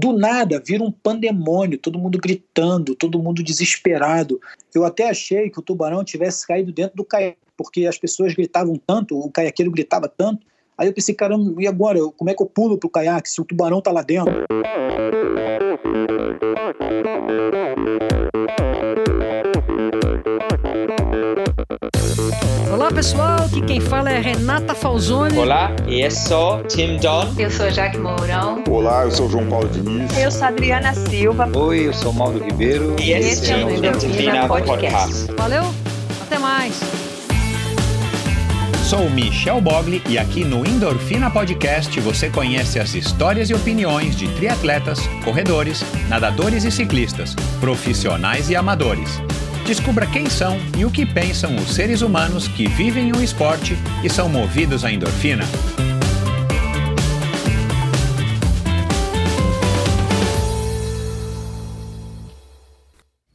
Do nada vira um pandemônio, todo mundo gritando, todo mundo desesperado. Eu até achei que o tubarão tivesse caído dentro do caiaque, porque as pessoas gritavam tanto, o caiaqueiro gritava tanto. Aí eu pensei, caramba, e agora? Como é que eu pulo pro caiaque se o tubarão tá lá dentro? Olá pessoal, aqui quem fala é Renata Falzoni. Olá, eu sou Tim John. Eu sou Jaque Mourão. Olá, eu sou João Paulo Diniz. Eu sou Adriana Silva. Oi, eu sou Mauro Ribeiro. E esse, é o Endorfina Podcast. Valeu, até mais. Sou Michel Bogli e aqui no Endorfina Podcast você conhece as histórias e opiniões de triatletas, corredores, nadadores e ciclistas, profissionais e amadores. Descubra quem são e o que pensam os seres humanos que vivem o esporte e são movidos à endorfina.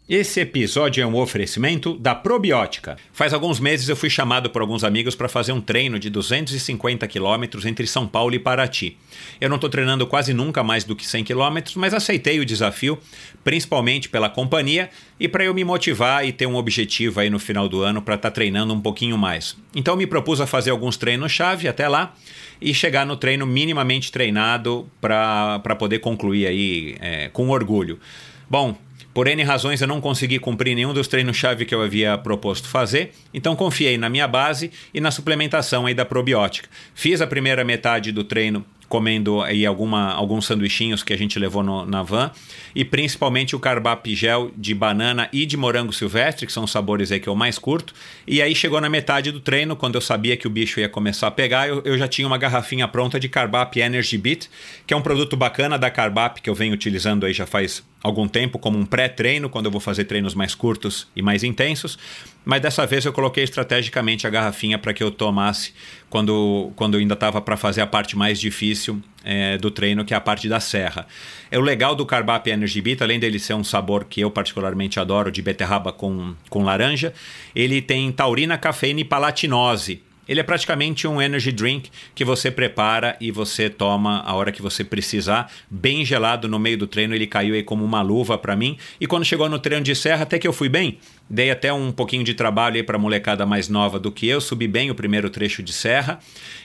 Esse episódio é um oferecimento da Probiótica. Faz alguns meses eu fui chamado por alguns amigos para fazer um treino de 250 quilômetros entre São Paulo e Paraty. Eu não estou treinando quase nunca mais do que 100 quilômetros, mas aceitei o desafio, principalmente pela companhia e para eu me motivar e ter um objetivo aí no final do ano para estar tá treinando um pouquinho mais. Então me propus a fazer alguns treinos-chave até lá e chegar no treino minimamente treinado para poder concluir aí é, com orgulho. Bom, por N razões eu não consegui cumprir nenhum dos treinos-chave que eu havia proposto fazer, então confiei na minha base e na suplementação aí da probiótica. Fiz a primeira metade do treino comendo aí alguma, alguns sanduichinhos que a gente levou no, na van e principalmente o carbap gel de banana e de morango silvestre, que são os sabores aí que eu mais curto. E aí chegou na metade do treino, quando eu sabia que o bicho ia começar a pegar, eu, eu já tinha uma garrafinha pronta de carbap Energy Beat, que é um produto bacana da carbap que eu venho utilizando aí já faz algum tempo como um pré-treino, quando eu vou fazer treinos mais curtos e mais intensos. Mas dessa vez eu coloquei estrategicamente a garrafinha para que eu tomasse quando, quando eu ainda estava para fazer a parte mais difícil é, do treino, que é a parte da serra. É o legal do Carbap Energy Beat, além dele ser um sabor que eu particularmente adoro, de beterraba com, com laranja, ele tem taurina, cafeína e palatinose ele é praticamente um energy drink que você prepara e você toma a hora que você precisar, bem gelado no meio do treino. Ele caiu aí como uma luva para mim. E quando chegou no treino de serra, até que eu fui bem. Dei até um pouquinho de trabalho aí para molecada mais nova do que eu, subi bem o primeiro trecho de serra.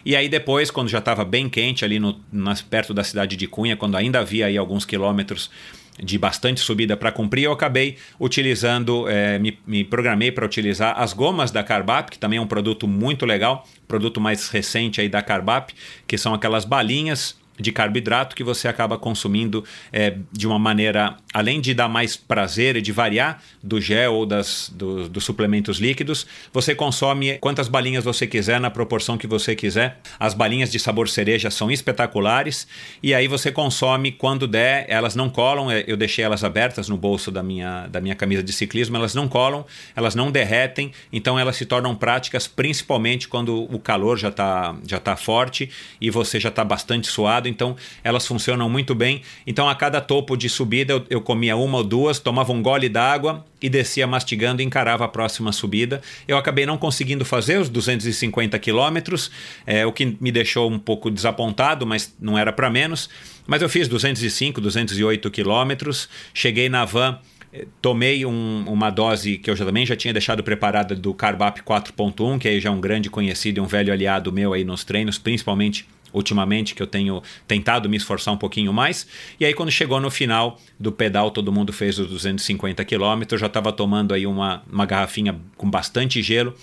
E aí depois, quando já estava bem quente ali no, nas, perto da cidade de Cunha, quando ainda havia aí alguns quilômetros de bastante subida para cumprir, eu acabei utilizando, é, me, me, programei para utilizar as gomas da Carbap, que também é um produto muito legal, produto mais recente aí da Carbap, que são aquelas balinhas de carboidrato que você acaba consumindo é, de uma maneira, além de dar mais prazer e de variar do gel ou das, do, dos suplementos líquidos, você consome quantas balinhas você quiser, na proporção que você quiser. As balinhas de sabor cereja são espetaculares. E aí você consome quando der, elas não colam, é, eu deixei elas abertas no bolso da minha, da minha camisa de ciclismo, elas não colam, elas não derretem, então elas se tornam práticas principalmente quando o calor já está já tá forte e você já está bastante suado. Então elas funcionam muito bem. Então a cada topo de subida eu, eu comia uma ou duas, tomava um gole d'água e descia mastigando e encarava a próxima subida. Eu acabei não conseguindo fazer os 250 quilômetros, é, o que me deixou um pouco desapontado, mas não era para menos. Mas eu fiz 205, 208 quilômetros, cheguei na van é, tomei um, uma dose que eu já, também já tinha deixado preparada do Carbap 4.1, que aí já é um grande conhecido e um velho aliado meu aí nos treinos, principalmente ultimamente que eu tenho tentado me esforçar um pouquinho mais. E aí quando chegou no final do pedal, todo mundo fez os 250 quilômetros, eu já estava tomando aí uma, uma garrafinha com bastante gelo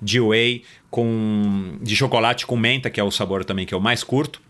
de whey com de chocolate com menta, que é o sabor também que eu mais curto.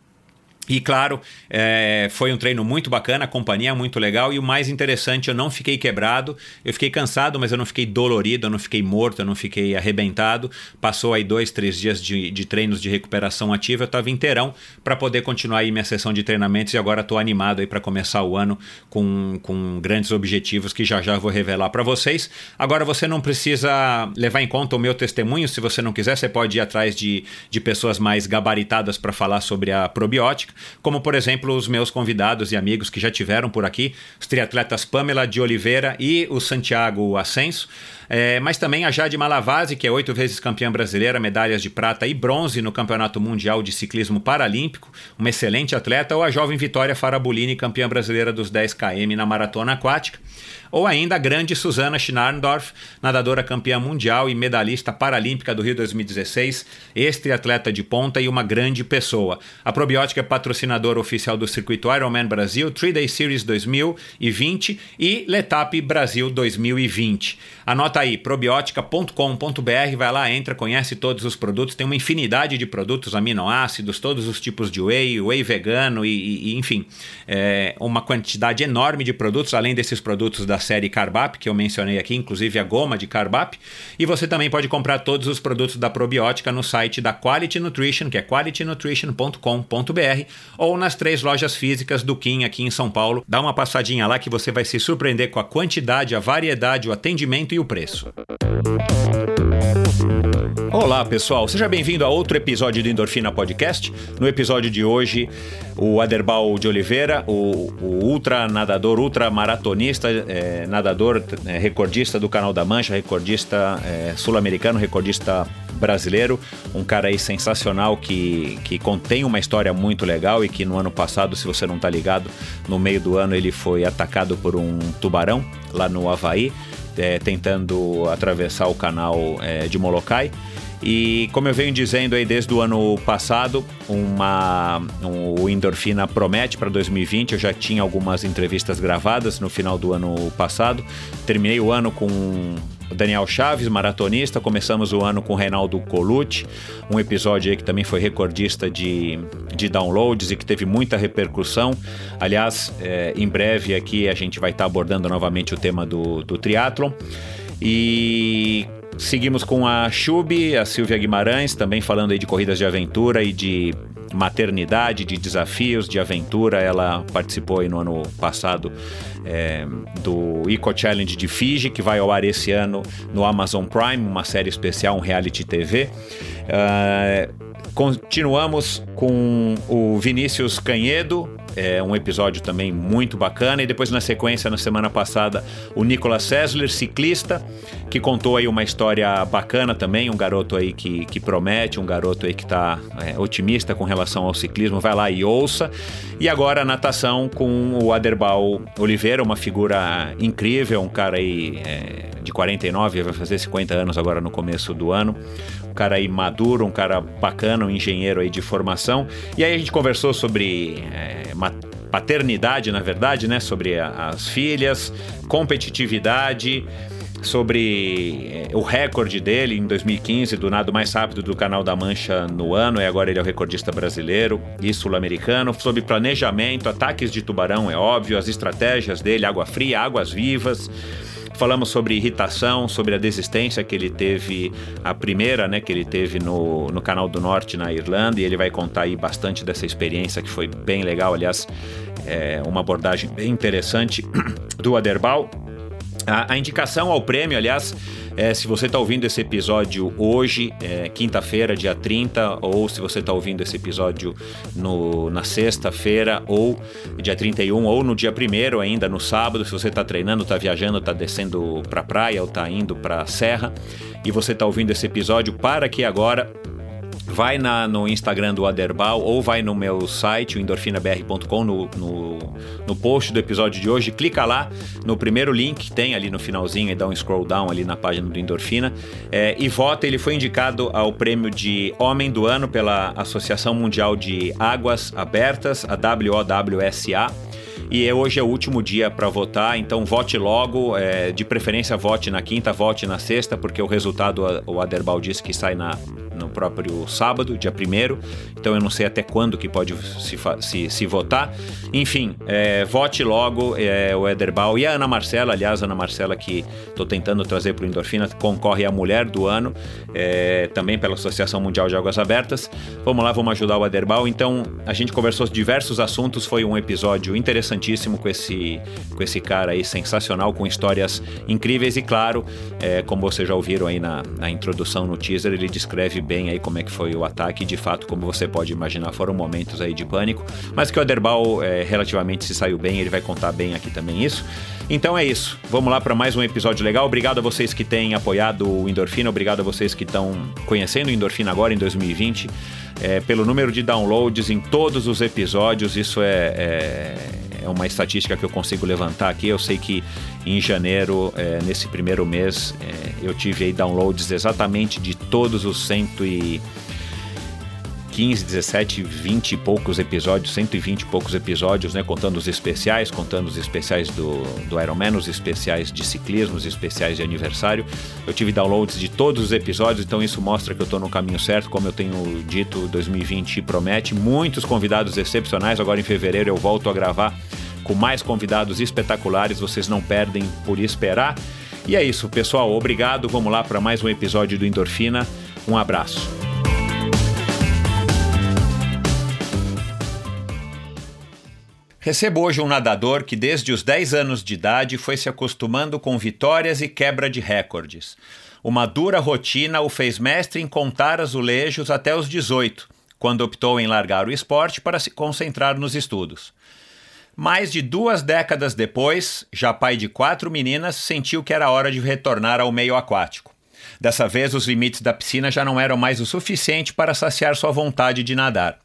E claro, é, foi um treino muito bacana, a companhia é muito legal. E o mais interessante, eu não fiquei quebrado, eu fiquei cansado, mas eu não fiquei dolorido, eu não fiquei morto, eu não fiquei arrebentado. Passou aí dois, três dias de, de treinos de recuperação ativa, eu estava inteirão para poder continuar aí minha sessão de treinamentos. E agora estou animado aí para começar o ano com, com grandes objetivos que já já vou revelar para vocês. Agora você não precisa levar em conta o meu testemunho, se você não quiser, você pode ir atrás de, de pessoas mais gabaritadas para falar sobre a probiótica probiótica, como por exemplo os meus convidados e amigos que já tiveram por aqui, os triatletas Pamela de Oliveira e o Santiago Ascenso. É, mas também a Jade Malavase, que é oito vezes campeã brasileira, medalhas de prata e bronze no Campeonato Mundial de Ciclismo Paralímpico, uma excelente atleta, ou a jovem Vitória Farabolini, campeã brasileira dos 10 km na maratona aquática ou ainda a grande Susana Schnarndorf, nadadora campeã mundial e medalhista paralímpica do Rio 2016, ex-triatleta de ponta e uma grande pessoa. A Probiótica é patrocinadora oficial do circuito Ironman Brasil, 3-Day Series 2020 e Letap Brasil 2020. Anota aí, probiótica.com.br, vai lá, entra, conhece todos os produtos, tem uma infinidade de produtos, aminoácidos, todos os tipos de whey, whey vegano e, e enfim, é, uma quantidade enorme de produtos, além desses produtos da série Carbap, que eu mencionei aqui, inclusive a goma de Carbap. E você também pode comprar todos os produtos da probiótica no site da Quality Nutrition, que é qualitynutrition.com.br, ou nas três lojas físicas do Kim aqui em São Paulo. Dá uma passadinha lá que você vai se surpreender com a quantidade, a variedade, o atendimento e o preço. Olá, pessoal. Seja bem-vindo a outro episódio do Endorfina Podcast. No episódio de hoje, o Aderbal de Oliveira, o, o ultra nadador, ultra maratonista, é, nadador é, recordista do Canal da Mancha, recordista é, sul-americano, recordista brasileiro, um cara aí sensacional que, que contém uma história muito legal e que no ano passado, se você não tá ligado, no meio do ano ele foi atacado por um tubarão lá no Havaí, é, tentando atravessar o canal é, de Molokai. E como eu venho dizendo aí desde o ano passado, uma, um, o Endorfina promete para 2020. Eu já tinha algumas entrevistas gravadas no final do ano passado. Terminei o ano com Daniel Chaves, maratonista. Começamos o ano com o Reinaldo Colucci, um episódio aí que também foi recordista de, de downloads e que teve muita repercussão. Aliás, é, em breve aqui a gente vai estar tá abordando novamente o tema do, do triatlon. E Seguimos com a Chubi, a Silvia Guimarães, também falando aí de corridas de aventura e de maternidade, de desafios, de aventura. Ela participou aí no ano passado é, do Eco Challenge de Fiji, que vai ao ar esse ano no Amazon Prime, uma série especial, um reality TV. Uh, é, continuamos com o Vinícius Canhedo, é um episódio também muito bacana. E depois, na sequência, na semana passada, o Nicolas Sessler, ciclista, que contou aí uma história bacana também. Um garoto aí que, que promete, um garoto aí que está é, otimista com relação ao ciclismo. Vai lá e ouça. E agora natação com o Aderbal Oliveira, uma figura incrível, um cara aí é, de 49, vai fazer 50 anos agora no começo do ano um cara aí maduro, um cara bacana, um engenheiro aí de formação. E aí a gente conversou sobre é, paternidade, na verdade, né? Sobre a, as filhas, competitividade, sobre é, o recorde dele em 2015 do nado mais rápido do Canal da Mancha no ano, e agora ele é o recordista brasileiro e sul-americano, sobre planejamento, ataques de tubarão, é óbvio, as estratégias dele, água fria, águas vivas. Falamos sobre irritação, sobre a desistência que ele teve, a primeira, né, que ele teve no, no Canal do Norte, na Irlanda, e ele vai contar aí bastante dessa experiência que foi bem legal. Aliás, é uma abordagem bem interessante do Aderbal. A, a indicação ao prêmio, aliás, é, se você está ouvindo esse episódio hoje, é, quinta-feira, dia 30, ou se você está ouvindo esse episódio no, na sexta-feira, ou dia 31, ou no dia 1 ainda, no sábado, se você está treinando, está viajando, está descendo para a praia ou está indo para a serra, e você está ouvindo esse episódio, para que agora vai na, no Instagram do Aderbal ou vai no meu site, o endorfinabr.com, no, no, no, post do episódio de hoje, clica lá no primeiro link que tem ali no finalzinho e dá um scroll down ali na página do Endorfina é, e vota. Ele foi indicado ao prêmio de Homem do Ano pela Associação Mundial de Águas Abertas, a WOWSA. E hoje é o último dia para votar, então vote logo. É, de preferência, vote na quinta, vote na sexta, porque o resultado, o Aderbal disse que sai na, no próprio sábado, dia 1 então eu não sei até quando que pode se, se, se votar. Enfim, é, vote logo é, o Ederbal e a Ana Marcela, aliás, a Ana Marcela que estou tentando trazer para o Endorfina, concorre a Mulher do Ano, é, também pela Associação Mundial de Águas Abertas. Vamos lá, vamos ajudar o Ederbal. Então, a gente conversou diversos assuntos, foi um episódio interessante interessantíssimo com esse, com esse cara aí sensacional, com histórias incríveis e claro, é, como vocês já ouviram aí na, na introdução no teaser, ele descreve bem aí como é que foi o ataque, de fato, como você pode imaginar, foram momentos aí de pânico, mas que o Aderbal é, relativamente se saiu bem, ele vai contar bem aqui também isso. Então é isso. Vamos lá para mais um episódio legal. Obrigado a vocês que têm apoiado o Endorfina, obrigado a vocês que estão conhecendo o Endorfina agora em 2020. É, pelo número de downloads em todos os episódios, isso é, é, é, uma estatística que eu consigo levantar aqui. Eu sei que em janeiro, é, nesse primeiro mês, é, eu tive aí downloads exatamente de todos os cento e 15, 17, 20 e poucos episódios, 120 e poucos episódios, né? Contando os especiais, contando os especiais do, do Ironman, os especiais de ciclismo, os especiais de aniversário. Eu tive downloads de todos os episódios, então isso mostra que eu estou no caminho certo, como eu tenho dito, 2020 promete. Muitos convidados excepcionais, agora em fevereiro eu volto a gravar com mais convidados espetaculares, vocês não perdem por esperar. E é isso, pessoal. Obrigado. Vamos lá para mais um episódio do Endorfina. Um abraço. Recebo hoje um nadador que, desde os 10 anos de idade, foi se acostumando com vitórias e quebra de recordes. Uma dura rotina o fez mestre em contar azulejos até os 18, quando optou em largar o esporte para se concentrar nos estudos. Mais de duas décadas depois, já pai de quatro meninas, sentiu que era hora de retornar ao meio aquático. Dessa vez, os limites da piscina já não eram mais o suficiente para saciar sua vontade de nadar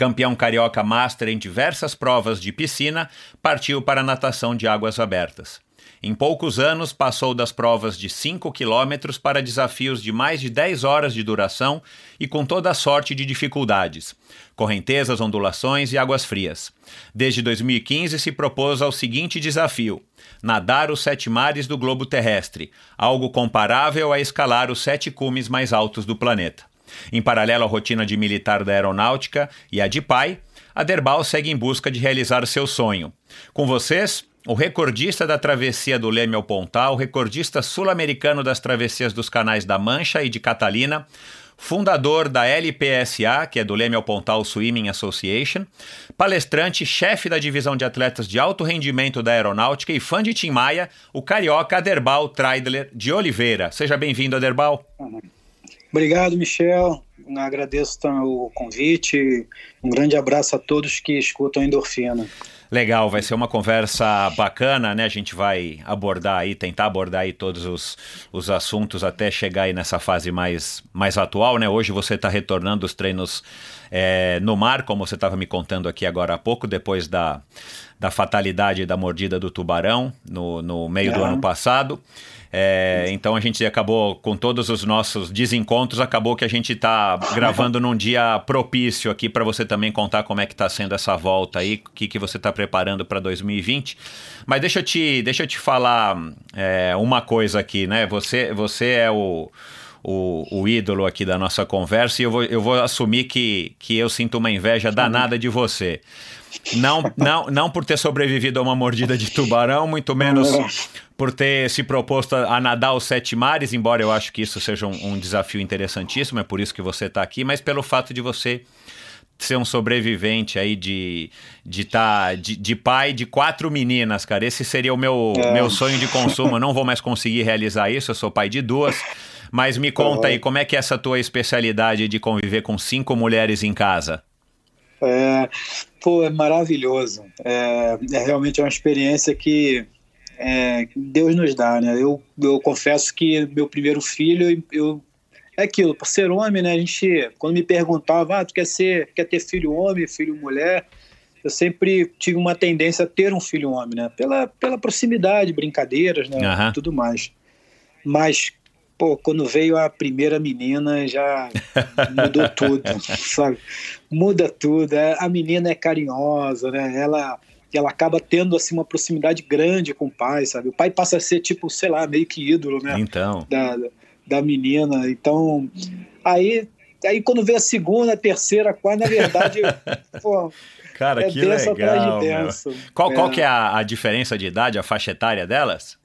campeão carioca master em diversas provas de piscina, partiu para a natação de águas abertas. Em poucos anos, passou das provas de 5 quilômetros para desafios de mais de 10 horas de duração e com toda a sorte de dificuldades, correntezas, ondulações e águas frias. Desde 2015 se propôs ao seguinte desafio: nadar os sete mares do globo terrestre, algo comparável a escalar os sete cumes mais altos do planeta. Em paralelo à rotina de militar da aeronáutica e a de pai, a Derbal segue em busca de realizar seu sonho. Com vocês, o recordista da travessia do Leme ao Pontal, recordista sul-americano das travessias dos canais da Mancha e de Catalina, fundador da LPSA, que é do Leme ao Pontal Swimming Association, palestrante, chefe da divisão de atletas de alto rendimento da aeronáutica e fã de Tim Maia, o carioca Aderbal Treidler de Oliveira. Seja bem-vindo, Aderbal. Uhum. Obrigado, Michel. Agradeço o convite. Um grande abraço a todos que escutam a Endorfina. Legal, vai ser uma conversa bacana, né? A gente vai abordar aí, tentar abordar aí todos os, os assuntos até chegar aí nessa fase mais, mais atual, né? Hoje você está retornando os treinos é, no mar, como você estava me contando aqui agora há pouco, depois da, da fatalidade da mordida do tubarão no, no meio do ano passado. É, então a gente acabou, com todos os nossos desencontros, acabou que a gente está gravando num dia propício aqui para você também contar como é que está sendo essa volta aí, o que, que você está preparando para 2020. Mas deixa eu te, deixa eu te falar é, uma coisa aqui, né? Você, você é o. O, o, ídolo aqui da nossa conversa e eu vou, eu vou assumir que, que eu sinto uma inveja danada de você. Não, não, não por ter sobrevivido a uma mordida de tubarão, muito menos por ter se proposto a nadar os sete mares, embora eu acho que isso seja um, um desafio interessantíssimo, é por isso que você está aqui, mas pelo fato de você ser um sobrevivente aí de de, tá, de, de pai de quatro meninas, cara. Esse seria o meu, é. meu sonho de consumo. Eu não vou mais conseguir realizar isso, eu sou pai de duas. Mas me conta aí, como é que é essa tua especialidade de conviver com cinco mulheres em casa? É, pô, é maravilhoso. É, é realmente uma experiência que é, Deus nos dá, né? Eu, eu confesso que meu primeiro filho, eu é aquilo, por ser homem, né? A gente, quando me perguntava, ah, tu quer ser, quer ter filho homem, filho mulher? Eu sempre tive uma tendência a ter um filho homem, né? Pela, pela proximidade, brincadeiras, né? Uhum. Tudo mais. Mas, pô, quando veio a primeira menina, já mudou tudo, sabe? Muda tudo. É, a menina é carinhosa, né? Ela que ela acaba tendo assim uma proximidade grande com o pai, sabe? O pai passa a ser tipo, sei lá, meio que ídolo, né? Então. Da, da menina. Então, aí, aí quando vê a segunda, a terceira, a quarta, na verdade, pô, Cara, é que legal. De qual, é. qual que é a, a diferença de idade, a faixa etária delas?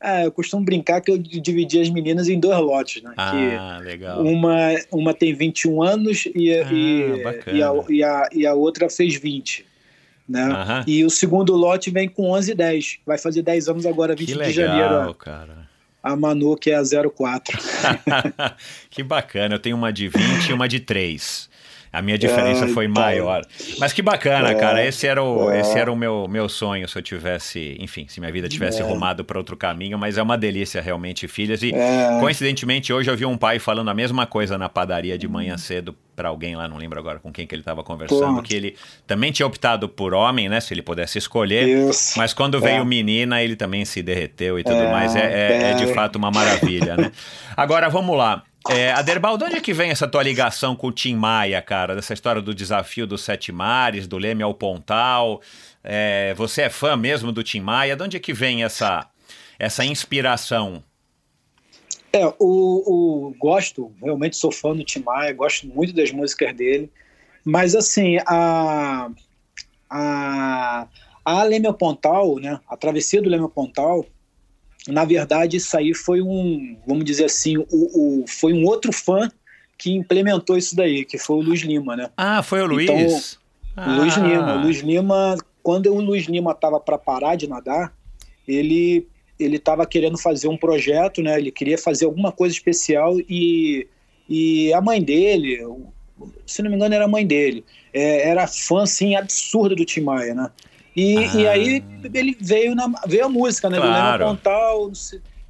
Ah, eu costumo brincar que eu dividi as meninas em dois lotes, né? Ah, que legal. Uma, uma tem 21 anos e, ah, e, e, a, e, a, e a outra fez 20. Né? Aham. E o segundo lote vem com 11 e 10. Vai fazer 10 anos agora, 20 Que de janeiro. legal, cara. A Manu, que é a 04. que bacana. Eu tenho uma de 20 e uma de 3. A minha diferença Ah, foi então. maior. Mas que bacana, É, cara. Esse era o, é. esse era o meu, meu sonho se eu tivesse, enfim, se minha vida tivesse É. rumado para outro caminho. Mas é uma delícia realmente, filhas. E É. coincidentemente, hoje eu vi um pai falando a mesma coisa na padaria de manhã cedo para alguém lá, não lembro agora com quem que ele estava conversando, Pô. que ele também tinha optado por homem, né? Se ele pudesse escolher. Isso. Mas quando veio É. menina, ele também se derreteu e tudo É, mais. É, é- de fato uma maravilha, né? Agora, vamos lá. É, Aderbal, de onde é que vem essa tua ligação com o Tim Maia, cara? Dessa história do desafio dos Sete Mares, do Leme ao Pontal. É, você é fã mesmo do Tim Maia? De onde é que vem essa, essa inspiração? É, o, o gosto, realmente sou fã do Tim Maia, gosto muito das músicas dele, mas assim, a a, a Leme Pontal, né, a travessia do Leme Pontal, na verdade isso aí foi um, vamos dizer assim, o, o- foi um outro fã que implementou isso daí, que foi o Luiz Lima, né? Ah, foi o Luiz? Então, O Luiz Ah. Lima. Luiz Lima, quando o Luiz Lima estava para parar de nadar, ele ele estava querendo fazer um projeto, né? Ele queria fazer alguma coisa especial e, e a mãe dele, se não me engano, era a mãe dele, é, era fã assim absurda do Tim Maia, né? E, Ah. e aí ele veio na veio a música, né? Claro. Do Lema Pontal,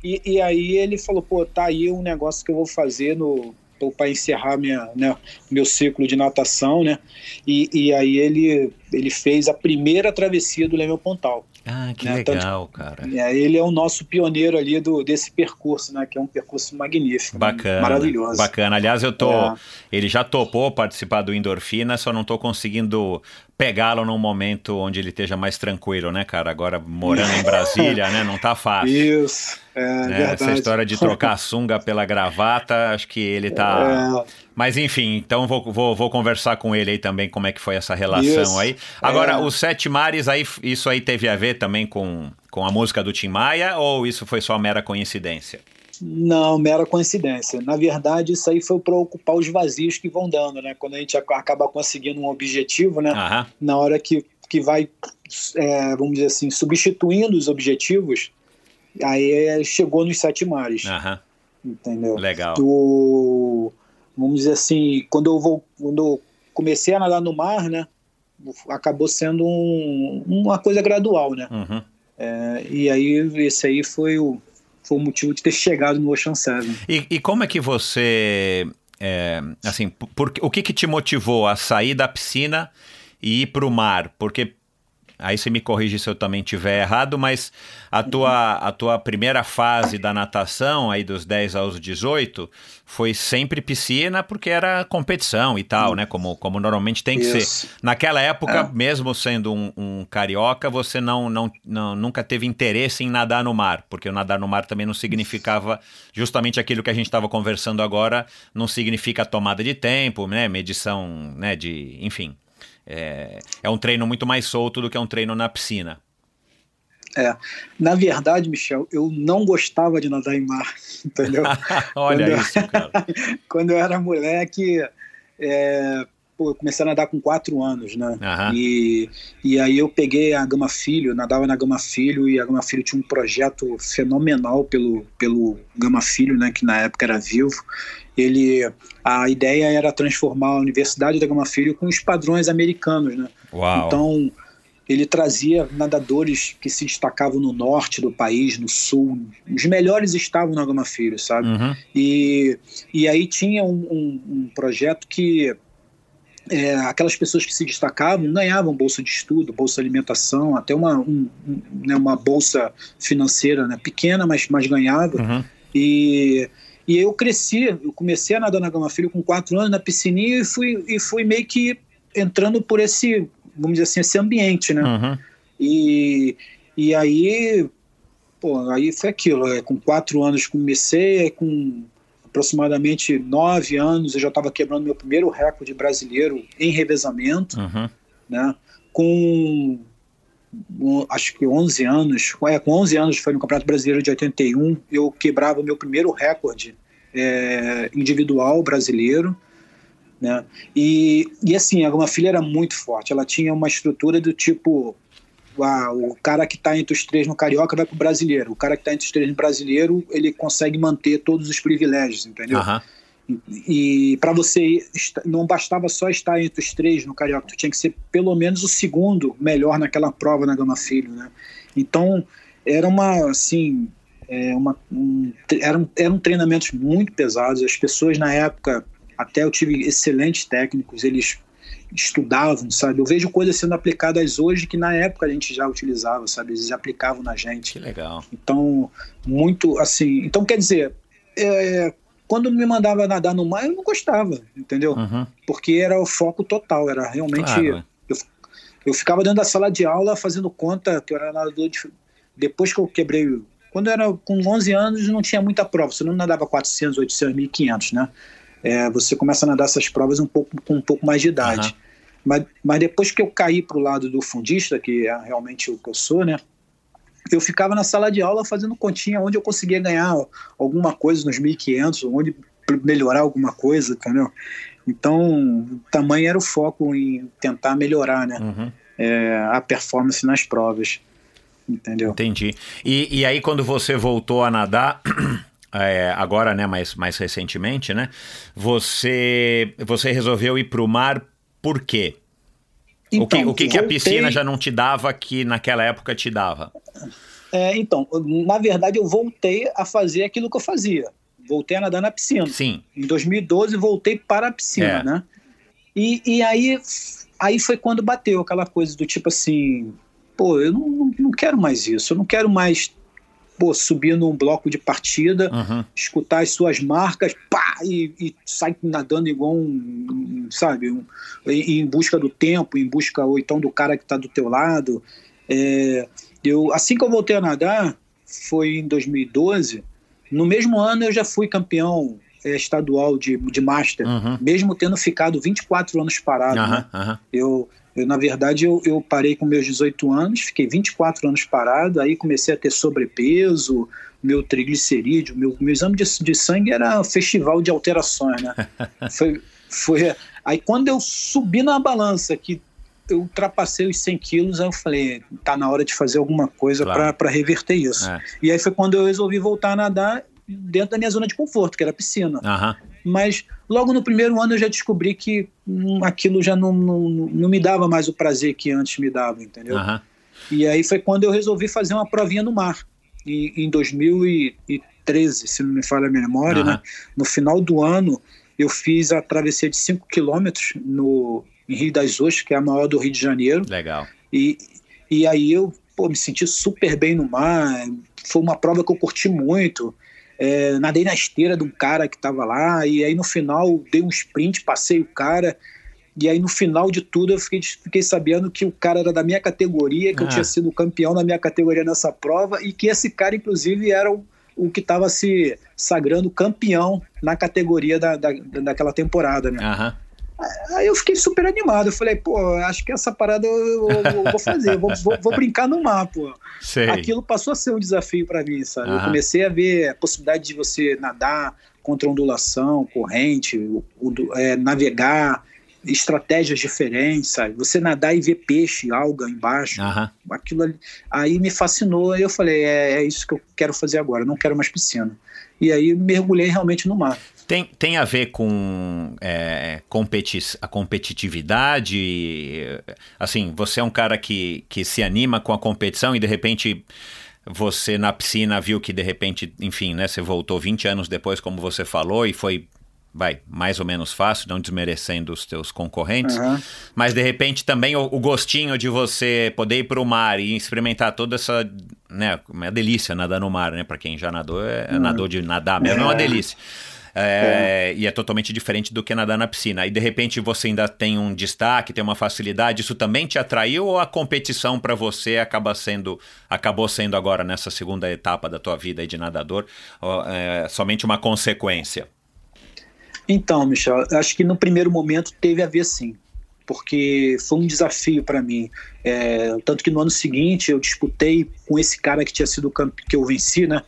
e, e aí ele falou, pô, tá aí um negócio que eu vou fazer no para encerrar minha, né, meu ciclo de natação, né? E, e aí ele, ele fez a primeira travessia do Leme Pontal. Ah, que né, legal, cara. E aí ele é o nosso pioneiro ali do, desse percurso, né? Que é um percurso magnífico. Bacana. Maravilhoso. Bacana. Aliás, eu tô. É. Ele já topou participar do Endorfina, só não tô conseguindo pegá-lo num momento onde ele esteja mais tranquilo, né, cara? Agora morando em Brasília, né? Não tá fácil. Isso, é, verdade. Essa história de trocar a sunga pela gravata, acho que ele tá. É, Mas enfim, então vou, vou, vou conversar com ele aí também, como é que foi essa relação Isso. aí. Agora, É. os Sete Mares, aí, isso aí teve a ver também com, com a música do Tim Maia, ou isso foi só mera coincidência? Não, mera coincidência. Na verdade, isso aí foi para ocupar os vazios que vão dando, né? Quando a gente ac- acaba conseguindo um objetivo, né? Aham. Na hora que, que vai, é, vamos dizer assim, substituindo os objetivos, aí é, chegou nos sete mares, Aham. entendeu? Legal. do vamos dizer assim quando eu vou quando eu comecei a nadar no mar né acabou sendo um- uma coisa gradual né Uhum. É, e aí esse aí foi o foi o motivo de ter chegado no Ocean Seven E, e como é que você, é, assim, por- o que que te motivou a sair da piscina e ir para o mar? Porque, aí você me corrige se eu também tiver errado, mas a tua, a tua primeira fase da natação, aí dos 10 aos 18, foi sempre piscina porque era competição e tal, né? Como, como normalmente tem que ser. Isso. Naquela época, É. mesmo sendo um, um carioca, você não, não, não- nunca teve interesse em nadar no mar, porque o nadar no mar também não significava justamente aquilo que a gente estava conversando agora, não significa tomada de tempo, né? Medição, né? De, enfim, é, é um treino muito mais solto do que um treino na piscina. é na verdade Michel eu não gostava de nadar em mar entendeu Olha Quando- isso, cara. quando eu era moleque é, pô, comecei a nadar com quatro anos né Aham. E, e aí eu peguei a Gama Filho, nadava na Gama Filho, e a Gama Filho tinha um projeto fenomenal pelo, pelo Gama Filho, né, que na época era vivo. Ele, a ideia era transformar a Universidade da Gama Filho com os padrões americanos, né? Uau. Então, ele trazia nadadores que se destacavam no norte do país, no sul. Os melhores estavam na Gama Filho, sabe? Uhum. E, e aí tinha um, um- um projeto que é, aquelas pessoas que se destacavam ganhavam bolsa de estudo, bolsa de alimentação, até uma, um- um- né, uma bolsa financeira né, pequena, mas, mas ganhava. Uhum. E, e eu cresci, eu comecei a nadar na Gama Filho com quatro anos na piscininha e fui, e fui meio que entrando por esse, vamos dizer assim, esse ambiente, né? Uhum. E, e aí, pô, aí foi aquilo. é, Com quatro anos comecei, aí com aproximadamente nove anos eu já estava quebrando meu primeiro recorde brasileiro em revezamento, Uhum. né? Com acho que 11 anos, é, com 11 anos foi no Campeonato Brasileiro de 81, eu quebrava meu primeiro recorde é, individual brasileiro, Né? E, e assim, a Gama Filha era muito forte, ela tinha uma estrutura do tipo ah, o cara que está entre os três no Carioca vai para o Brasileiro. O cara que está entre os três no Brasileiro, ele consegue manter todos os privilégios, entendeu? Aham. E, para você, não bastava só estar entre os três no Carioca, tu tinha que ser pelo menos o segundo melhor naquela prova na Gama Filho, né? Então, era uma, assim, é, uma, um, eram, eram treinamentos muito pesados. As pessoas na época, até eu tive excelentes técnicos, eles estudavam, sabe? Eu vejo coisas sendo aplicadas hoje que na época a gente já utilizava, sabe? Eles aplicavam na gente. Que legal. Então, muito assim. Então, quer dizer, é, quando me mandava nadar no mar, eu não gostava, entendeu? Uhum. Porque era o foco total, era realmente. Claro. Eu, eu ficava dentro da sala de aula fazendo conta que eu era nadador de. Depois que eu quebrei. Quando eu era com 11 anos, não tinha muita prova, você não nadava 400, 800, 1500, né? É, você começa a nadar essas provas um pouco, com um pouco mais de idade. Aham. Mas, mas depois que eu caí para o lado do fundista, que é realmente o que eu sou, né? Eu ficava na sala de aula fazendo continha onde eu conseguia ganhar alguma coisa nos 1.500, onde melhorar alguma coisa, entendeu? Então, tamanho era o foco em tentar melhorar, né? Uhum. É, a performance nas provas, entendeu? Entendi. E, e aí, quando você voltou a nadar, é, agora, né, mais, mais recentemente, né, você, você resolveu ir para o mar por quê? o que, o que, que a Então, voltei- piscina já não te dava que naquela época te dava? É, então, na verdade, eu voltei a fazer aquilo que eu fazia. Voltei a nadar na piscina. Sim. Em 2012 voltei para a piscina, É. né? E, e aí, aí foi quando bateu aquela coisa do tipo assim, pô, eu não, não quero mais isso, eu não quero mais pô, subir num bloco de partida, Uhum. escutar as suas marcas, pá, e, e sair nadando igual um, sabe, um, em, busca do tempo, em busca ou então do cara que está do teu lado. É, eu, assim que eu voltei a nadar, foi em 2012, no mesmo ano eu já fui campeão é, estadual de, de Master, Uhum. mesmo tendo ficado 24 anos parado. né? Aham, aham. Eu, eu, na verdade, eu, eu parei com meus 18 anos, fiquei 24 anos parado, aí comecei a ter sobrepeso, meu triglicerídeo, meu, meu exame de, de sangue era um festival de alterações, né? foi, foi, aí quando eu subi na balança, que eu ultrapassei os 100 quilos, aí eu falei, tá na hora de fazer alguma coisa Claro. para reverter isso. É. E aí foi quando eu resolvi voltar a nadar dentro da minha zona de conforto, que era a piscina Aham. Mas logo no primeiro ano eu já descobri que hum, aquilo já não, não, não me dava mais o prazer que antes me dava, entendeu? Aham. E aí foi quando eu resolvi fazer uma provinha no mar, em, em 2013, se não me falha a memória, Aham. né? No final do ano eu fiz a travessia de 5 quilômetros no em Rio das Ostras, que é a maior do Rio de Janeiro, Legal. e, e aí eu pô, me senti super bem no mar. Foi uma prova que eu curti muito. É, nadei na esteira de um cara que estava lá, e aí no final dei um sprint, passei o cara. E aí no final de tudo eu fiquei, fiquei sabendo que o cara era da minha categoria, que Ah. eu tinha sido campeão da minha categoria nessa prova, e que esse cara, inclusive, era o, o que estava se sagrando campeão na categoria da, da, daquela temporada, né? Aham. Aí eu fiquei super animado. Eu falei, pô, acho que essa parada eu, eu- eu vou fazer, vou, vou- vou brincar no mar, pô. Sei. Aquilo passou a ser um desafio para mim, sabe? Eu Aham. comecei a ver a possibilidade de você nadar contra ondulação, corrente, o- o- é, navegar, estratégias diferentes, sabe? Você nadar e ver peixe, alga embaixo, Aham. aquilo ali. Aí me fascinou, aí eu falei, é, é isso que eu quero fazer agora, eu não quero mais piscina. E aí mergulhei realmente no mar. Tem, tem a ver com é, competi a competitividade? Assim, você é um cara que, que se anima com a competição e de repente você na piscina viu que de repente, enfim, né, você voltou 20 anos depois, como você falou, e foi, vai, mais ou menos fácil, não desmerecendo os teus concorrentes. Aham. Mas de repente também o, o gostinho de você poder ir para o mar e experimentar toda essa, né, é uma delícia nadar no mar, né? Para quem já nadou, é, nadou de nadar mesmo, é uma É. delícia. É, E é totalmente diferente do que nadar na piscina. E de repente você ainda tem um destaque, tem uma facilidade. Isso também te atraiu ou a competição para você acaba sendo, acabou sendo agora nessa segunda etapa da tua vida aí de nadador é, somente uma consequência? Então, Michel, acho que no primeiro momento teve a ver sim. porque foi um desafio para mim. É, tanto que no ano seguinte eu disputei com esse cara que tinha sido que eu venci, né?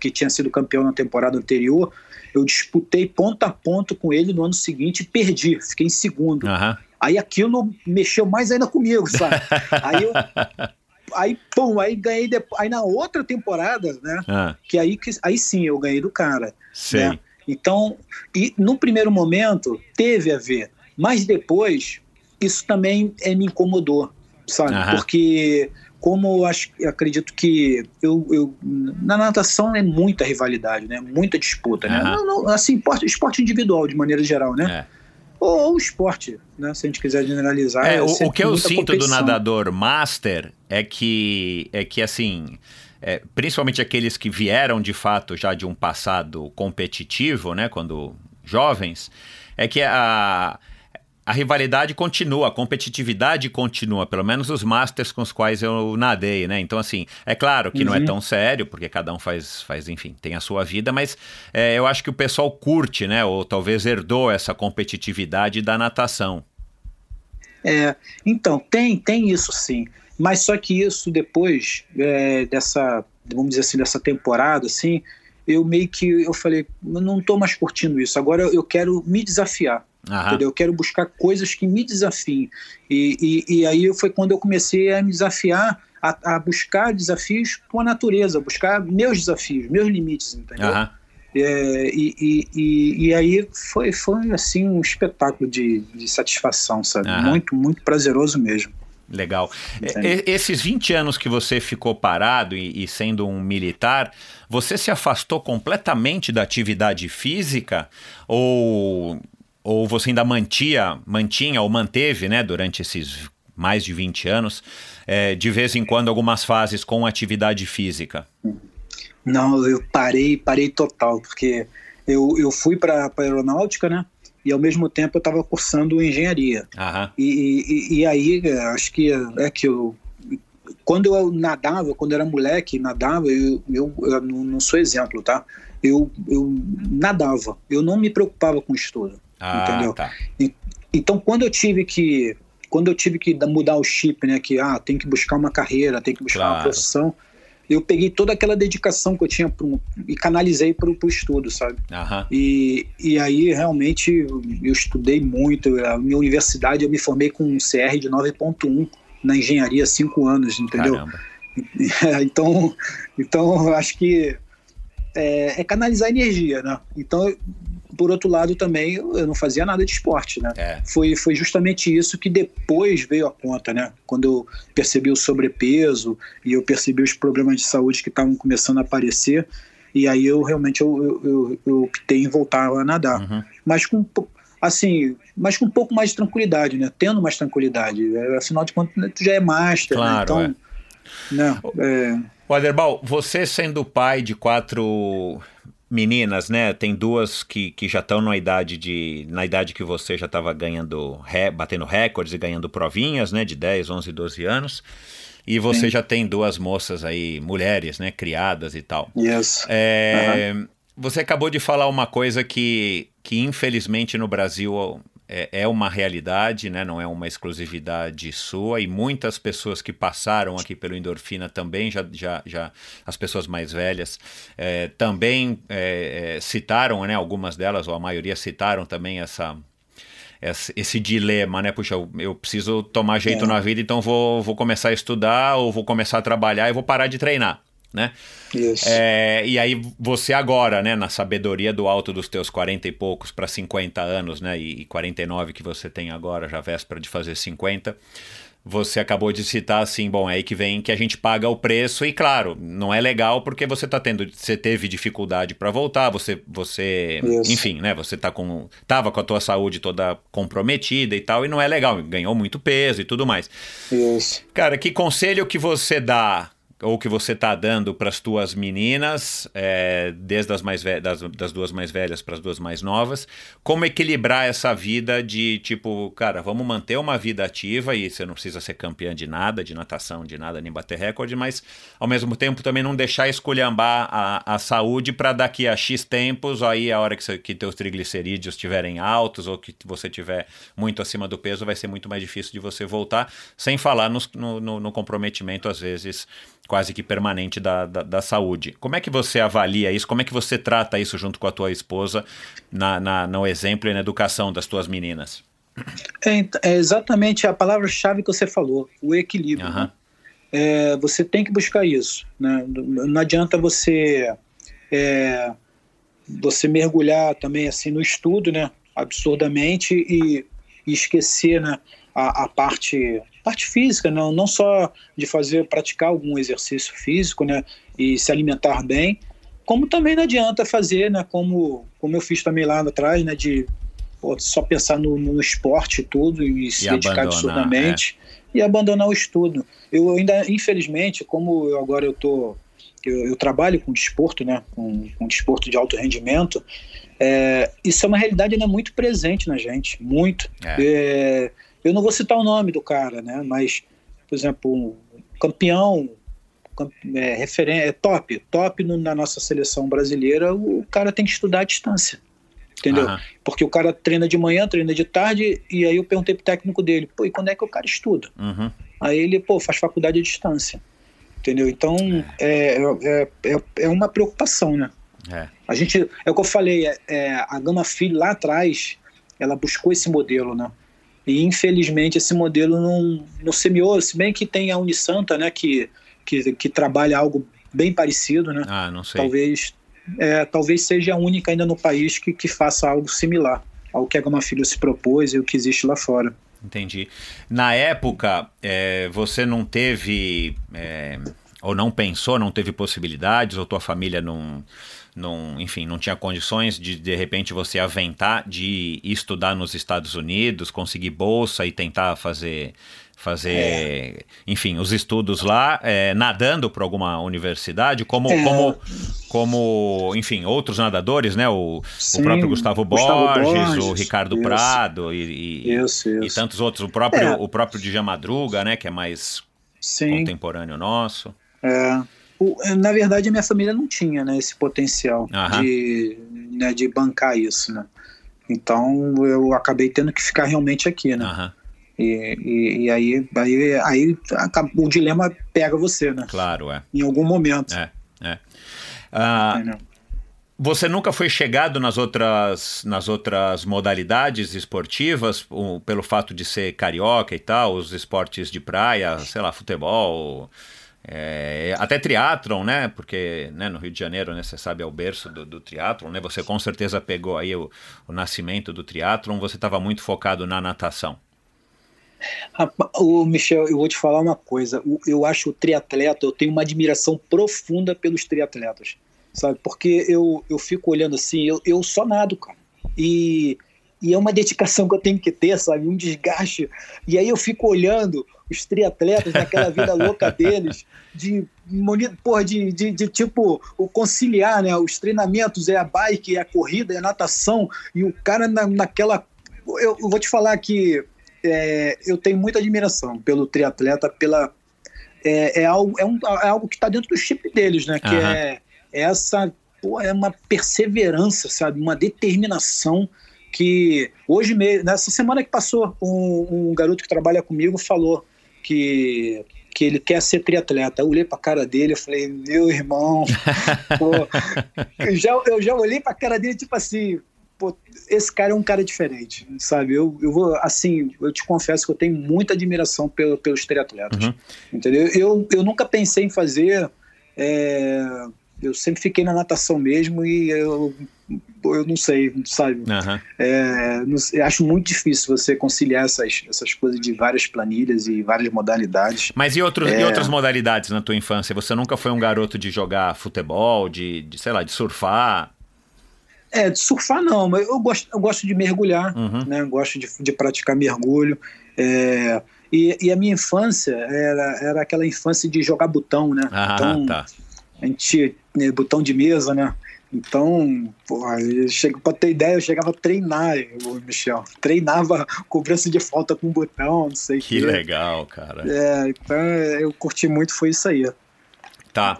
Que tinha sido campeão na temporada anterior. Eu disputei ponto a ponto com ele no ano seguinte e perdi, fiquei em segundo. Aham. Aí aquilo mexeu mais ainda comigo, sabe? aí eu. Aí, pum, aí ganhei depois. Aí na outra temporada, né? Ah, Que aí, que- aí sim eu ganhei do cara. sei. né? Então, e no primeiro momento teve a ver, mas depois isso também eh, me incomodou, sabe? Aham. Porque como eu acho, eu acredito que eu, eu- na natação é muita rivalidade, né? Muita disputa, né? Aham. Não, não, assim, esporte, individual de maneira geral, né? É. Ou, ou esporte, né? Se a gente quiser generalizar. É, o, sempre o que eu sinto do competição. nadador master é que, é que assim, é, principalmente aqueles que vieram de fato já de um passado competitivo, né, quando jovens, é que a, a rivalidade continua, a competitividade continua, pelo menos os masters com os quais eu nadei, né? Então, assim, é claro que não é Uhum. tão sério, porque cada um faz, faz enfim, tem a sua vida, mas é, eu acho que o pessoal curte, né? Ou talvez herdou essa competitividade da natação. É, então, tem, tem isso sim. Mas só que isso depois é, dessa, vamos dizer assim, dessa temporada, assim, eu meio que eu falei, eu não tô mais curtindo isso. Agora eu quero me desafiar, Aham. entendeu? Eu quero buscar coisas que me desafiem. E, e, e aí foi quando eu comecei a me desafiar, a, a buscar desafios com a natureza, buscar meus desafios, meus limites, entendeu? Aham. É, e, e, e, aí foi, foi assim um espetáculo de, de satisfação, sabe? Aham. Muito, muito prazeroso mesmo. Legal. E- e- esses 20 anos que você ficou parado e, e sendo um militar, você se afastou completamente da atividade física ou, ou você ainda mantia, mantinha ou manteve, né, durante esses mais de 20 anos, eh, de vez em quando algumas fases com atividade física? Não, eu parei, parei total, porque eu, eu fui para a aeronáutica, né? E ao mesmo tempo eu estava cursando engenharia. Aham. E, e, e aí, é, acho que é que eu. Quando eu nadava, quando eu era moleque, nadava, eu, eu, eu não sou exemplo, tá? Eu, eu nadava, eu não me preocupava com estudo. Ah, Entendeu? tá. Então, quando eu tive que quando eu tive que da- mudar o chip, né, que ah, tem que buscar uma carreira, tem que buscar uma Claro. profissão, eu peguei toda aquela dedicação que eu tinha pro, e canalizei para o estudo, sabe? Aham. E, e aí realmente eu estudei muito. A minha universidade eu me formei com um CR de 9.1 na engenharia cinco anos, entendeu? Caramba. então, então acho que é, é canalizar energia, né? Então, por outro lado também eu não fazia nada de esporte, né? É. foi, foi justamente isso que depois veio à conta, né? Quando eu percebi o sobrepeso e eu percebi os problemas de saúde que estavam começando a aparecer, e aí eu realmente eu, eu, eu- optei em voltar a nadar, Uhum. mas com um assim, mas com um pouco mais de tranquilidade, né? Tendo mais tranquilidade, É, afinal de contas né, tu já é master, Claro, né? Então, né? É, O Aderbal, você sendo pai de quatro meninas, né? Tem duas que, que já estão na idade de. Na idade que você já estava ganhando, ré- batendo recordes e ganhando provinhas, né? De 10, 11, 12 anos. E você Sim. já tem duas moças aí, mulheres, né? Criadas e tal. yes. É, Você acabou de falar uma coisa que, que infelizmente no Brasil é, é uma realidade, né? não é uma exclusividade sua, e muitas pessoas que passaram aqui pelo Endorfina também, já, já, já as pessoas mais velhas, é, também é, é, citaram, né? algumas delas, ou a maioria citaram também essa, esse, esse dilema, né? Puxa, eu, eu preciso tomar jeito É. na vida, então vou, vou começar a estudar ou vou começar a trabalhar e vou parar de treinar, né? Yes. É, e aí você agora, né, na sabedoria do alto dos teus 40 e poucos para 50 anos, né, e, e 49 que você tem agora, já véspera de fazer 50, você acabou de citar assim, bom, é aí que vem que a gente paga o preço e claro, não é legal porque você tá tendo, você teve dificuldade para voltar, você você, Isso. enfim, né, você tá com tava com a tua saúde toda comprometida e tal e não é legal, ganhou muito peso e tudo mais. yes. Cara, que conselho que você dá ou que você está dando para as tuas meninas, é, desde as mais das, das duas mais velhas para as duas mais novas, como equilibrar essa vida de tipo, cara, vamos manter uma vida ativa e você não precisa ser campeã de nada, de natação, de nada, nem bater recorde, mas ao mesmo tempo também não deixar esculhambar a, a saúde para daqui a X tempos, aí a hora que, você, que teus triglicerídeos estiverem altos ou que você tiver muito acima do peso, vai ser muito mais difícil de você voltar, sem falar no, no, no comprometimento, às vezes, quase que permanente da, da, da, saúde. Como é que você avalia isso? Como é que você trata isso junto com a tua esposa na, na no exemplo e na educação das tuas meninas? É, é exatamente a palavra-chave que você falou, o equilíbrio. Uhum. Né? É, você tem que buscar isso. Né? Não adianta você é, você mergulhar também assim no estudo, né? absurdamente e, e esquecer né? a, a parte parte física, não, não só de fazer, praticar algum exercício físico, né, e se alimentar bem, como também não adianta fazer, né, como, como eu fiz também lá atrás, né, de pô, só pensar no, no esporte e tudo e se e dedicar absurdamente é. e abandonar o estudo. Eu ainda, infelizmente, como eu, agora eu tô eu, eu, trabalho com desporto, né, com, com desporto de alto rendimento, é, isso é uma realidade ainda muito presente na gente, muito. É. É, eu não vou citar o nome do cara, né? Mas, por exemplo, um campeão, é, referência, é top, top no, na nossa seleção brasileira, o cara tem que estudar à distância. Entendeu? Uhum. Porque o cara treina de manhã, treina de tarde, e aí eu perguntei pro técnico dele, pô, e quando é que o cara estuda? Uhum. Aí ele, pô, faz faculdade à distância. Entendeu? Então é, é, é, é uma preocupação, né? É. A gente, é o que eu falei, é, é, a Gama Filho lá atrás, ela buscou esse modelo, né? E infelizmente esse modelo não, não semeou, se bem que tem a Unisanta, né, que, que, que trabalha algo bem parecido, né? Ah, não sei. Talvez, é, talvez seja a única ainda no país que, que faça algo similar ao que a Gama Filho se propôs e o que existe lá fora. Entendi. Na época, é, você não teve, é, ou não pensou, não teve possibilidades, ou tua família não não, enfim, não tinha condições de de repente você aventar de estudar nos Estados Unidos, conseguir bolsa e tentar fazer fazer, é. enfim, os estudos lá, é, nadando para alguma universidade, como, é. como, como, enfim, outros nadadores, né? O, Sim, o próprio Gustavo, Gustavo Borges, Borges, o Ricardo isso. Prado e, e, isso, isso. e, tantos outros, o próprio, é. o próprio Djamadruga, Madruga, né? Que é mais Sim. contemporâneo nosso. É. O, na verdade, a minha família não tinha né, esse potencial de, né, de bancar isso, né? Então eu acabei tendo que ficar realmente aqui, né? E, e, e, aí, aí, aí o dilema pega você, né? Claro, é. Em algum momento. É, é. Ah, você nunca foi chegado nas outras, nas outras modalidades esportivas, pelo fato de ser carioca e tal, os esportes de praia, sei lá, futebol, é, até triatlon, né? Porque né, no Rio de Janeiro, né, você sabe, é o berço do, do triatlon, né? Você com certeza pegou aí o, o nascimento do triatlon, você estava muito focado na natação. O Michel, eu vou te falar uma coisa. Eu acho o triatleta, eu tenho uma admiração profunda pelos triatletas, sabe? Porque eu, eu fico olhando assim, eu, eu só nado, cara. E, e é uma dedicação que eu tenho que ter, sabe? Um desgaste. E aí eu fico olhando os triatletas naquela vida louca deles, de, porra, de, de, de, tipo o conciliar né, os treinamentos, é a bike, é a corrida, é a natação, e o cara na, naquela. Eu, eu, vou te falar que é, eu tenho muita admiração pelo triatleta, pela. É, é algo, é, um, é algo que está dentro do chip deles, né? Que uhum. é, é essa. Pô, é uma perseverança, sabe? Uma determinação que hoje mesmo, nessa semana que passou, um, um garoto que trabalha comigo falou que que ele quer ser triatleta. Eu olhei para a cara dele e falei, meu irmão, pô, eu, já, eu já olhei para a cara dele tipo assim, pô, esse cara é um cara diferente, sabe? Eu, eu vou, assim, eu te confesso que eu tenho muita admiração pelo, pelos triatletas, uhum. entendeu? Eu, eu nunca pensei em fazer, é, eu sempre fiquei na natação mesmo e eu eu não sei, sabe? Uhum. É, não, acho muito difícil você conciliar essas, essas coisas de várias planilhas e várias modalidades. Mas e, outros, é... e outras modalidades na tua infância? Você nunca foi um garoto de jogar futebol, de, de sei lá, de surfar? É, de surfar não, mas eu gosto, eu gosto de mergulhar, uhum. né? Gosto de, de praticar mergulho. É, E, e, a minha infância era, era aquela infância de jogar botão, né? Ah, então, tá. A gente, né, botão de mesa, né? Então, porra, chego, pra ter ideia, eu chegava a treinar, o Michel. Treinava cobrança de falta com botão, não sei o que. Que legal, cara. É, então eu curti muito, foi isso aí. Tá.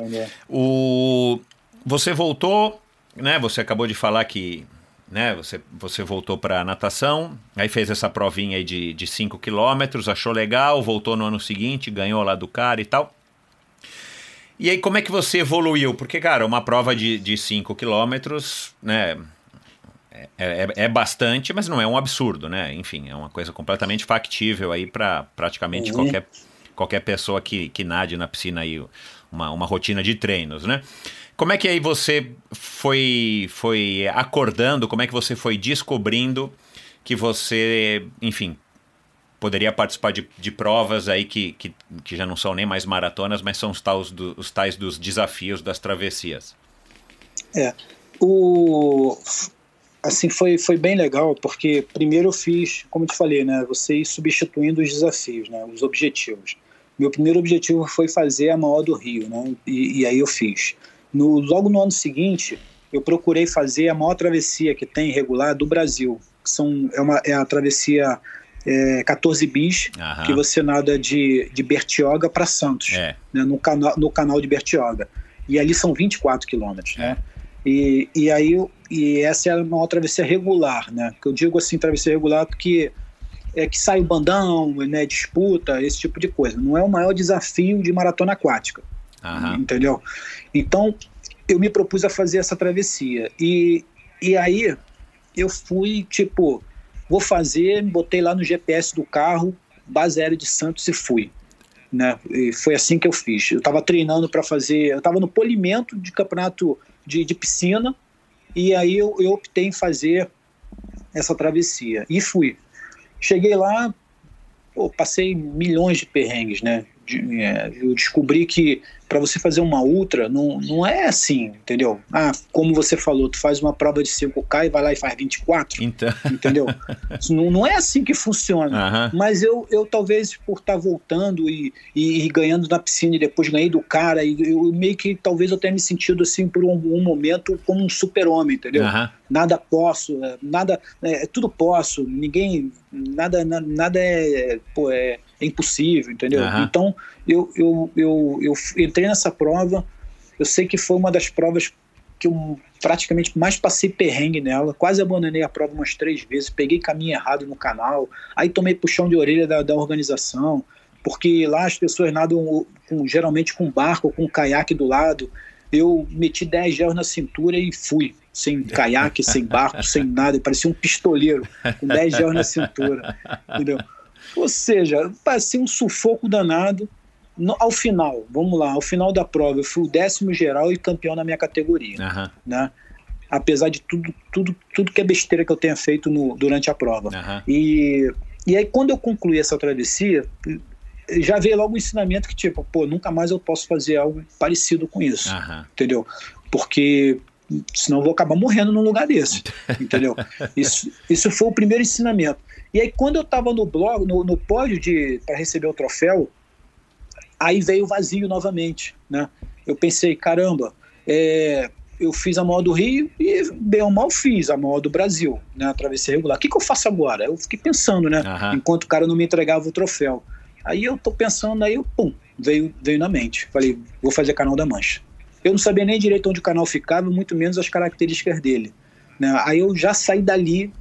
O... Você voltou, né? Você acabou de falar que né, você, você voltou para natação, aí fez essa provinha aí de 5 quilômetros, achou legal, voltou no ano seguinte, ganhou lá do cara e tal. E aí, como é que você evoluiu? Porque, cara, uma prova de 5 quilômetros, né? É, é, é, bastante, mas não é um absurdo, né? Enfim, é uma coisa completamente factível aí para praticamente uhum. qualquer, qualquer pessoa que, que nade na piscina aí, uma, uma rotina de treinos, né? Como é que aí você foi, foi acordando, como é que você foi descobrindo que você, enfim, poderia participar de, de provas aí que, que, que, já não são nem mais maratonas, mas são os tais, do, os tais dos desafios das travessias. É, o assim foi, foi bem legal porque primeiro eu fiz, como te falei, né, você ir substituindo os desafios, né, os objetivos. Meu primeiro objetivo foi fazer a maior do Rio, né, e, e aí eu fiz. No, logo no ano seguinte, eu procurei fazer a maior travessia que tem regular do Brasil. São, é, uma, é a travessia é, 14 bis, Aham. que você nada de, de Bertioga para Santos, é. né, no, canal, no canal de Bertioga. E ali são 24 quilômetros, né? E, e aí e essa é a maior travessia regular, né? Que eu digo assim, travessia regular porque é que sai o bandão, né, disputa, esse tipo de coisa. Não é o maior desafio de maratona aquática. Aham. Entendeu? Então, eu me propus a fazer essa travessia. E, e aí, eu fui, tipo, vou fazer, botei lá no GPS do carro, base aérea de Santos e fui. Né? E foi assim que eu fiz. Eu estava treinando para fazer, eu estava no polimento de campeonato de, de piscina, e aí eu, eu optei em fazer essa travessia. E fui. Cheguei lá, pô, passei milhões de perrengues, né? De, é, eu descobri que para você fazer uma ultra, não, não é assim, entendeu? Ah, como você falou, tu faz uma prova de 5K e vai lá e faz 24, então... entendeu? não, não é assim que funciona. Uhum. Mas eu, eu talvez por estar tá voltando e, e, e, ganhando na piscina e depois ganhei do cara, e eu meio que talvez eu tenha me sentido assim por um, um momento como um super-homem, entendeu? Uhum. Nada posso, nada, é, tudo posso, ninguém, nada, nada é, pô, é, é impossível, entendeu? Uhum. Então, eu, eu, eu, eu entrei nessa prova, eu sei que foi uma das provas que eu praticamente mais passei perrengue nela, quase abandonei a prova umas três vezes, peguei caminho errado no canal, aí tomei puxão de orelha da, da organização, porque lá as pessoas nadam com, geralmente com barco, com caiaque do lado, eu meti 10 gel na cintura e fui, sem caiaque, sem barco, sem nada, parecia um pistoleiro, com 10 gel na cintura, entendeu? Ou seja, parecia um sufoco danado, no, ao final, vamos lá, ao final da prova, eu fui o décimo geral e campeão na minha categoria. Uhum. Né? Apesar de tudo, tudo, tudo que é besteira que eu tenha feito no, durante a prova. Uhum. E, e aí, quando eu concluí essa travessia, já veio logo o ensinamento que, tipo, pô, nunca mais eu posso fazer algo parecido com isso. Uhum. Entendeu? Porque senão eu vou acabar morrendo num lugar desse. entendeu? Isso, isso foi o primeiro ensinamento. E aí, quando eu estava no blog, no, no pódio para receber o troféu, Aí veio o vazio novamente, né? Eu pensei, caramba, é, eu fiz a maior do Rio e bem ou mal fiz a maior do Brasil, né? A travessia regular. O que, que eu faço agora? Eu fiquei pensando, né? Uhum. Enquanto o cara não me entregava o troféu. Aí eu tô pensando, aí eu, pum, veio, veio na mente. Falei, vou fazer canal da Mancha. Eu não sabia nem direito onde o canal ficava, muito menos as características dele. Né? Aí eu já saí dali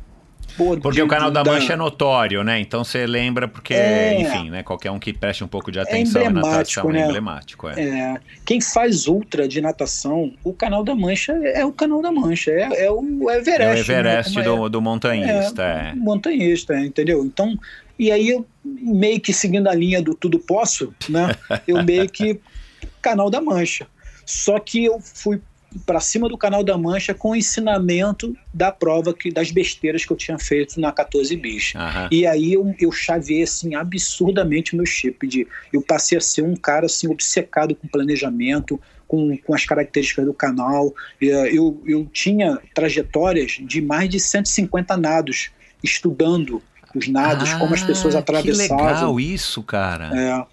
porque de, o canal da Mancha da... é notório, né? Então você lembra porque, é, enfim, né? Qualquer um que preste um pouco de é atenção é na natação né? é emblemático. É. é. Quem faz ultra de natação, o canal da Mancha é, o canal da Mancha, é, é o Everest. É o Everest né? do, do montanhista, é. Montanhista, entendeu? Então, e aí eu meio que seguindo a linha do tudo posso, né? Eu meio que canal da Mancha. Só que eu fui para cima do canal da Mancha com o ensinamento da prova que das besteiras que eu tinha feito na 14 bis. Uhum. E aí eu, eu chaveei assim absurdamente o meu chip de eu passei a ser um cara assim obcecado com planejamento, com, com as características do canal. Eu, eu tinha trajetórias de mais de 150 nados estudando os nados, como as pessoas Ah, atravessavam. Que legal isso, cara. É,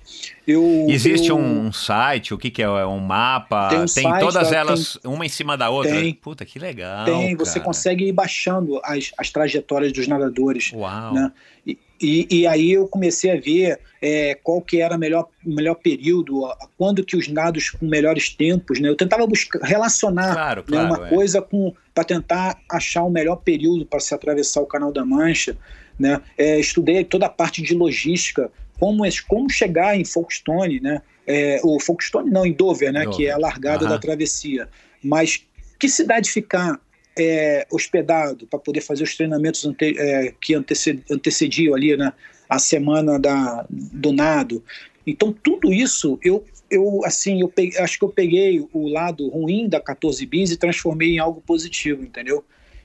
eu, Existe eu- um site, o que, que é? É um mapa? Tem um site, todas tá, elas, uma em cima da outra? Tem. Puta, que legal. Tem, você cara. consegue ir baixando as, as trajetórias dos nadadores. Uau. né? E, e, e aí eu comecei a ver é, qual que era o melhor, melhor período, quando que os nados com melhores tempos, né? Eu tentava buscar, relacionar Claro, né, claro. uma é. coisa com para tentar achar o melhor período para se atravessar o Canal da Mancha, né? É, estudei toda a parte de logística, como, como chegar em Folkestone, né? É, o Folkestone não, em Dover, né? Dover. Que é a largada Aham. da travessia. Mas que cidade ficar é, hospedado para poder fazer os treinamentos ante- é, que antece- antecediam ali, né? A semana da, do nado. Então tudo isso eu eu assim eu peguei, acho que eu peguei o lado ruim da 14 bis e transformei em algo positivo, entendeu?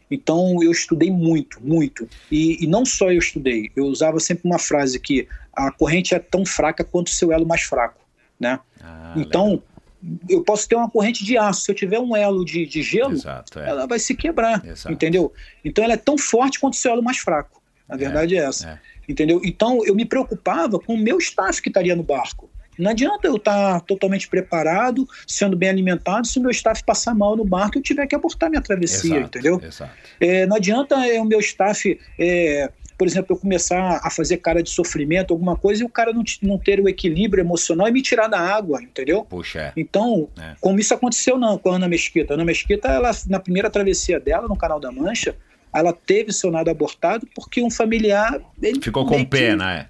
Então eu estudei muito, muito. E, e não só eu estudei, eu usava sempre uma frase que a corrente é tão fraca quanto o seu elo mais fraco, né? Ah, então eu posso ter uma corrente de aço, se eu tiver um elo de, de legal. gelo, Exato, é. ela vai se quebrar, Exato. entendeu? Então ela é tão forte quanto o seu elo mais fraco. A verdade é, essa, é. entendeu? Então eu me preocupava com o meu staff que estaria no barco. Não adianta eu estar totalmente preparado, sendo bem alimentado, se o meu staff passar mal no barco e eu tiver que abortar minha travessia, Exato, entendeu? Exato. É, não adianta é, o meu staff, é, por exemplo, eu começar a fazer cara de sofrimento, alguma coisa, e o cara não, não ter o equilíbrio emocional e me tirar da água, entendeu? Puxa, é. Então, É. como isso aconteceu não, com a Ana Mesquita. A Ana Mesquita, ela, na primeira travessia dela, no Canal da Mancha, ela teve seu nado abortado porque um familiar. Ficou com meio que- pena, é.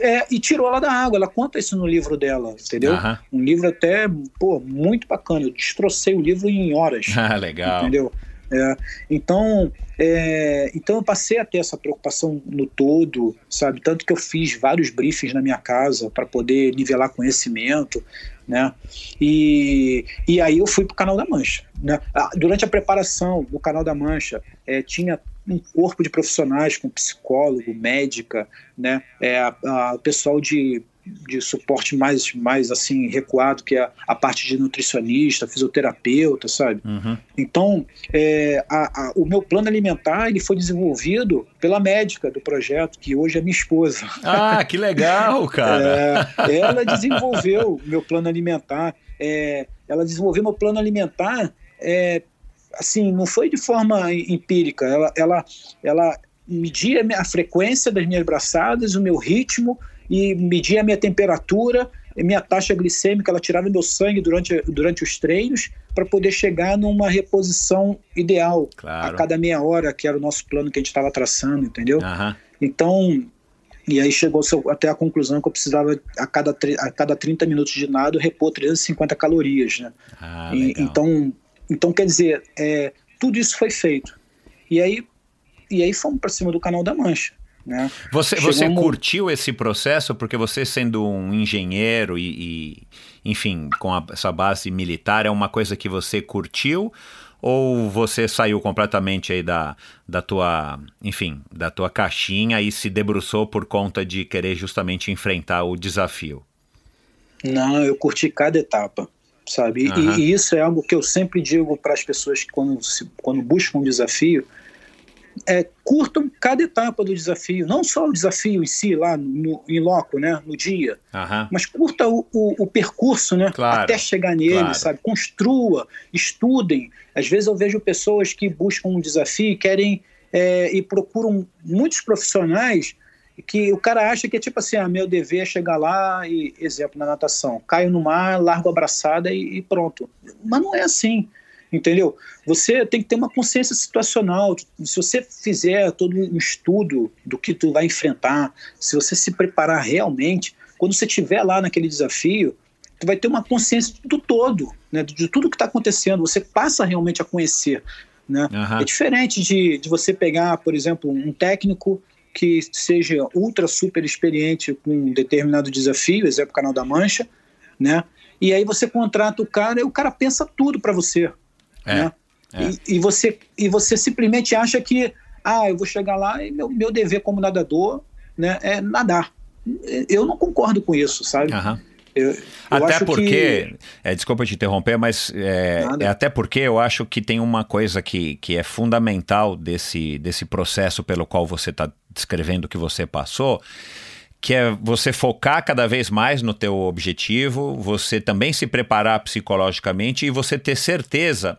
É, e tirou ela da água. Ela conta isso no livro dela, entendeu? Um livro até, pô, muito bacana. Eu destrocei o livro em horas. Ah, legal. Entendeu? É, então, é, então eu passei a ter essa preocupação no todo, sabe? Tanto que eu fiz vários briefings na minha casa para poder nivelar conhecimento, né? E, e aí eu fui para o Canal da Mancha. Né? Ah, Durante a preparação do Canal da Mancha, é, tinha um corpo de profissionais com psicólogo, médica, né? É, a- a- o pessoal de de suporte mais, mais assim recuado, que é a, a parte de nutricionista, fisioterapeuta, sabe? Uhum. Então, é, a- a- o meu plano alimentar ele foi desenvolvido pela médica do projeto, que hoje é minha esposa. Ah, que legal, cara. É, ela desenvolveu o meu plano alimentar. é, ela desenvolveu meu plano alimentar, é, assim, não foi de forma em- empírica. Ela, ela, ela media a frequência das minhas braçadas, o meu ritmo e media a minha temperatura, minha taxa glicêmica. Ela tirava meu sangue durante, durante os treinos para poder chegar numa reposição ideal Claro. a cada meia hora, que era o nosso plano que a gente estava traçando, entendeu? Aham. Então, e aí chegou até a conclusão que eu precisava, a cada, a cada 30 minutos de nado, repor 350 calorias, né? Ah, E- então, então, quer dizer, é, tudo isso foi feito. E aí, e aí fomos para cima do Canal da Mancha, né? Você, você curtiu esse processo porque você sendo um engenheiro e, e, enfim, com a- essa base militar, é uma coisa que você curtiu? Ou você saiu completamente aí da, da tua, enfim, da tua caixinha e se debruçou por conta de querer justamente enfrentar o desafio? Não, eu curti cada etapa, sabe? E-. E, isso é algo que eu sempre digo para as pessoas que quando, se- quando buscam um desafio, é, curtam cada etapa do desafio, não só o desafio em si, lá no, em loco, né, no dia, Aham. mas curta o, o- o percurso, né? Claro, Até chegar nele, claro. sabe? Construa, estudem. Às vezes eu vejo pessoas que buscam um desafio e querem é, e procuram muitos profissionais que o cara acha que é tipo assim, ah, meu dever é chegar lá e, exemplo, na natação, caio no mar, largo a braçada e, e pronto. Mas não é assim. Entendeu? Você tem que ter uma consciência situacional. Se você fizer todo um estudo do que tu vai enfrentar, se você se preparar realmente, quando você estiver lá naquele desafio, tu vai ter uma consciência do todo, né? de tudo que está acontecendo. Você passa realmente a conhecer. Né? Aham. É diferente de, de você pegar, por exemplo, um técnico que seja ultra super experiente com um determinado desafio, exemplo, Canal da Mancha, né? E aí você contrata o cara e o cara pensa tudo para você. É, né? é. E, e você, e você simplesmente acha que, ah, eu vou chegar lá e meu, meu dever como nadador né, é nadar. Eu não concordo com isso, sabe? Aham. Eu, eu Até porque, é, desculpa te interromper, mas é, é até porque eu acho que tem uma coisa que, que é fundamental desse, desse processo pelo qual você está descrevendo o que você passou, que é você focar cada vez mais no teu objetivo, você também se preparar psicologicamente e você ter certeza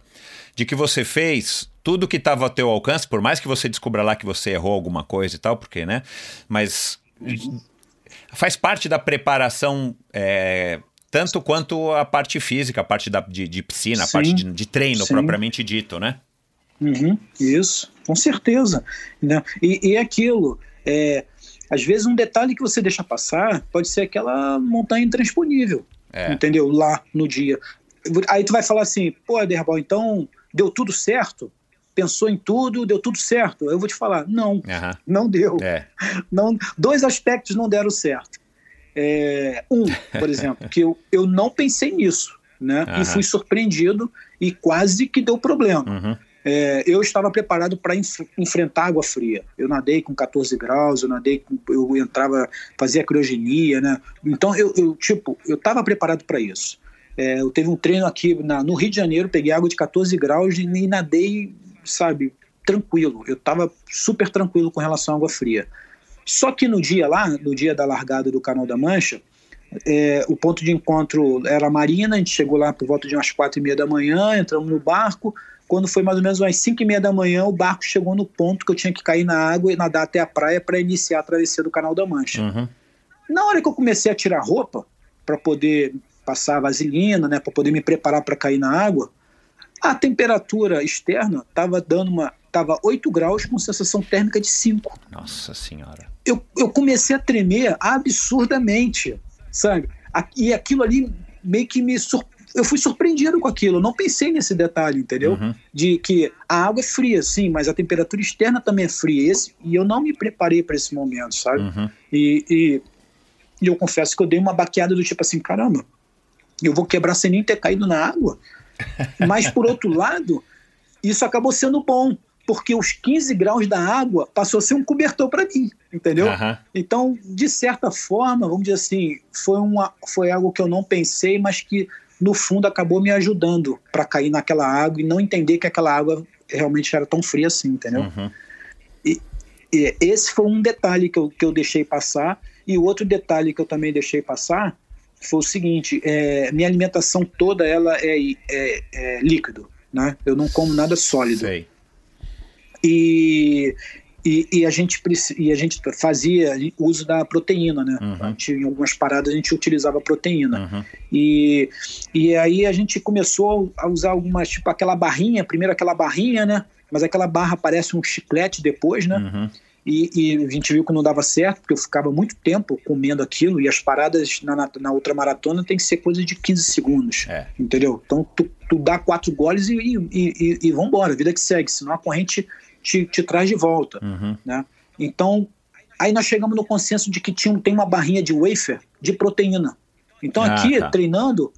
de que você fez tudo que estava ao teu alcance, por mais que você descubra lá que você errou alguma coisa e tal, porque, né? Mas faz parte da preparação é, tanto quanto a parte física, a parte da, de, de piscina, sim, a parte de, de treino sim. propriamente dito, né? Uhum, isso, com certeza. Né? E, e aquilo, é, às vezes um detalhe que você deixa passar pode ser aquela montanha intransponível, é. entendeu? Lá no dia. Aí tu vai falar assim, pô, Aderbal, então deu tudo certo? Pensou em tudo, deu tudo certo? Eu vou te falar, não, uhum. não deu. É. Não, dois aspectos não deram certo. É, um, por exemplo, que eu, eu não pensei nisso, né? Uhum. E fui surpreendido e quase que deu problema. Uhum. É, eu estava preparado para enf enfrentar água fria. Eu nadei com 14 graus, eu nadei, com, eu entrava, fazia criogenia, né? Então eu, eu tipo, eu estava preparado para isso. É, eu teve um treino aqui na, no Rio de Janeiro, peguei água de 14 graus e, e nadei, sabe, tranquilo. Eu estava super tranquilo com relação à água fria. Só que no dia lá, no dia da largada do Canal da Mancha, é, o ponto de encontro era a Marina, a gente chegou lá por volta de umas quatro e meia da manhã, entramos no barco, quando foi mais ou menos umas cinco e meia da manhã, o barco chegou no ponto que eu tinha que cair na água e nadar até a praia para iniciar a travessia do Canal da Mancha. Uhum. Na hora que eu comecei a tirar roupa, para poder passar vaselina, né, para poder me preparar para cair na água, a temperatura externa estava dando uma Tava 8 graus com sensação térmica de 5. Nossa Senhora. Eu, eu comecei a tremer absurdamente, sabe? E aquilo ali meio que me sur... eu fui surpreendido com aquilo. Eu não pensei nesse detalhe, entendeu? Uhum. De que a água é fria, sim, mas a temperatura externa também é fria. Esse, e eu não me preparei para esse momento, sabe? Uhum. E, e, e, eu confesso que eu dei uma baqueada do tipo assim: caramba, eu vou quebrar sem nem ter caído na água. mas por outro lado, isso acabou sendo bom, porque os 15 graus da água passou a ser um cobertor para mim, entendeu? Uhum. Então, de certa forma, vamos dizer assim, foi, uma, foi algo que eu não pensei, mas que no fundo acabou me ajudando para cair naquela água e não entender que aquela água realmente era tão fria assim, entendeu? Uhum. E, e, esse foi um detalhe que eu, que eu deixei passar. E o outro detalhe que eu também deixei passar foi o seguinte: é, minha alimentação toda ela é, é, é líquido, né? Eu não como nada sólido. Sei. E, e, e, a gente, e a gente fazia uso da proteína, né? Uhum. Gente, em algumas paradas a gente utilizava proteína. Uhum. E, e aí a gente começou a usar algumas, tipo aquela barrinha, primeiro aquela barrinha, né? Mas aquela barra parece um chiclete depois, né? Uhum. E, e, a gente viu que não dava certo, porque eu ficava muito tempo comendo aquilo, e as paradas na, na, na outra maratona tem que ser coisa de 15 segundos. É. Entendeu? Então tu, tu dá quatro goles e, e, e, e vambora, vida que segue, senão a corrente te, te traz de volta. Uhum. Né? Então, aí nós chegamos no consenso de que tinha, tem uma barrinha de wafer de proteína. Então, ah, aqui, tá. treinando,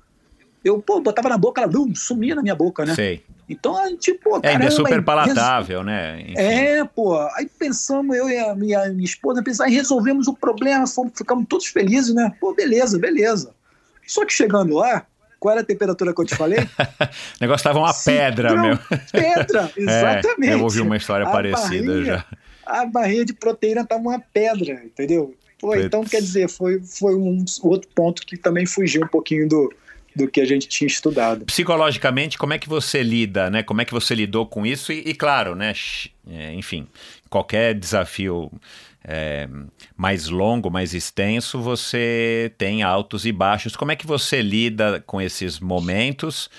eu pô, botava na boca, ela blum, sumia na minha boca, né? Sei. Então, a gente, pô, é, ainda é super palatável, né? Enfim. É, pô. Aí pensamos, eu e a minha, minha esposa, pensar, aí resolvemos o problema, fomos, ficamos todos felizes, né? Pô, beleza, beleza. Só que chegando lá, qual era a temperatura que eu te falei? o negócio estava uma pedra, meu. Pedra, exatamente. É, eu ouvi uma história a parecida barrinha, já. A barrinha de proteína estava uma pedra, entendeu? Pô, então, quer dizer, foi, foi um outro ponto que também fugiu um pouquinho do, do que a gente tinha estudado. Psicologicamente, como é que você lida, né? Como é que você lidou com isso? E, e claro, né? É, enfim, qualquer desafio é, mais longo, mais extenso, você tem altos e baixos. Como é que você lida com esses momentos?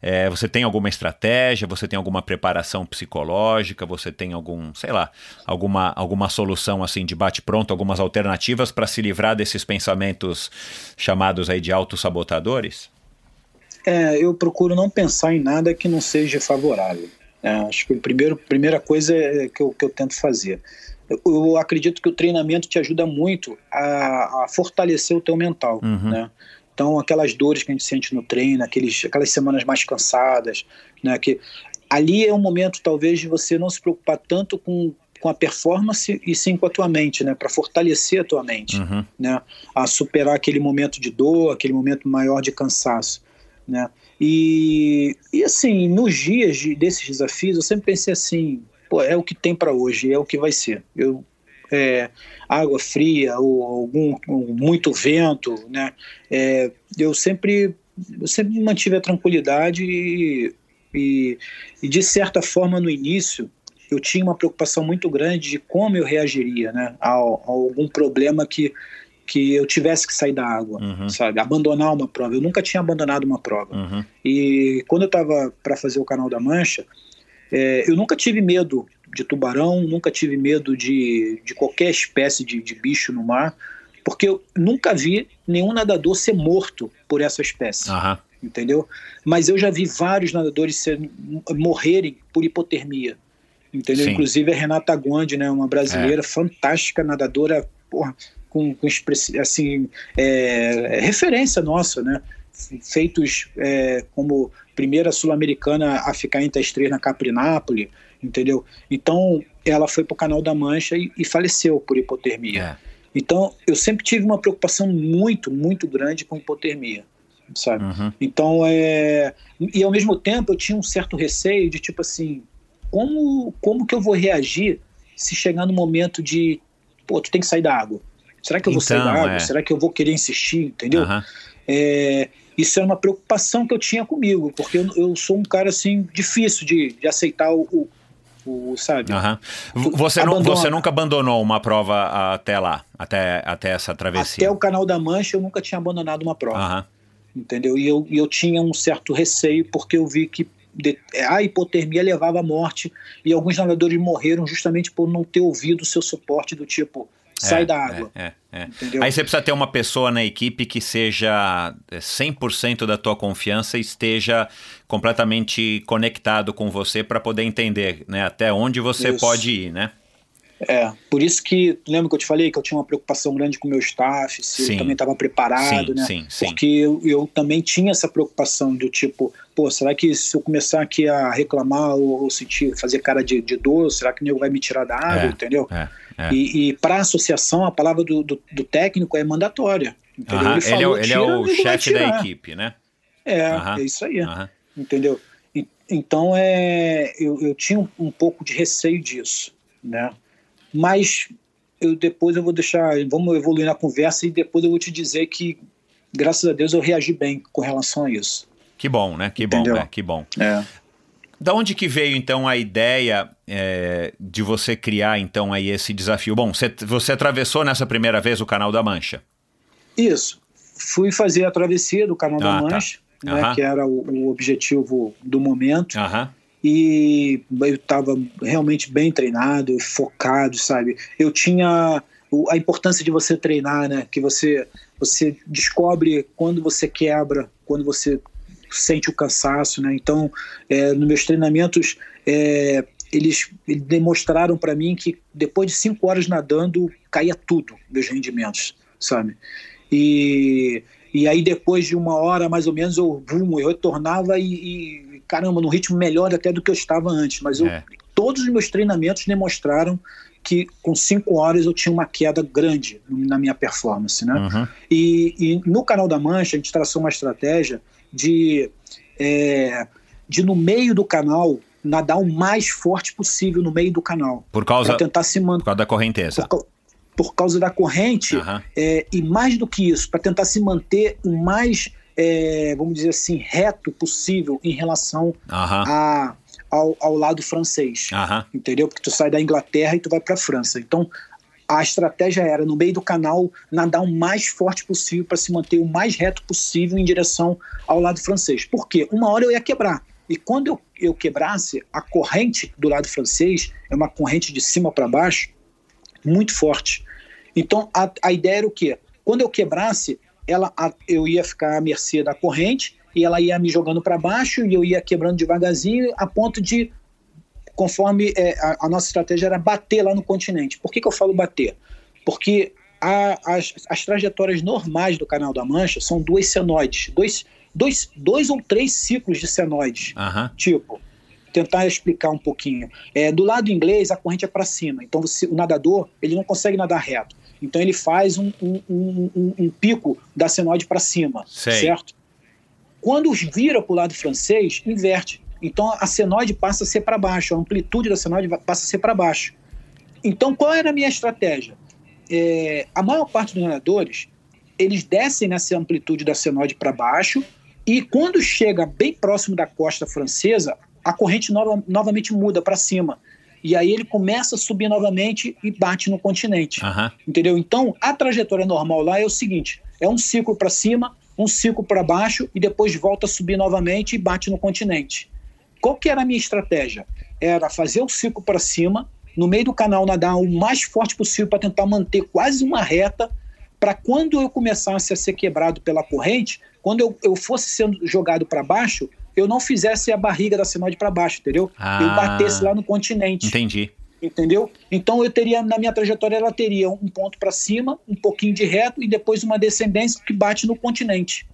É, você tem alguma estratégia? Você tem alguma preparação psicológica? Você tem algum, sei lá, alguma, alguma solução assim de bate-pronto, algumas alternativas para se livrar desses pensamentos chamados aí de autossabotadores? É, eu procuro não pensar em nada que não seja favorável. É, acho que a primeira coisa é que eu, que eu tento fazer eu acredito que o treinamento te ajuda muito a, a fortalecer o teu mental, uhum. né? Então, aquelas dores que a gente sente no treino, aqueles, aquelas semanas mais cansadas, né? Que ali é um momento, talvez, de você não se preocupar tanto com, com a performance e sim com a tua mente, né? Para fortalecer a tua mente, uhum. né? A superar aquele momento de dor, aquele momento maior de cansaço, né? E, e assim, nos dias de, desses desafios, eu sempre pensei assim, pô, é o que tem para hoje, é o que vai ser. Eu é, água fria ou algum muito vento, né? É, eu sempre eu sempre mantive a tranquilidade e, e, e, de certa forma no início eu tinha uma preocupação muito grande de como eu reagiria, né? A, a algum problema que que eu tivesse que sair da água, uhum. sabe? Abandonar uma prova. Eu nunca tinha abandonado uma prova. Uhum. E quando eu estava para fazer o Canal da Mancha, é, eu nunca tive medo de tubarão, nunca tive medo de, de qualquer espécie de, de bicho no mar, porque eu nunca vi nenhum nadador ser morto por essa espécie. Uhum. Entendeu? Mas eu já vi vários nadadores ser, morrerem por hipotermia. Entendeu? Sim. Inclusive a Renata Guandi, né, uma brasileira é. fantástica nadadora, porra, com, com assim, é, referência nossa, né? Feitos é, como primeira sul-americana a ficar entre as três na Caprinápolis, entendeu? Então ela foi para o Canal da Mancha e, e faleceu por hipotermia. É. Então eu sempre tive uma preocupação muito, muito grande com hipotermia, sabe? Uhum. Então é e ao mesmo tempo eu tinha um certo receio de tipo assim, como como que eu vou reagir se chegar no momento de pô, tu tem que sair da água. Será que eu vou então, sair da água? É. Será que eu vou querer insistir? Entendeu? Uhum. É, isso era uma preocupação que eu tinha comigo, porque eu, eu sou um cara assim difícil de, de aceitar o, o, o sabe? Uhum. Você, não, você nunca abandonou uma prova até lá, até, até essa travessia? Até o Canal da Mancha eu nunca tinha abandonado uma prova. Uhum. Entendeu? E eu, eu tinha um certo receio porque eu vi que a hipotermia levava à morte e alguns nadadores morreram justamente por não ter ouvido o seu suporte do tipo sai é, da água. É, é, é. Aí você precisa ter uma pessoa na equipe que seja 100% da tua confiança e esteja completamente conectado com você para poder entender né, até onde você isso. pode ir, né? É, por isso que, lembra que eu te falei que eu tinha uma preocupação grande com o meu staff, se sim. eu também estava preparado, sim, né? Sim, sim. Porque eu, eu, também tinha essa preocupação do tipo, pô, será que se eu começar aqui a reclamar ou, ou sentir, fazer cara de, de dor, será que o nego vai me tirar da água, é, entendeu? É. É. E, e para a associação, a palavra do, do, do, técnico é mandatória. Entendeu? Ele, falou, ele, é, ele é o chefe da equipe, né? É, é isso aí. Entendeu? E, então, é, eu, eu tinha um, um, pouco de receio disso, né? Mas eu, depois eu vou deixar, vamos evoluir na conversa e depois eu vou te dizer que, graças a Deus, eu reagi bem com relação a isso. Que bom, né? Que Entendeu? bom, né? Que bom. É. Da onde que veio então a ideia é, de você criar então aí esse desafio? Bom, você, você atravessou nessa primeira vez o Canal da Mancha? Isso. Fui fazer a travessia do Canal ah, da tá. Mancha, tá. né, que era o, o, objetivo do momento. E eu estava realmente bem treinado, focado, sabe? Eu tinha a importância de você treinar, né? Que você você descobre quando você quebra, quando você sente o cansaço, né? Então, é, nos meus treinamentos, é, eles, eles demonstraram para mim que depois de cinco horas nadando, caía tudo, meus rendimentos, sabe? E, e aí depois de uma hora, mais ou menos, eu, boom, eu retornava e, e, caramba, num ritmo melhor até do que eu estava antes. Mas eu, é. todos os meus treinamentos demonstraram que com cinco horas eu tinha uma queda grande na minha performance, né? Uhum. E, e no Canal da Mancha, a gente traçou uma estratégia de, é, de no meio do canal nadar o mais forte possível no meio do canal. Por causa, tentar se por causa da correnteza. Por, por causa da corrente, uhum. é, e mais do que isso, para tentar se manter o mais, é, vamos dizer assim, reto possível em relação uhum. a, ao, ao, lado francês. Uhum. Entendeu? Porque tu sai da Inglaterra e tu vai para a França. Então, a estratégia era, no meio do canal, nadar o mais forte possível para se manter o mais reto possível em direção ao lado francês. Por quê? Uma hora eu ia quebrar. E quando eu, eu quebrasse, a corrente do lado francês é uma corrente de cima para baixo muito forte. Então a, a ideia era o quê? Quando eu quebrasse, ela, a, eu ia ficar à mercê da corrente e ela ia me jogando para baixo e eu ia quebrando devagarzinho a ponto de conforme é, a, a, nossa estratégia era bater lá no continente. Por que, que eu falo bater? Porque a, as, as, trajetórias normais do Canal da Mancha são duas senoides, dois, dois, dois ou três ciclos de senoides. Uhum. Tipo, tentar explicar um pouquinho. É, do lado inglês, a corrente é para cima, então você, o nadador ele não consegue nadar reto. Então ele faz um, um, um, um pico da senoide para cima, Sei. certo? Quando vira para o lado francês, inverte. Então a senoide passa a ser para baixo, a amplitude da senoide passa a ser para baixo. então, qual era a minha estratégia? É, a maior parte dos nadadores, eles descem nessa amplitude da senoide para baixo e quando chega bem próximo da costa francesa, a corrente nova, novamente muda para cima. E aí ele começa a subir novamente e bate no continente. Aham. Entendeu? Então, a trajetória normal lá é o seguinte: é um ciclo para cima, um ciclo para baixo e depois volta a subir novamente e bate no continente. Qual que era a minha estratégia? Era fazer o ciclo para cima, no meio do canal nadar o mais forte possível para tentar manter quase uma reta, para quando eu começasse a ser quebrado pela corrente, quando eu, eu fosse sendo jogado para baixo, eu não fizesse a barriga da sinoide para baixo, entendeu? Ah. Eu batesse lá no continente Entendi. entendeu? Então eu teria na minha trajetória ela teria um ponto para cima, um pouquinho de reto e depois uma descendência que bate no continente.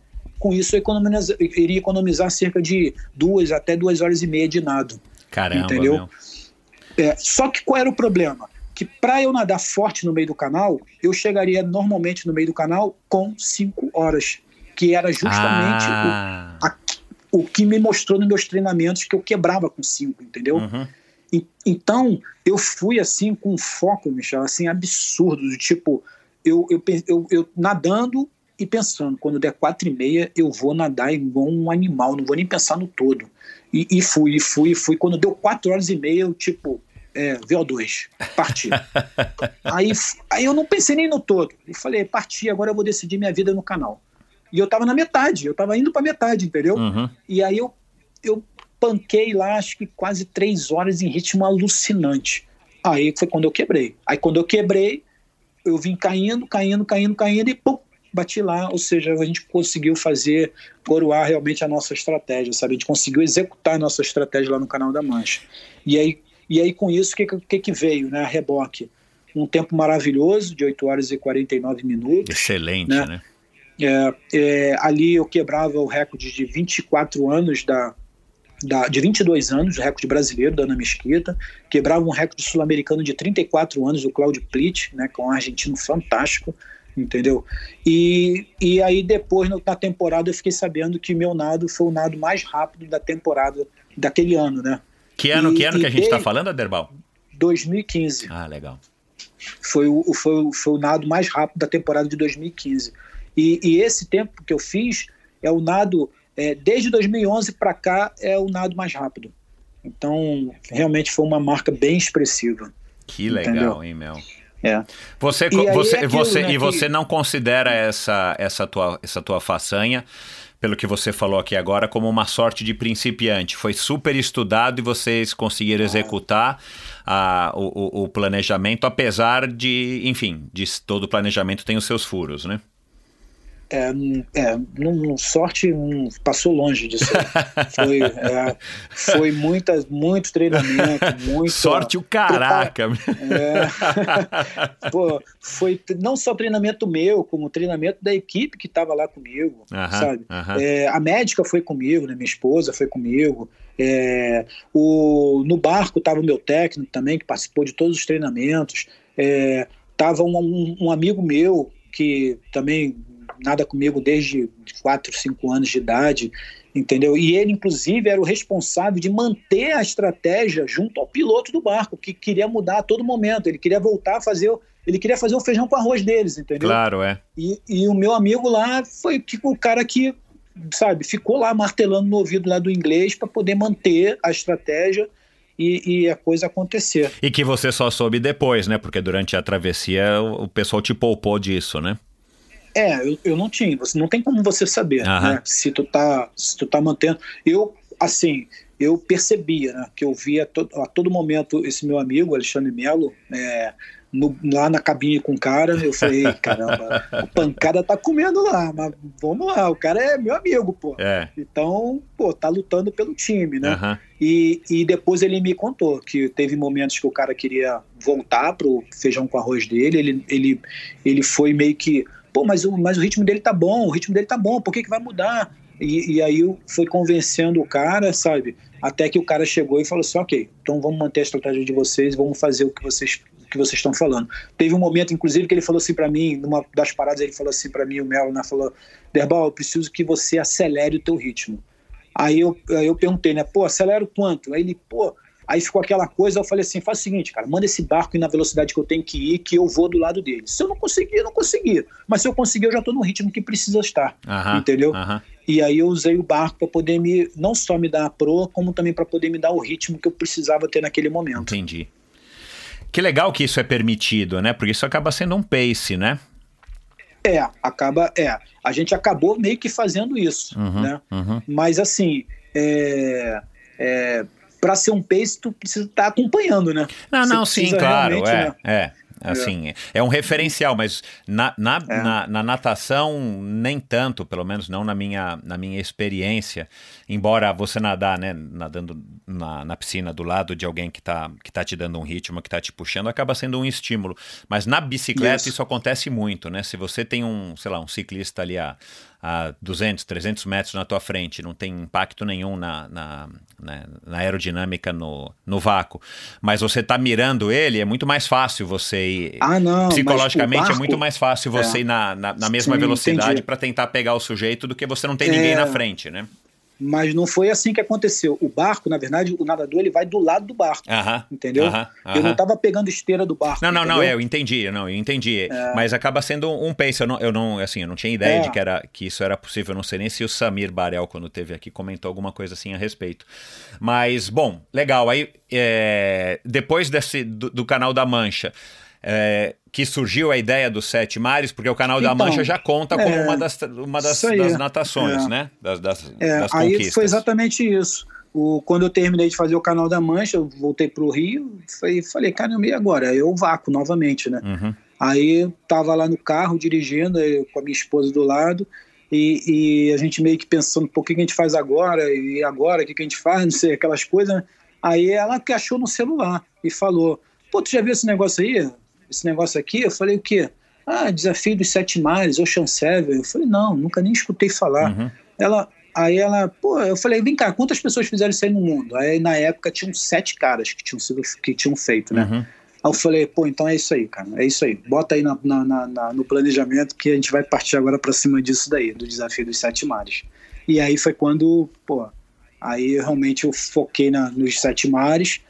Com isso eu economiza- iria economizar cerca de duas até duas horas e meia de nado. Caramba, Entendeu? É, só que qual era o problema? Que para eu nadar forte no meio do canal, eu chegaria normalmente no meio do canal com cinco horas, que era justamente Ah. o, a- o que me mostrou nos meus treinamentos que eu quebrava com cinco, entendeu? Uhum. E- Então, eu fui assim com um foco, Michel, assim, absurdo, do tipo, eu, eu, eu, eu nadando e pensando, quando der quatro e meia, eu vou nadar igual um animal, não vou nem pensar no todo. E, e fui, e fui, e fui. Quando deu quatro horas e meia, eu, tipo, é, VO2, parti. aí, aí eu não pensei nem no todo. Eu falei, parti, agora eu vou decidir minha vida no canal. E eu tava na metade, eu tava indo pra metade, entendeu? Uhum. E aí eu, eu panquei lá, acho que quase três horas em ritmo alucinante. Aí foi quando eu quebrei. Aí quando eu quebrei, eu vim caindo, caindo, caindo, caindo e pum, bati lá. Ou seja, a gente conseguiu fazer, coroar realmente a nossa estratégia, sabe? A gente conseguiu executar a nossa estratégia lá no canal da Mancha. E aí, e aí com isso, o que, que, que veio, né? A reboque. Um tempo maravilhoso, de 8 horas e 49 minutos. Excelente, Né? né? É, é, ali eu quebrava o recorde de 24 anos da, da de 22 anos, o recorde brasileiro da Ana Mesquita, quebrava um recorde sul-americano de 34 anos do Claudio Plitt, né, que é um argentino fantástico, entendeu? E, e aí depois na temporada eu fiquei sabendo que meu nado foi o nado mais rápido da temporada daquele ano, né? Que ano, E- que ano que a gente está falando, Aderbal? 2015 Ah, legal. foi o, foi, o- foi o nado mais rápido da temporada de 2015. E, e esse tempo que eu fiz é o nado, é, desde 2011 para cá, é o nado mais rápido. Então, realmente foi uma marca bem expressiva. Que legal, Entendeu? hein, Mel? É. Você, E você, é aquilo, você, né, e que- você não considera essa, essa, tua, essa tua façanha, pelo que você falou aqui agora, como uma sorte de principiante. Foi super estudado e vocês conseguiram executar a, o, o- o planejamento, apesar de, enfim, de todo planejamento tem os seus furos, né? É, é não, sorte não passou longe disso. Foi, é, foi muita, muito treinamento, muito. Sorte o caraca! É. Pô, foi não só treinamento meu, como treinamento da equipe que estava lá comigo, Aham, sabe? aham. É, a médica foi comigo, né? minha esposa foi comigo. É, o, no barco estava o meu técnico também, que participou de todos os treinamentos. É, tava um, um- um amigo meu que também nada comigo desde 4, 5 anos de idade, entendeu? E ele, inclusive, era o responsável de manter a estratégia junto ao piloto do barco, que queria mudar a todo momento. Ele queria voltar a fazer, ele queria fazer o feijão com arroz deles, entendeu? Claro, é. E, e o meu amigo lá foi tipo, o cara que, sabe, ficou lá martelando no ouvido lá do inglês para poder manter a estratégia e, e a coisa acontecer. E que você só soube depois, né? Porque durante a travessia o pessoal te poupou disso, né? É, eu, eu não tinha, você não tem como você saber, Aham. né? Se tu tá, se tu tá mantendo. Eu, assim, eu percebia, né, que eu via to, a todo momento esse meu amigo, Alexandre Melo, é, no- lá na cabine com o cara, eu falei, "Ei, caramba, a pancada tá comendo lá, mas vamos lá, o cara é meu amigo, pô. É. Então, pô, tá lutando pelo time, né? aham. E, e depois ele me contou que teve momentos que o cara queria voltar pro feijão com arroz dele, ele, ele, ele foi meio que, pô, mas o, mas o ritmo dele tá bom, o ritmo dele tá bom, por que, que vai mudar? E, e aí foi convencendo o cara, sabe? Até que o cara chegou e falou assim, ok, então vamos manter a estratégia de vocês, vamos fazer o que vocês que vocês estão falando. Teve um momento, inclusive, que ele falou assim para mim, numa das paradas, ele falou assim para mim, o Melo, né, falou, Derbal, eu preciso que você acelere o teu ritmo. Aí eu, aí eu perguntei, né, pô, acelera o quanto? Aí ele, pô, Aí ficou aquela coisa, eu falei assim, faz o seguinte, cara, manda esse barco ir na velocidade que eu tenho que ir, que eu vou do lado dele. Se eu não conseguir, eu não consegui. Mas se eu conseguir, eu já estou no ritmo que precisa estar. Aham, entendeu? aham. E aí eu usei o barco para poder me, não só me dar a proa, como também para poder me dar o ritmo que eu precisava ter naquele momento. Entendi. Que legal que isso é permitido, né? Porque isso acaba sendo um pace, né? É, acaba, é. A gente acabou meio que fazendo isso, Uhum, né? uhum. Mas assim, é, é, para ser um pace, tu precisa estar acompanhando, né? Não, não, sim, claro, é, né? é. Assim, é. um referencial, mas na, na, É. na, na natação, nem tanto, pelo menos não na minha, na minha experiência. Embora você nadar, né, nadando na, na piscina do lado de alguém que tá, que tá te dando um ritmo, que tá te puxando, acaba sendo um estímulo. Mas na bicicleta isso, Isso. acontece muito, né? Se você tem um, sei lá, um ciclista ali a, a 200, 300 metros na tua frente, não tem impacto nenhum na, na, na, na aerodinâmica no, no vácuo, mas você tá mirando ele, é muito mais fácil você ir. Ah, não. Psicologicamente barco- é muito mais fácil você É. ir na, na, na mesma Sim, velocidade para tentar pegar o sujeito do que você não tem ninguém É. na frente, né? Mas não foi assim que aconteceu. O barco, na verdade, o nadador ele vai do lado do barco, Aham. entendeu? aham, Eu não estava pegando esteira do barco. Não, não, não, entendeu? é, eu entendi, não, eu entendi. Mas acaba sendo um pace. Eu não, eu não, assim, eu não tinha ideia É. de que, era, que isso era possível. Eu não sei nem se o Samir Barel, quando teve aqui, comentou alguma coisa assim a respeito. Mas, bom, legal. Aí, é, depois desse, do, do Canal da Mancha, é, que surgiu a ideia dos Sete Mares, porque o Canal da Então, Mancha já conta como é, uma das, uma das, aí, das natações, é. né? Das, das, É, das aí conquistas. foi exatamente isso. O, quando eu terminei de fazer o Canal da Mancha, eu voltei para o Rio e falei, caramba, e agora? Eu vácuo novamente, né? Uhum. Aí eu tava lá no carro dirigindo eu, com a minha esposa do lado e, e a gente meio que pensando, pô, o que, que a gente faz agora? E agora, o que, que a gente faz? Não sei, aquelas coisas. né? Aí ela que achou no celular e falou, pô, tu já viu esse negócio aí? Esse negócio aqui? Eu falei, o quê? Ah, Desafio dos Sete Mares, Ocean Seven. Eu falei, não, nunca nem escutei falar. Uhum. Ela, aí ela, pô, eu falei, vem cá, quantas pessoas fizeram isso aí no mundo? Aí na época tinham sete caras que tinham sido, que tinham feito, né? Uhum. Aí eu falei, pô, então é isso aí, cara, é isso aí. Bota aí na, na- na- no planejamento que a gente vai partir agora pra cima disso daí, do desafio dos sete mares. E aí foi quando, pô, aí realmente eu foquei na, nos sete mares.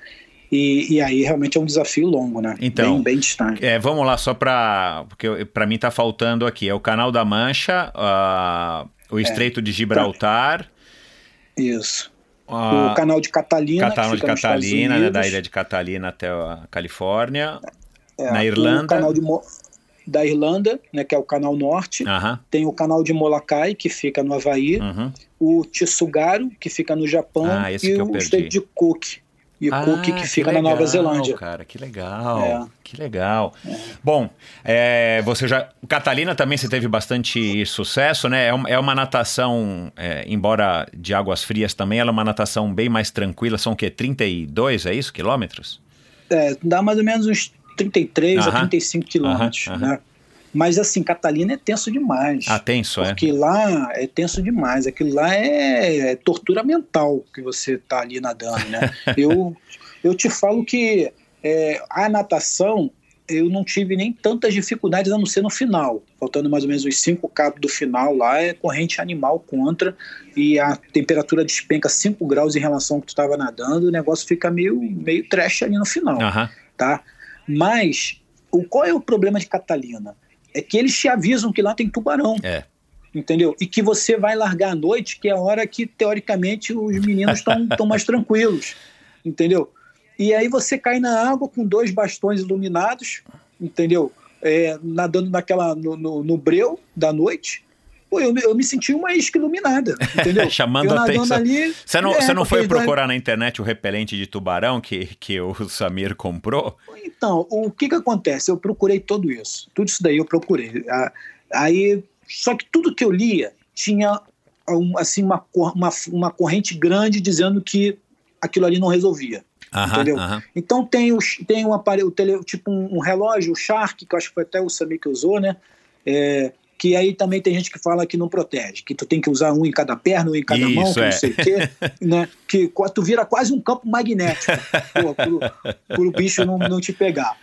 E, e aí realmente é um desafio longo, né? Então, bem, bem distante. É, vamos lá, só para. Porque pra mim tá faltando aqui. É o Canal da Mancha, ah, o Estreito de Gibraltar, Isso. ah, o canal de Catalina. Canal de Catalina, né, da ilha de Catalina até a Califórnia. É, na Irlanda. O canal de Mo- da Irlanda, né, que é o canal norte. Tem o canal de Molokai, que fica no Havaí. uhum. O Tsugaru, que fica no Japão. Ah, esse e que eu o perdi. Estreito de Cook. E Ah, Cook, que fica na Nova legal, Zelândia. Cara, que legal, É. que legal. Bom, é, você já. Catalina também você teve bastante sucesso, né? É uma, é uma natação, é, embora de águas frias também, ela é uma natação bem mais tranquila. São o quê? 32, é isso? Quilômetros? É, dá mais ou menos uns 33 Aham. a 35 quilômetros, Aham, né? Mas assim, Catalina é tenso demais. Ah, tenso, é? Porque lá é tenso demais. Aquilo lá é, é tortura mental que você tá ali nadando, né? eu, eu te falo que é, a natação eu não tive nem tantas dificuldades a não ser no final. Faltando mais ou menos os 5 cabos do final lá, é corrente animal contra e a temperatura despenca 5 graus em relação ao que tu estava nadando, o negócio fica meio, meio trash ali no final tá? Mas o, qual é o problema de Catalina? É que eles te avisam que lá tem tubarão. É. Entendeu? E que você vai largar à noite, que é a hora que, teoricamente, os meninos estão mais tranquilos. Entendeu? E aí você cai na água com dois bastões iluminados, entendeu? É, nadando naquela, no, no, no breu da noite. Pô, eu, me- eu me senti uma isca iluminada, entendeu? Chamando eu a atenção. ali. Você não, é, você não foi procurar na internet o repelente de tubarão que, que o Samir comprou? Então, o que que acontece? Eu procurei tudo isso. Tudo isso daí eu procurei. Aí, só que tudo que eu lia tinha assim, uma, uma, uma corrente grande dizendo que aquilo ali não resolvia. Aham, Entendeu? aham. Então tem, os, tem um aparelho, tipo um, um relógio, o Shark, que eu acho que foi até o Samir que usou, né? É, que aí também tem gente que fala que não protege, que tu tem que usar um em cada perna, um em cada mão, Isso, que é. não sei o quê, né? Que qu- tu vira quase um campo magnético pro, pro bicho não, não te pegar.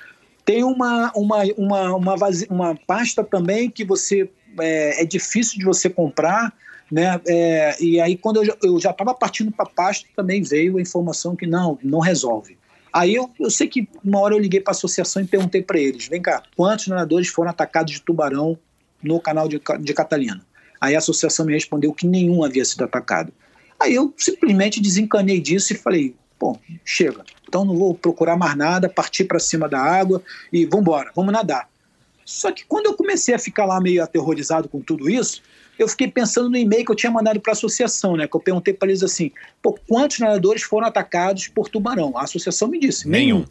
Tem uma, uma, uma, uma, uma pasta também que você é, é difícil de você comprar, né? É, e aí, quando eu, já estava partindo para pasto, também veio a informação que não, não resolve. Aí eu, eu sei que uma hora eu liguei para a associação e perguntei para eles: vem cá, quantos nadadores foram atacados de tubarão no canal de, de Catalina? Aí a associação me respondeu que nenhum havia sido atacado. Aí eu simplesmente desencanei disso e falei: bom, chega, então não vou procurar mais nada, partir para cima da água e vamos embora, vamos nadar. Só que quando eu comecei a ficar lá meio aterrorizado com tudo isso, eu fiquei pensando no e-mail que eu tinha mandado para a associação, né? Que eu perguntei para eles assim: quantos nadadores foram atacados por tubarão? A associação me disse: nenhum. nenhum.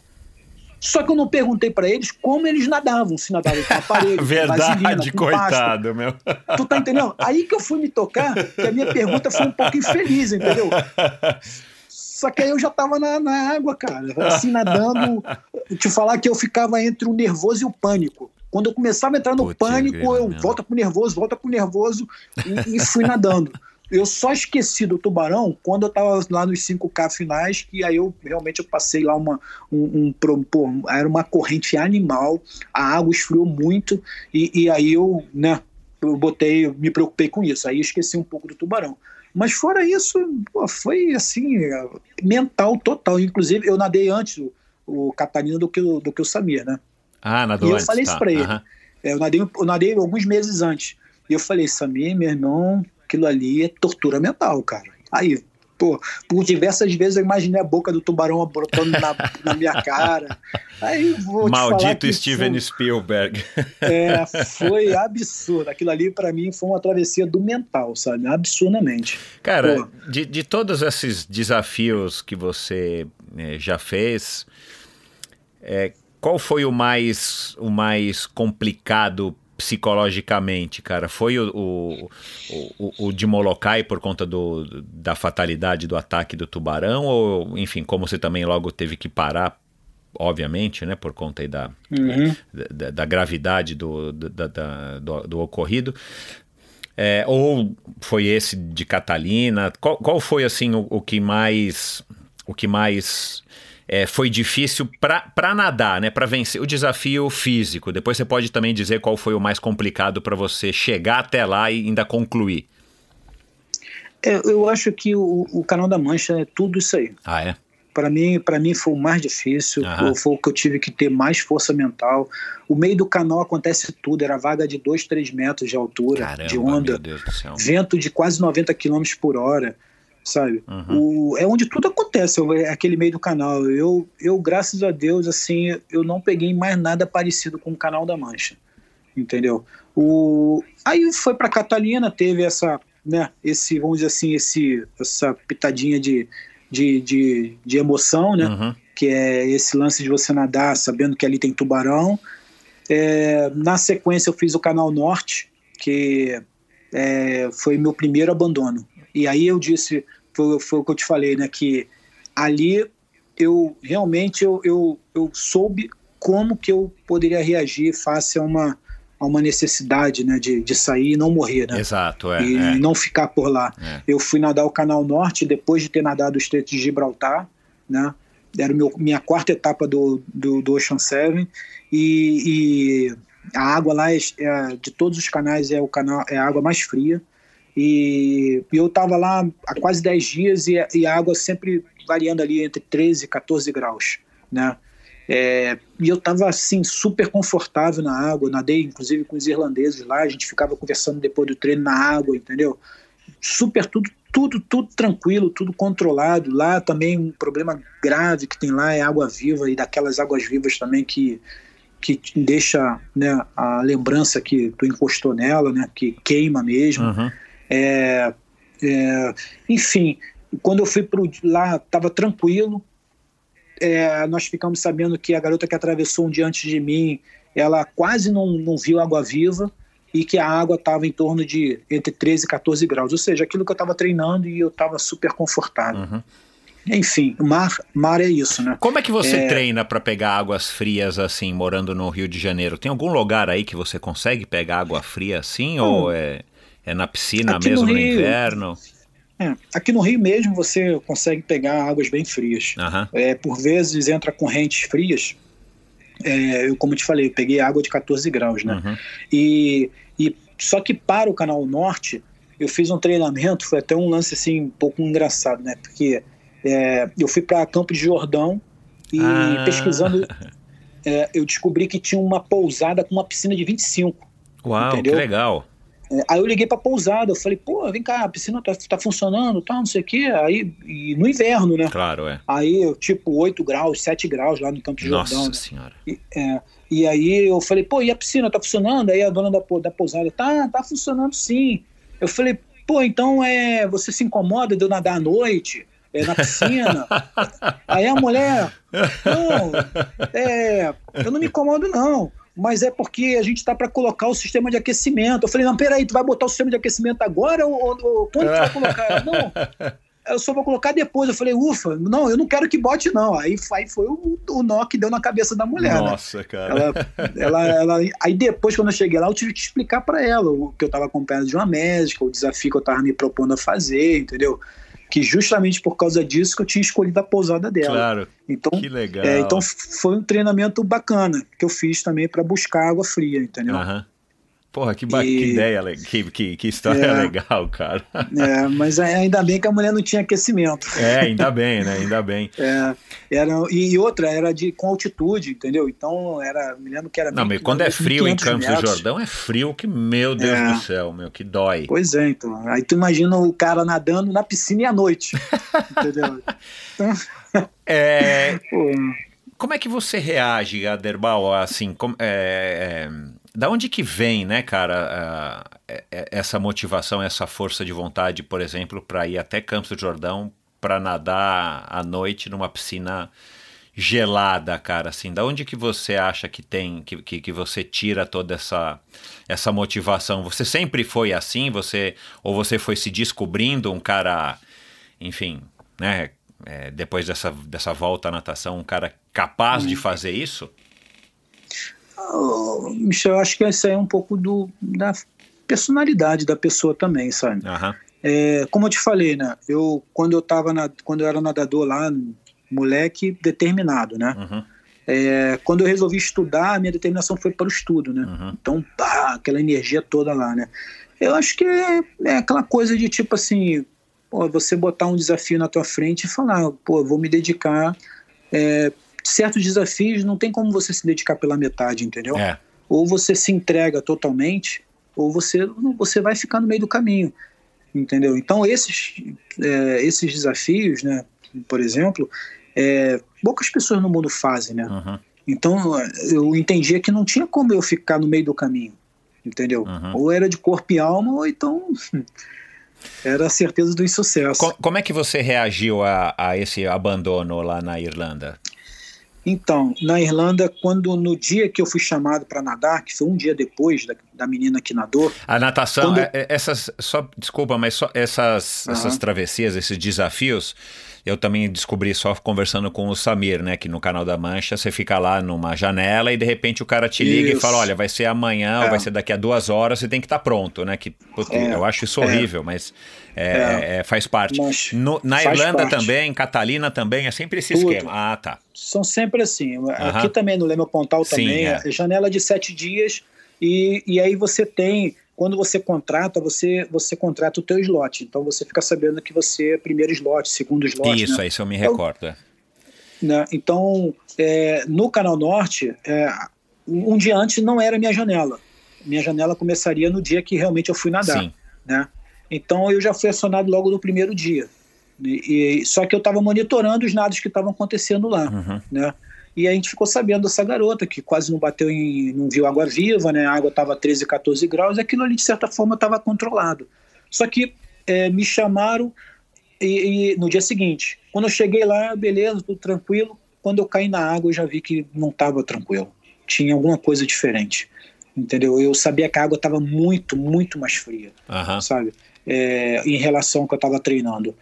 Só que eu não perguntei para eles como eles nadavam, se nadavam com aparelho, Verdade, vaselina, com coitado, pasto. meu. Tu tá entendendo? Aí que eu fui me tocar, que a minha pergunta foi um pouco infeliz, entendeu? Só que aí eu já tava na, na água, cara, assim, nadando. Te falar que eu ficava entre o nervoso e o pânico. Quando eu começava a entrar no Putz, pânico, eu mesmo. volta pro nervoso, volta pro nervoso e, e fui nadando. Eu só esqueci do tubarão quando eu estava lá nos 5K finais, que aí eu realmente eu passei lá uma. Um, um, pô, era uma corrente animal, a água esfriou muito, e, e aí eu, né, eu botei, me preocupei com isso. Aí esqueci um pouco do tubarão. Mas fora isso, pô, foi assim, mental total. Inclusive, eu nadei antes o, o Catarina do que, o, do que o Samir, né? Ah, nadou E eu antes, falei tá. isso pra ele. Uhum. É, eu, nadei, eu nadei alguns meses antes. E eu falei, Samir, meu irmão, aquilo ali é tortura mental, cara. Aí, pô, por diversas vezes eu imaginei a boca do tubarão brotando na, na minha cara. Aí vou Maldito Steven foi, Spielberg. É, foi absurdo. Aquilo ali para mim foi uma travessia do mental, sabe? Absurdamente. Cara, de, de todos esses desafios que você é, já fez, é, qual foi o mais, o mais complicado psicologicamente, cara? Foi o, o, o, o de Molokai por conta do, da fatalidade do ataque do tubarão? Ou, enfim, como você também logo teve que parar, obviamente, né? Por conta aí da, uhum. da, da, gravidade do, da, da, do, do ocorrido. É, ou foi esse de Catalina? Qual, qual foi, assim, o, o que mais... O que mais é, foi difícil para nadar, né? Para vencer o desafio físico. Depois você pode também dizer qual foi o mais complicado para você chegar até lá e ainda concluir. É, eu acho que o, o, Canal da Mancha é tudo isso aí. Ah, é? Para mim, para mim foi o mais difícil, foi, foi, o que eu tive que ter mais força mental. O meio do canal acontece tudo, era vaga de 2, 3 metros de altura, Caramba, de onda, vento de quase 90 km por hora sabe? Uhum. O, é onde tudo acontece, é aquele meio do canal. Eu, eu, graças a Deus, assim, eu não peguei mais nada parecido com o canal da Mancha, entendeu? O, aí foi para Catalina, teve essa, né, esse, vamos dizer assim, esse, essa pitadinha de, de, de, de emoção, né? Uhum. Que é esse lance de você nadar sabendo que ali tem tubarão. É, na sequência, eu fiz o Canal Norte, que é, foi meu primeiro abandono. E aí eu disse, foi, foi o que eu te falei, né? Que ali eu realmente eu, eu, eu soube como que eu poderia reagir face a uma, a uma necessidade né, de, de sair e não morrer, né? Exato, é. E é. não ficar por lá. É. Eu fui nadar o Canal Norte depois de ter nadado o Estreito de Gibraltar, né? Era meu, minha quarta etapa do, do, do Ocean Seven e, e a água lá é, é, de todos os canais é o canal é a água mais fria e, e eu estava lá há quase 10 dias e, e, a água sempre variando ali entre 13 e 14 graus, né? É, e eu estava assim super confortável na água, nadei inclusive com os irlandeses lá, a gente ficava conversando depois do treino na água, entendeu? Super tudo, tudo, tudo tranquilo, tudo controlado. Lá também um problema grave que tem lá é água viva e daquelas águas vivas também que que deixa né, a lembrança que tu encostou nela, né, que queima mesmo. Uhum. É, é, enfim, quando eu fui pro, lá, estava tranquilo. É, nós ficamos sabendo que a garota que atravessou um dia antes de mim, ela quase não, não viu água viva e que a água estava em torno de entre 13 e 14 graus. Ou seja, aquilo que eu estava treinando e eu estava super confortável. Uhum. Enfim, mar, mar é isso, né? Como é que você é... treina para pegar águas frias assim, morando no Rio de Janeiro? Tem algum lugar aí que você consegue pegar água fria assim? Não. Ou é. É na piscina aqui mesmo no, Rio, no inverno? É, aqui no Rio mesmo você consegue pegar águas bem frias. Uhum. É, por vezes entra correntes frias. É, eu, como te falei, eu peguei água de 14 graus, né? Uhum. E, e só que para o canal norte eu fiz um treinamento, foi até um lance assim um pouco engraçado, né? Porque é, eu fui para Campo de Jordão e Ah. pesquisando, é, eu descobri que tinha uma pousada com uma piscina de 25. Uau, Entendeu? que legal. Aí eu liguei pra pousada, eu falei, pô, vem cá, a piscina tá, tá funcionando, tá, não sei o quê. Aí, e no inverno, né? Claro, é. Aí, tipo, 8 graus, 7 graus lá no Campo de Nossa Jordão. né? senhora. E, é, e aí eu falei, pô, e a piscina tá funcionando? Aí a dona da, da pousada, tá, tá funcionando sim. Eu falei, pô, então é, você se incomoda de eu nadar à noite? É, na piscina? aí a mulher, não, é, eu não me incomodo não. Mas é porque a gente está para colocar o sistema de aquecimento. Eu falei, não, peraí, tu vai botar o sistema de aquecimento agora ou, ou- quando tu vai colocar? Ela, Não, eu só vou colocar depois. Eu falei, ufa, não, eu não quero que bote, não. Aí, aí foi o, o nó que deu na cabeça da mulher, né? Nossa, cara. Ela, ela, ela- aí depois, quando eu cheguei lá, eu tive que explicar para ela o que eu estava acompanhando de uma médica, o desafio que eu estava me propondo a fazer, entendeu? Que justamente por causa disso que eu tinha escolhido a pousada dela. Claro, Então, que legal. é, então foi um treinamento bacana que eu fiz também para buscar água fria, entendeu? Aham. Porra, que, ba- E- que ideia, que, que, que história É. legal, cara. É, mas ainda bem que a mulher não tinha aquecimento. É, ainda bem, né? Ainda bem. É, era, e outra, era de, com altitude, entendeu? Então, era, me lembro que era. Não, mas 20, quando é frio em 1500 Campos do metros. Jordão, é frio que, meu Deus É. do céu, meu, que dói. Pois é, então. Aí tu imagina o cara nadando na piscina e à noite. entendeu? É, Pô, como é que você reage, Aderbal, assim, como- é, é, da onde que vem, né, cara, é- é- essa motivação, essa força de vontade, por exemplo, para ir até Campos do Jordão para nadar à noite numa piscina gelada, cara, assim, da onde que você acha que tem, que, que, que você tira toda essa, essa motivação? Você sempre foi assim, você, ou você foi se descobrindo um cara, enfim, né, é, depois dessa, dessa volta à natação, um cara capaz de fazer isso? Oh, Michel, eu acho que isso aí é um pouco do, da personalidade da pessoa também, sabe? Aham, É, como eu te falei, né? Eu, quando eu tava na, quando eu era nadador lá, moleque determinado, né? uhum, É, quando eu resolvi estudar, minha determinação foi para o estudo, né? uhum. Então, pá, aquela energia toda lá, né? Eu acho que é, é aquela coisa de tipo assim, pô, você botar um desafio na tua frente e falar, pô, vou me dedicar. É, certos desafios não tem como você se dedicar pela metade, entendeu? É, Ou você se entrega totalmente, ou você, você vai ficar no meio do caminho, entendeu? Então, esses, é, esses desafios, né, por exemplo, é, poucas pessoas no mundo fazem, né? uhum, Então eu entendia que não tinha como eu ficar no meio do caminho, entendeu? Uhum. Ou era de corpo e alma, ou então era a certeza do insucesso. Co- como é que você reagiu a, a esse abandono lá na Irlanda? Então, na Irlanda, quando no dia que eu fui chamado para nadar, que foi um dia depois da, da menina que nadou, A natação, Quando- é- é- essas, só, desculpa, mas só essas, Aham. essas travessias, esses desafios, eu também descobri só conversando com o Samir, né, que no canal da Mancha você fica lá numa janela e de repente o cara te liga e Isso. fala, olha, vai ser amanhã ou É. vai ser daqui a duas horas, você tem que estar pronto, né, que putz, É. eu acho isso É. horrível, mas é, é, faz parte. Mas No- na faz Irlanda parte. também, Catalina também, é sempre esse Tudo. esquema. Ah, tá. são sempre assim. Aham. Aqui também no Leme Pontal Sim, também é. é janela de sete dias e, e aí você tem quando você contrata você você contrata o teu slot. Então você fica sabendo que você é primeiro slot, segundo slot. isso, né? isso eu me Eu- recordo. é. né? Então, é, no Canal Norte, é, um dia antes não era minha janela. Minha janela começaria no dia que realmente eu fui nadar. Sim. Né? Então, eu já fui acionado logo no primeiro dia. E, e- só que eu estava monitorando os nados que estavam acontecendo lá. Uhum. Né? E a gente ficou sabendo dessa garota que quase não bateu em. não viu água viva, né? A água estava 13, 14 graus, e aquilo ali, de certa forma, estava controlado. Só que é, me chamaram e, e no dia seguinte. Quando eu cheguei lá, beleza, tudo tranquilo. Quando eu caí na água, eu já vi que não estava tranquilo. Tinha alguma coisa diferente. Entendeu? Eu sabia que a água estava muito, muito mais fria Aham. sabe? É, em relação ao que eu estava treinando.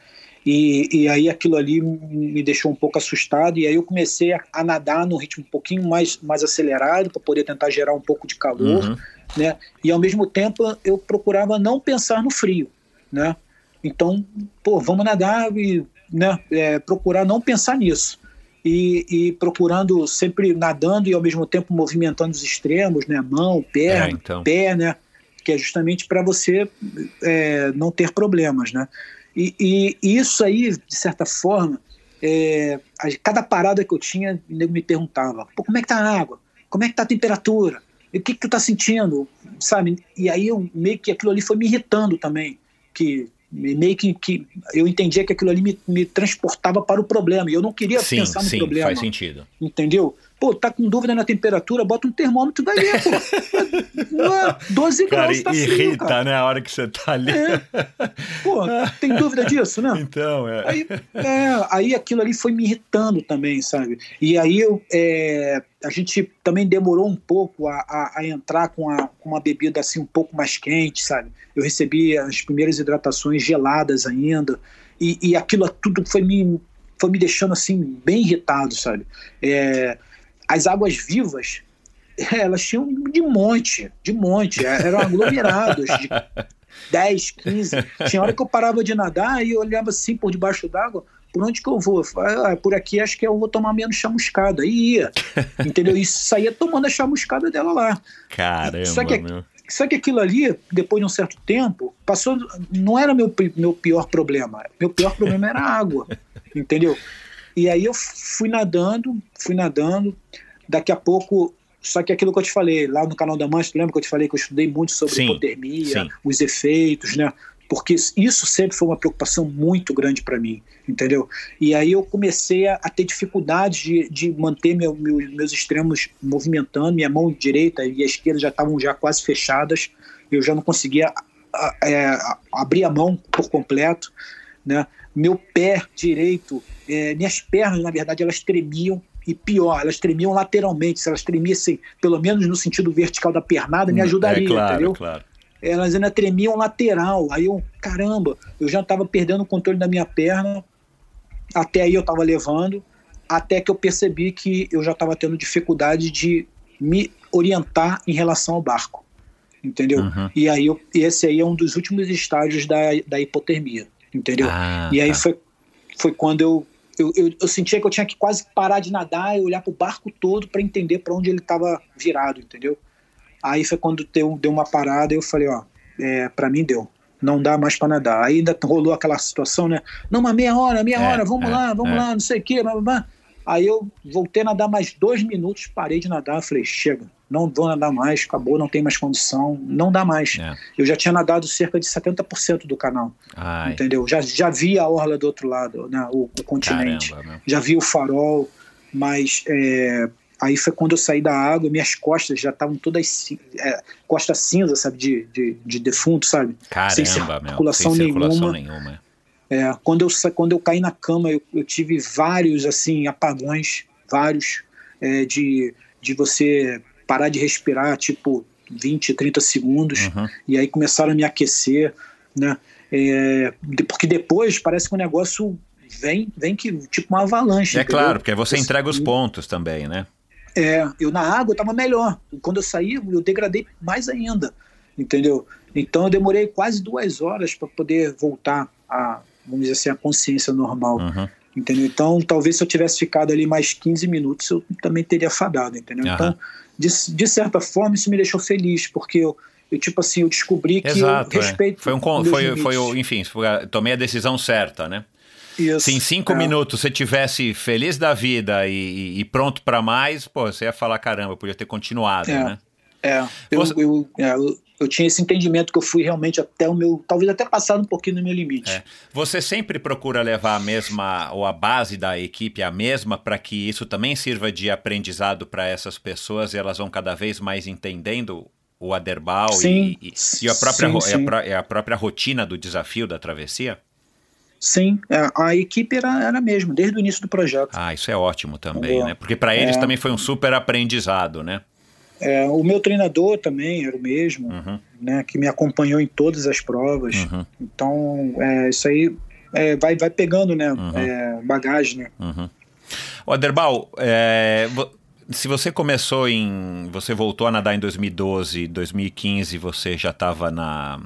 E, e aí aquilo ali me deixou um pouco assustado, e aí eu comecei a, a nadar num ritmo um pouquinho mais, mais acelerado, para poder tentar gerar um pouco de calor, Uhum. né? E ao mesmo tempo eu procurava não pensar no frio, né? Então, pô, vamos nadar e né, é, procurar não pensar nisso. E, e procurando sempre nadando e ao mesmo tempo movimentando os extremos, né? Mão, perna, É, então. pé, né? que é justamente para você é, não ter problemas, né? E, e, e, isso aí, de certa forma, é, a, cada parada que eu tinha, me perguntava, Pô, como é que tá a água? Como é que tá a temperatura? E o que, que tu tá sentindo? Sabe? E aí eu meio que aquilo ali foi me irritando também, que meio que, que eu entendia que aquilo ali me, me transportava para o problema e eu não queria sim, pensar no sim, problema. faz sentido. Entendeu? Pô, tá com dúvida na temperatura, bota um termômetro daí, pô. 12 cara, graus, tá irrita, frio, cara. né, a hora que você tá ali. É. Pô, tem dúvida disso, né? Então, é. Aí, é, aí aquilo ali foi me irritando também, sabe? E aí eu, é, a gente também demorou um pouco a, a, a entrar com, a, com uma bebida assim um pouco mais quente, sabe? Eu recebi as primeiras hidratações geladas ainda, e, e aquilo tudo foi me, foi me deixando assim bem irritado, sabe? É, as águas vivas, elas tinham de monte, de monte, eram aglomerados de 10, 15. Tinha hora que eu parava de nadar e olhava assim por debaixo d'água, por onde que eu vou? Ah, por aqui acho que eu vou tomar menos chamuscada. E ia, entendeu? E saía tomando a chamuscada dela lá. Caramba, só que, meu. Só que aquilo ali, depois de um certo tempo, passou. Não era meu, meu pior problema. Meu pior problema era a água, entendeu? E aí eu fui nadando, fui nadando. Daqui a pouco, só que aquilo que eu te falei lá no canal da Mancha, lembra que eu te falei que eu estudei muito sobre Sim, hipotermia, sim. os efeitos, né? Porque isso sempre foi uma preocupação muito grande para mim, entendeu? E aí eu comecei a, a ter dificuldade de, de manter meu, meu, meus extremos movimentando, minha mão direita e a esquerda já estavam já quase fechadas, eu já não conseguia a, é, abrir a mão por completo, né? Meu pé direito, é, minhas pernas, na verdade, elas tremiam, e pior, elas tremiam lateralmente. Se elas tremissem, pelo menos no sentido vertical da pernada, me ajudaria, é, claro, entendeu? Claro. Elas ainda tremiam lateral. Aí eu, caramba, eu já estava perdendo o controle da minha perna. Até aí eu estava levando, até que eu percebi que eu já estava tendo dificuldade de me orientar em relação ao barco. Entendeu? Uhum. E aí eu, esse aí é um dos últimos estágios da, da hipotermia. Entendeu? Ah, e aí tá. foi, foi quando eu eu, eu, eu, sentia que eu tinha que quase parar de nadar e olhar para o barco todo para entender para onde ele estava virado, entendeu? Aí foi quando deu, deu uma parada e eu falei, ó, é, para mim deu, não dá mais para nadar. Aí ainda rolou aquela situação, né? Não, mas meia hora, meia É, hora, vamos é, lá, vamos é. lá, não sei o quê, blá, blá, blá. Aí eu voltei a nadar mais dois minutos, parei de nadar, falei, chega, não vou nadar mais, acabou, não tem mais condição, não dá mais. É. Eu já tinha nadado cerca de 70% do canal, Ai, entendeu? Já, já vi a orla do outro lado, né, o, o continente caramba, meu. já vi o farol, mas é, aí foi quando eu saí da água, minhas costas já estavam todas é, costa cinza, sabe, de, de, de defunto, sabe? Sem Caramba, meu. circulação Sem circulação nenhuma. nenhuma. É, quando, eu, quando eu caí na cama, eu, eu tive vários assim apagões, vários, é, de, de você parar de respirar, tipo 20, 30 segundos, Uhum. e aí começaram a me aquecer, né? É, porque depois parece que o negócio vem, vem que tipo uma avalanche. É entendeu? claro, porque você entrega os pontos também, né? É, eu na água eu tava melhor. Quando eu saí, eu degradei mais ainda, entendeu? Então eu demorei quase duas horas para poder voltar a, vamos dizer assim, a consciência normal, Uhum. entendeu? Então talvez se eu tivesse ficado ali mais 15 minutos, eu também teria fadado, entendeu? Aham. Então, de, de certa forma, isso me deixou feliz, porque eu, eu tipo assim, eu descobri que Exato. eu é. respeito Foi um foi, foi enfim, foi a- tomei a decisão certa, né? Isso, Se em cinco é. minutos você tivesse feliz da vida e, e- pronto pra mais, pô, você ia falar caramba, eu podia ter continuado, É. né? É, eu, Você- eu, é, eu, eu tinha esse entendimento que eu fui realmente até o meu, talvez até passado um pouquinho no meu limite. É. Você sempre procura levar a mesma, ou a base da equipe a mesma, para que isso também sirva de aprendizado para essas pessoas e elas vão cada vez mais entendendo o Aderbal Sim, e, e- e a, própria, sim, ro- e a sim. a própria rotina do desafio da travessia? Sim, é, a equipe era, era a mesma, desde o início do projeto. Ah, isso é ótimo também, né? Porque para eles É. também foi um super aprendizado, né? É, o meu treinador também era o mesmo, Uhum. né, que me acompanhou em todas as provas. Uhum. Então, é, isso aí é, vai, vai pegando né, Uhum. é, bagagem. Né? Uhum. Ô, Aderbal, é, se você começou em. Você voltou a nadar em 2012, 2015, você já estava na,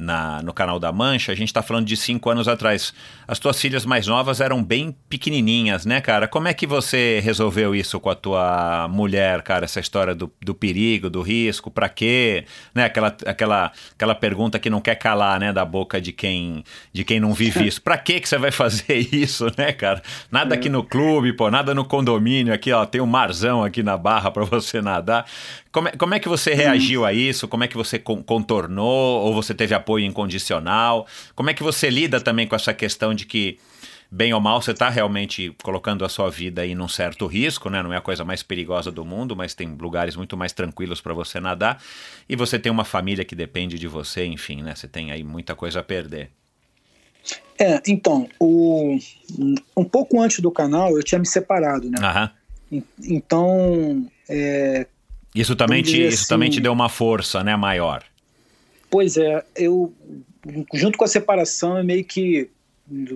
na, no canal da Mancha, a gente está falando de cinco anos atrás. As tuas filhas mais novas eram bem pequenininhas, né, cara? Como é que você resolveu isso com a tua mulher, cara? Essa história do, do perigo, do risco, para quê? Né? Aquela, aquela, aquela pergunta que não quer calar, né, da boca de quem, de quem não vive isso. Para que que você vai fazer isso, né, cara? Nada aqui no clube, pô, nada no condomínio aqui, ó, tem um marzão aqui na barra para você nadar. Como é, como é que você reagiu a isso? Como é que você contornou? Ou você teve apoio incondicional? Como é que você lida também com essa questão de que, bem ou mal, você está realmente colocando a sua vida aí num certo risco, né? Não é a coisa mais perigosa do mundo, mas tem lugares muito mais tranquilos para você nadar. E você tem uma família que depende de você, enfim, né? Você tem aí muita coisa a perder. É, então, o, um pouco antes do canal eu tinha me separado, né? Aham. Então, é, isso também, te, assim, isso também te deu uma força, né, maior. Pois é, eu junto com a separação, eu meio que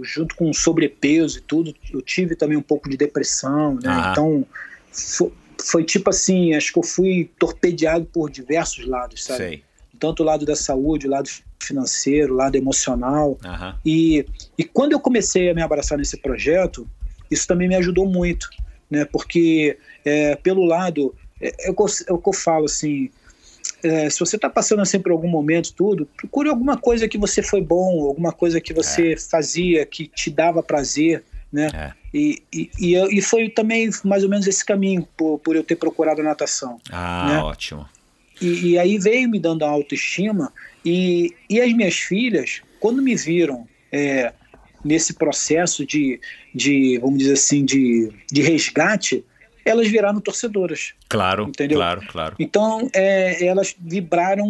junto com o sobrepeso e tudo, eu tive também um pouco de depressão, né? Ah. Então foi, foi, tipo assim, acho que eu fui torpedeado por diversos lados, sabe? Sei. Tanto o lado da saúde, o lado financeiro, o lado emocional. E, e quando eu comecei a me abraçar nesse projeto, isso também me ajudou muito, né? Porque é, pelo lado é, é, o, é o que eu falo assim. É, se você está passando assim por algum momento, tudo, procure alguma coisa que você foi bom, alguma coisa que você É. fazia, que te dava prazer, né? É. E, e, e, e foi também mais ou menos esse caminho, por, por eu ter procurado a natação. Ah, Né? ótimo. E, e aí veio me dando a autoestima, e, e as minhas filhas, quando me viram é, nesse processo de, de, vamos dizer assim, de, de resgate, elas viraram torcedoras. Claro, Entendeu? claro, claro. Então, é, elas vibraram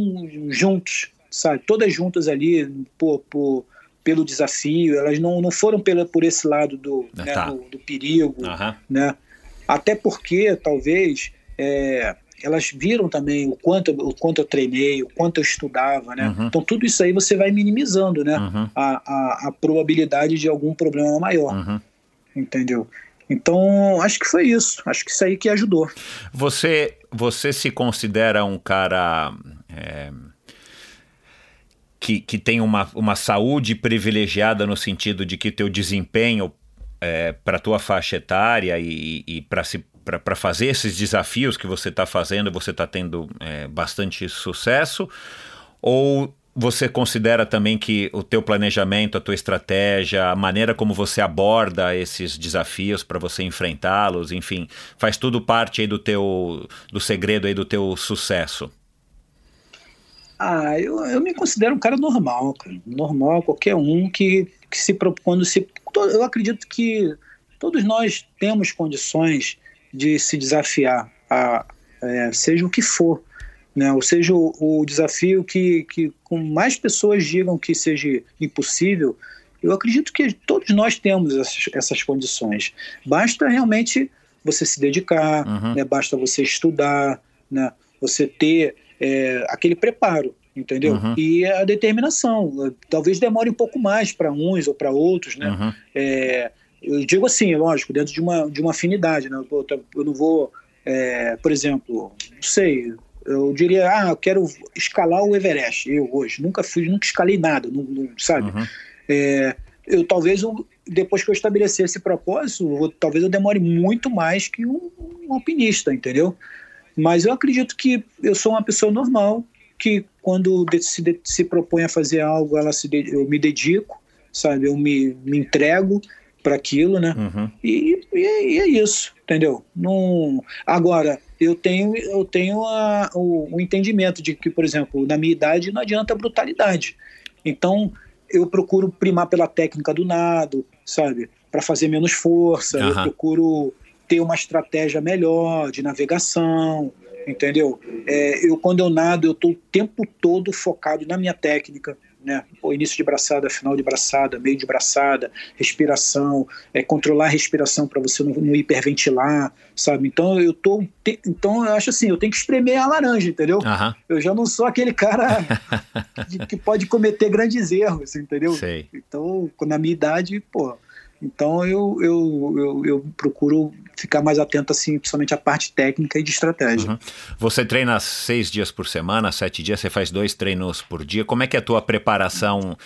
juntos, sabe? Todas juntas ali por, por- pelo desafio. Elas não, não foram pela, por esse lado do, Ah, né, tá. do, do perigo, né? Até porque, talvez, é, elas viram também o quanto, eu- o quanto eu treinei, o quanto eu estudava, né? Uhum. Então, tudo isso aí você vai minimizando, né? Uhum. A, a, a probabilidade de algum problema maior, Uhum. entendeu? Então, acho que foi isso. Acho que isso aí que ajudou. Você, você se considera um cara é, que, que tem uma, uma saúde privilegiada no sentido de que teu desempenho é, para tua faixa etária e, e para se para fazer esses desafios que você está fazendo, você está tendo é, bastante sucesso? Ou você considera também que o teu planejamento, a tua estratégia, a maneira como você aborda esses desafios para você enfrentá-los, enfim, faz tudo parte aí do teu do segredo aí do teu sucesso? Ah, eu, eu me considero um cara normal. Normal, qualquer um que, que se quando se. Eu acredito que todos nós temos condições de se desafiar, a, é, seja o que for. Né? Ou seja, o, o desafio que, que com mais pessoas digam que seja impossível, eu acredito que todos nós temos essas, essas condições. Basta realmente você se dedicar, Uhum. né? basta você estudar, né? você ter é, aquele preparo, entendeu? Uhum. E a determinação. Talvez demore um pouco mais para uns ou para outros, né? Uhum. É, eu digo assim, lógico, dentro de uma, de uma afinidade, né? Eu não vou, é, por exemplo, não sei, eu diria, ah, eu quero escalar o Everest, eu hoje, nunca fiz, nunca escalei nada, não, não- sabe? Uhum. É, eu talvez, eu- depois que eu estabelecer esse propósito, eu talvez eu demore muito mais que um, um alpinista, entendeu? Mas eu acredito que eu sou uma pessoa normal, que quando se, se propõe a fazer algo, ela se eu me dedico, sabe? Eu me, me entrego para aquilo, né? Uhum. E, e é- e é isso, entendeu? Não, agora, eu tenho, eu tenho a- o, o entendimento de que, por exemplo, na minha idade não adianta brutalidade. Então, eu procuro primar pela técnica do nado, sabe? Para fazer menos força, eu Aham. procuro ter uma estratégia melhor de navegação, entendeu? É, eu, quando eu nado, eu estou o tempo todo focado na minha técnica, né? O início de braçada, final de braçada, meio de braçada, respiração, é, controlar a respiração para você não, não hiperventilar, sabe? Então eu tô, te- então eu acho assim, eu tenho que espremer a laranja, entendeu? Eu já não sou aquele cara de- que pode cometer grandes erros, entendeu? Sei. Então, na minha idade, pô, então eu, eu, eu, eu procuro ficar mais atento, assim, principalmente à parte técnica e de estratégia. Uhum. Você treina seis dias por semana, sete dias, você faz dois treinos por dia. Como é que é a tua preparação?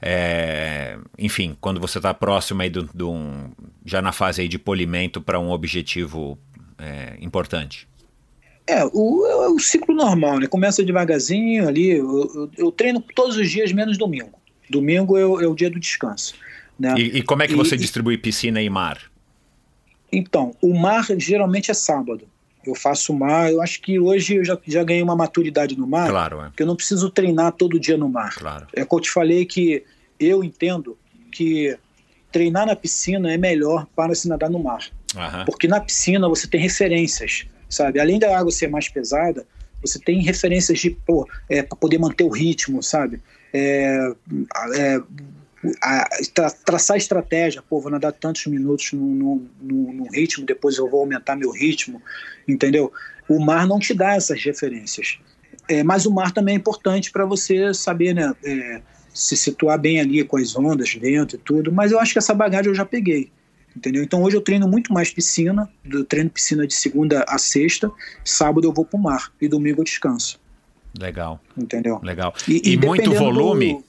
É, enfim, quando você está próximo aí do, do um, já na fase aí de polimento para um objetivo é, importante? É, o, é o ciclo normal, né? Começa devagarzinho ali. Eu, eu, eu treino todos os dias, menos domingo. Domingo é, o, é o dia do descanso. Né? E, e como é que você e, distribui piscina e mar? Então, o mar geralmente é sábado. Eu faço mar, eu acho que hoje eu já, já ganhei uma maturidade no mar. Claro, é. Porque eu não preciso treinar todo dia no mar. Claro. É que eu te falei que eu entendo que treinar na piscina é melhor para se nadar no mar. Uhum. Porque na piscina você tem referências, sabe? Além da água ser mais pesada, você tem referências de, pô, é, para poder manter o ritmo, sabe? É, é, a, tra, traçar estratégia, pô, vou nadar tantos minutos no, no, no, ritmo, depois eu vou aumentar meu ritmo, entendeu? O mar não te dá essas referências. É, mas o mar também é importante para você saber, né? É, se situar bem ali com as ondas dentro e tudo, mas eu acho que essa bagagem eu já peguei, entendeu? Então hoje eu treino muito mais piscina, eu treino piscina de segunda a sexta, sábado eu vou pro mar e domingo eu descanso. Legal. Entendeu? Legal. E, e, e muito volume? Do,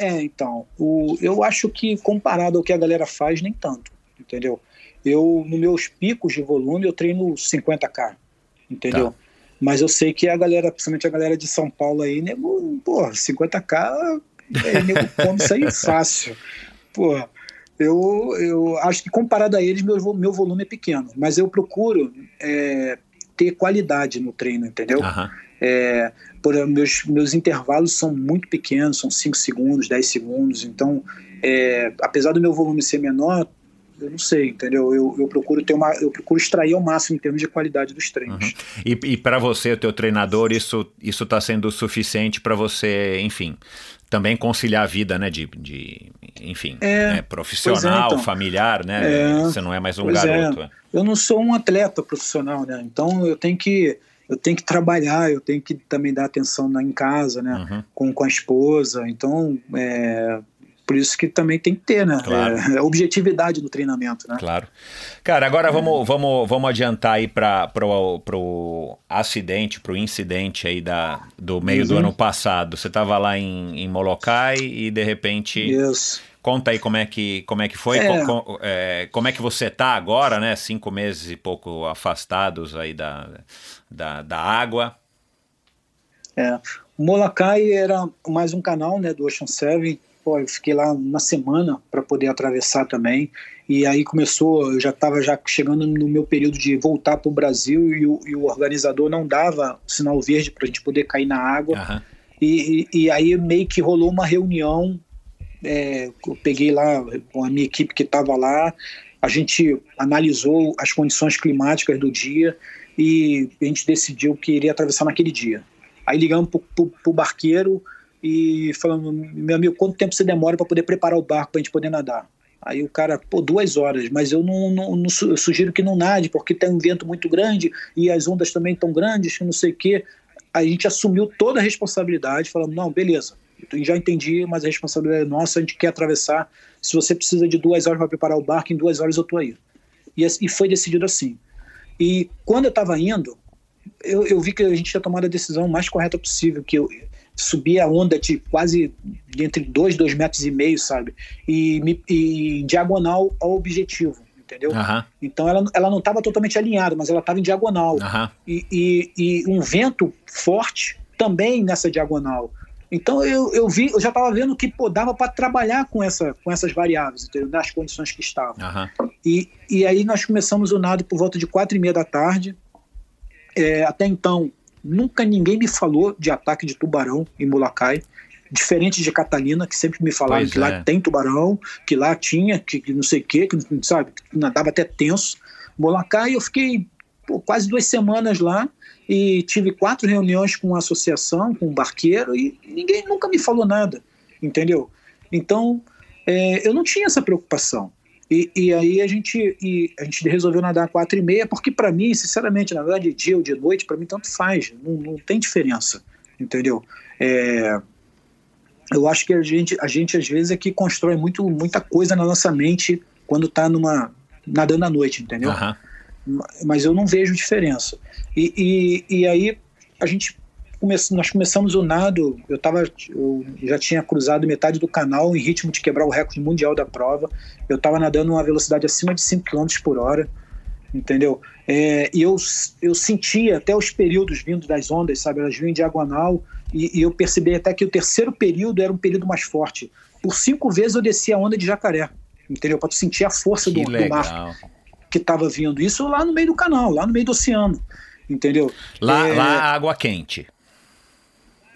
é, então, o, eu acho que comparado ao que a galera faz, nem tanto, entendeu? Eu, nos meus picos de volume, eu treino 50k, entendeu? Tá. Mas eu sei que a galera, principalmente a galera de São Paulo aí, nego, pô, 50k, é, nego come isso aí fácil. Pô, eu, eu acho que comparado a eles, meu, meu volume é pequeno, mas eu procuro é, ter qualidade no treino, entendeu? Uhum. É, por, meus, meus intervalos são muito pequenos, são 5 segundos, 10 segundos, então, é, apesar do meu volume ser menor, eu não sei, entendeu? Eu, eu procuro ter uma, eu procuro extrair ao máximo em termos de qualidade dos treinos. Uhum. E, e para você, o teu treinador, isso isso está sendo suficiente para você, enfim, também conciliar a vida, né, de, de enfim, é, né, profissional, é, então, familiar, né? É, você não é mais um é. garoto. Eu não sou um atleta profissional, né? Então eu tenho que eu tenho que trabalhar, eu tenho que também dar atenção na, em casa, né? Uhum. Com, com a esposa. Então, é, por isso que também tem que ter, né? Claro. É, é objetividade no treinamento, né? Claro. Cara, agora vamos, vamos, vamos adiantar aí para pro acidente, pro incidente aí da, do meio uhum. do ano passado. Você estava lá em, em Molokai e de repente. Isso. Conta aí como é que, como é que foi, é. Com, é, como é que você tá agora, né? Cinco meses e pouco afastados aí da, da, da água. É, o Molokai era mais um canal, né, do Ocean Seven. Pô, eu fiquei lá uma semana para poder atravessar também. E aí começou, eu já estava já chegando no meu período de voltar para o Brasil e o, e o organizador não dava sinal verde para a gente poder cair na água. Uhum. E, e, e, aí meio que rolou uma reunião é, eu peguei lá com a minha equipe que estava lá, a gente analisou as condições climáticas do dia e a gente decidiu que iria atravessar naquele dia. Aí ligamos para o barqueiro e falando, meu amigo, quanto tempo você demora para poder preparar o barco para a gente poder nadar? Aí o cara, pô, duas horas, mas eu não, não, não eu sugiro que não nade, porque tem um vento muito grande e as ondas também estão grandes, não sei o quê. A gente assumiu toda a responsabilidade, falando, não, beleza, já entendi, mas a responsabilidade é nossa, a gente quer atravessar. Se você precisa de duas horas para preparar o barco, em duas horas eu estou aí. E, e foi decidido assim. E quando eu estava indo, eu, eu, vi que a gente tinha tomado a decisão mais correta possível, que eu subia a onda de quase entre dois, dois metros e meio, sabe? E, me, e diagonal ao objetivo, entendeu? Uhum. Então ela, ela não estava totalmente alinhada, mas ela estava em diagonal. Uhum. E, e, e um vento forte também nessa diagonal. Então eu, eu vi, eu já estava vendo que pô, dava para trabalhar com, essa, com essas variáveis, entendeu? nas condições que estavam. Uhum. E, e aí nós começamos o nado por volta de quatro e meia da tarde. É, até então, nunca ninguém me falou de ataque de tubarão em Mulacai. Diferente de Catalina, que sempre me falaram pois que é. lá tem tubarão, que lá tinha, que, que não sei o quê, que sabe, que nadava até tenso. Mulacai, eu fiquei pô, quase duas semanas lá e tive quatro reuniões com a associação, com o barqueiro, e ninguém nunca me falou nada, entendeu? Então, é, eu não tinha essa preocupação. E, e aí a gente, e a gente resolveu nadar quatro e meia, porque para mim, sinceramente, nadar de dia ou de noite, para mim tanto faz, não, não tem diferença, entendeu? É, eu acho que a gente, a gente às vezes é que constrói muito, muita coisa na nossa mente quando está numa nadando à noite, entendeu? Aham. Mas eu não vejo diferença. E, e, e aí a gente come, nós começamos o nado, eu, tava, eu já tinha cruzado metade do canal em ritmo de quebrar o recorde mundial da prova. Eu estava nadando uma velocidade acima de 5 km por hora, entendeu? É, e eu, eu sentia até os períodos vindo das ondas, sabe? Elas vinham em diagonal, e, e eu percebi até que o terceiro período era um período mais forte. Por cinco vezes eu descia a onda de jacaré, entendeu? Para sentir a força do, do mar que estava vindo. Isso lá no meio do canal, lá no meio do oceano, entendeu? Lá, É, lá água quente.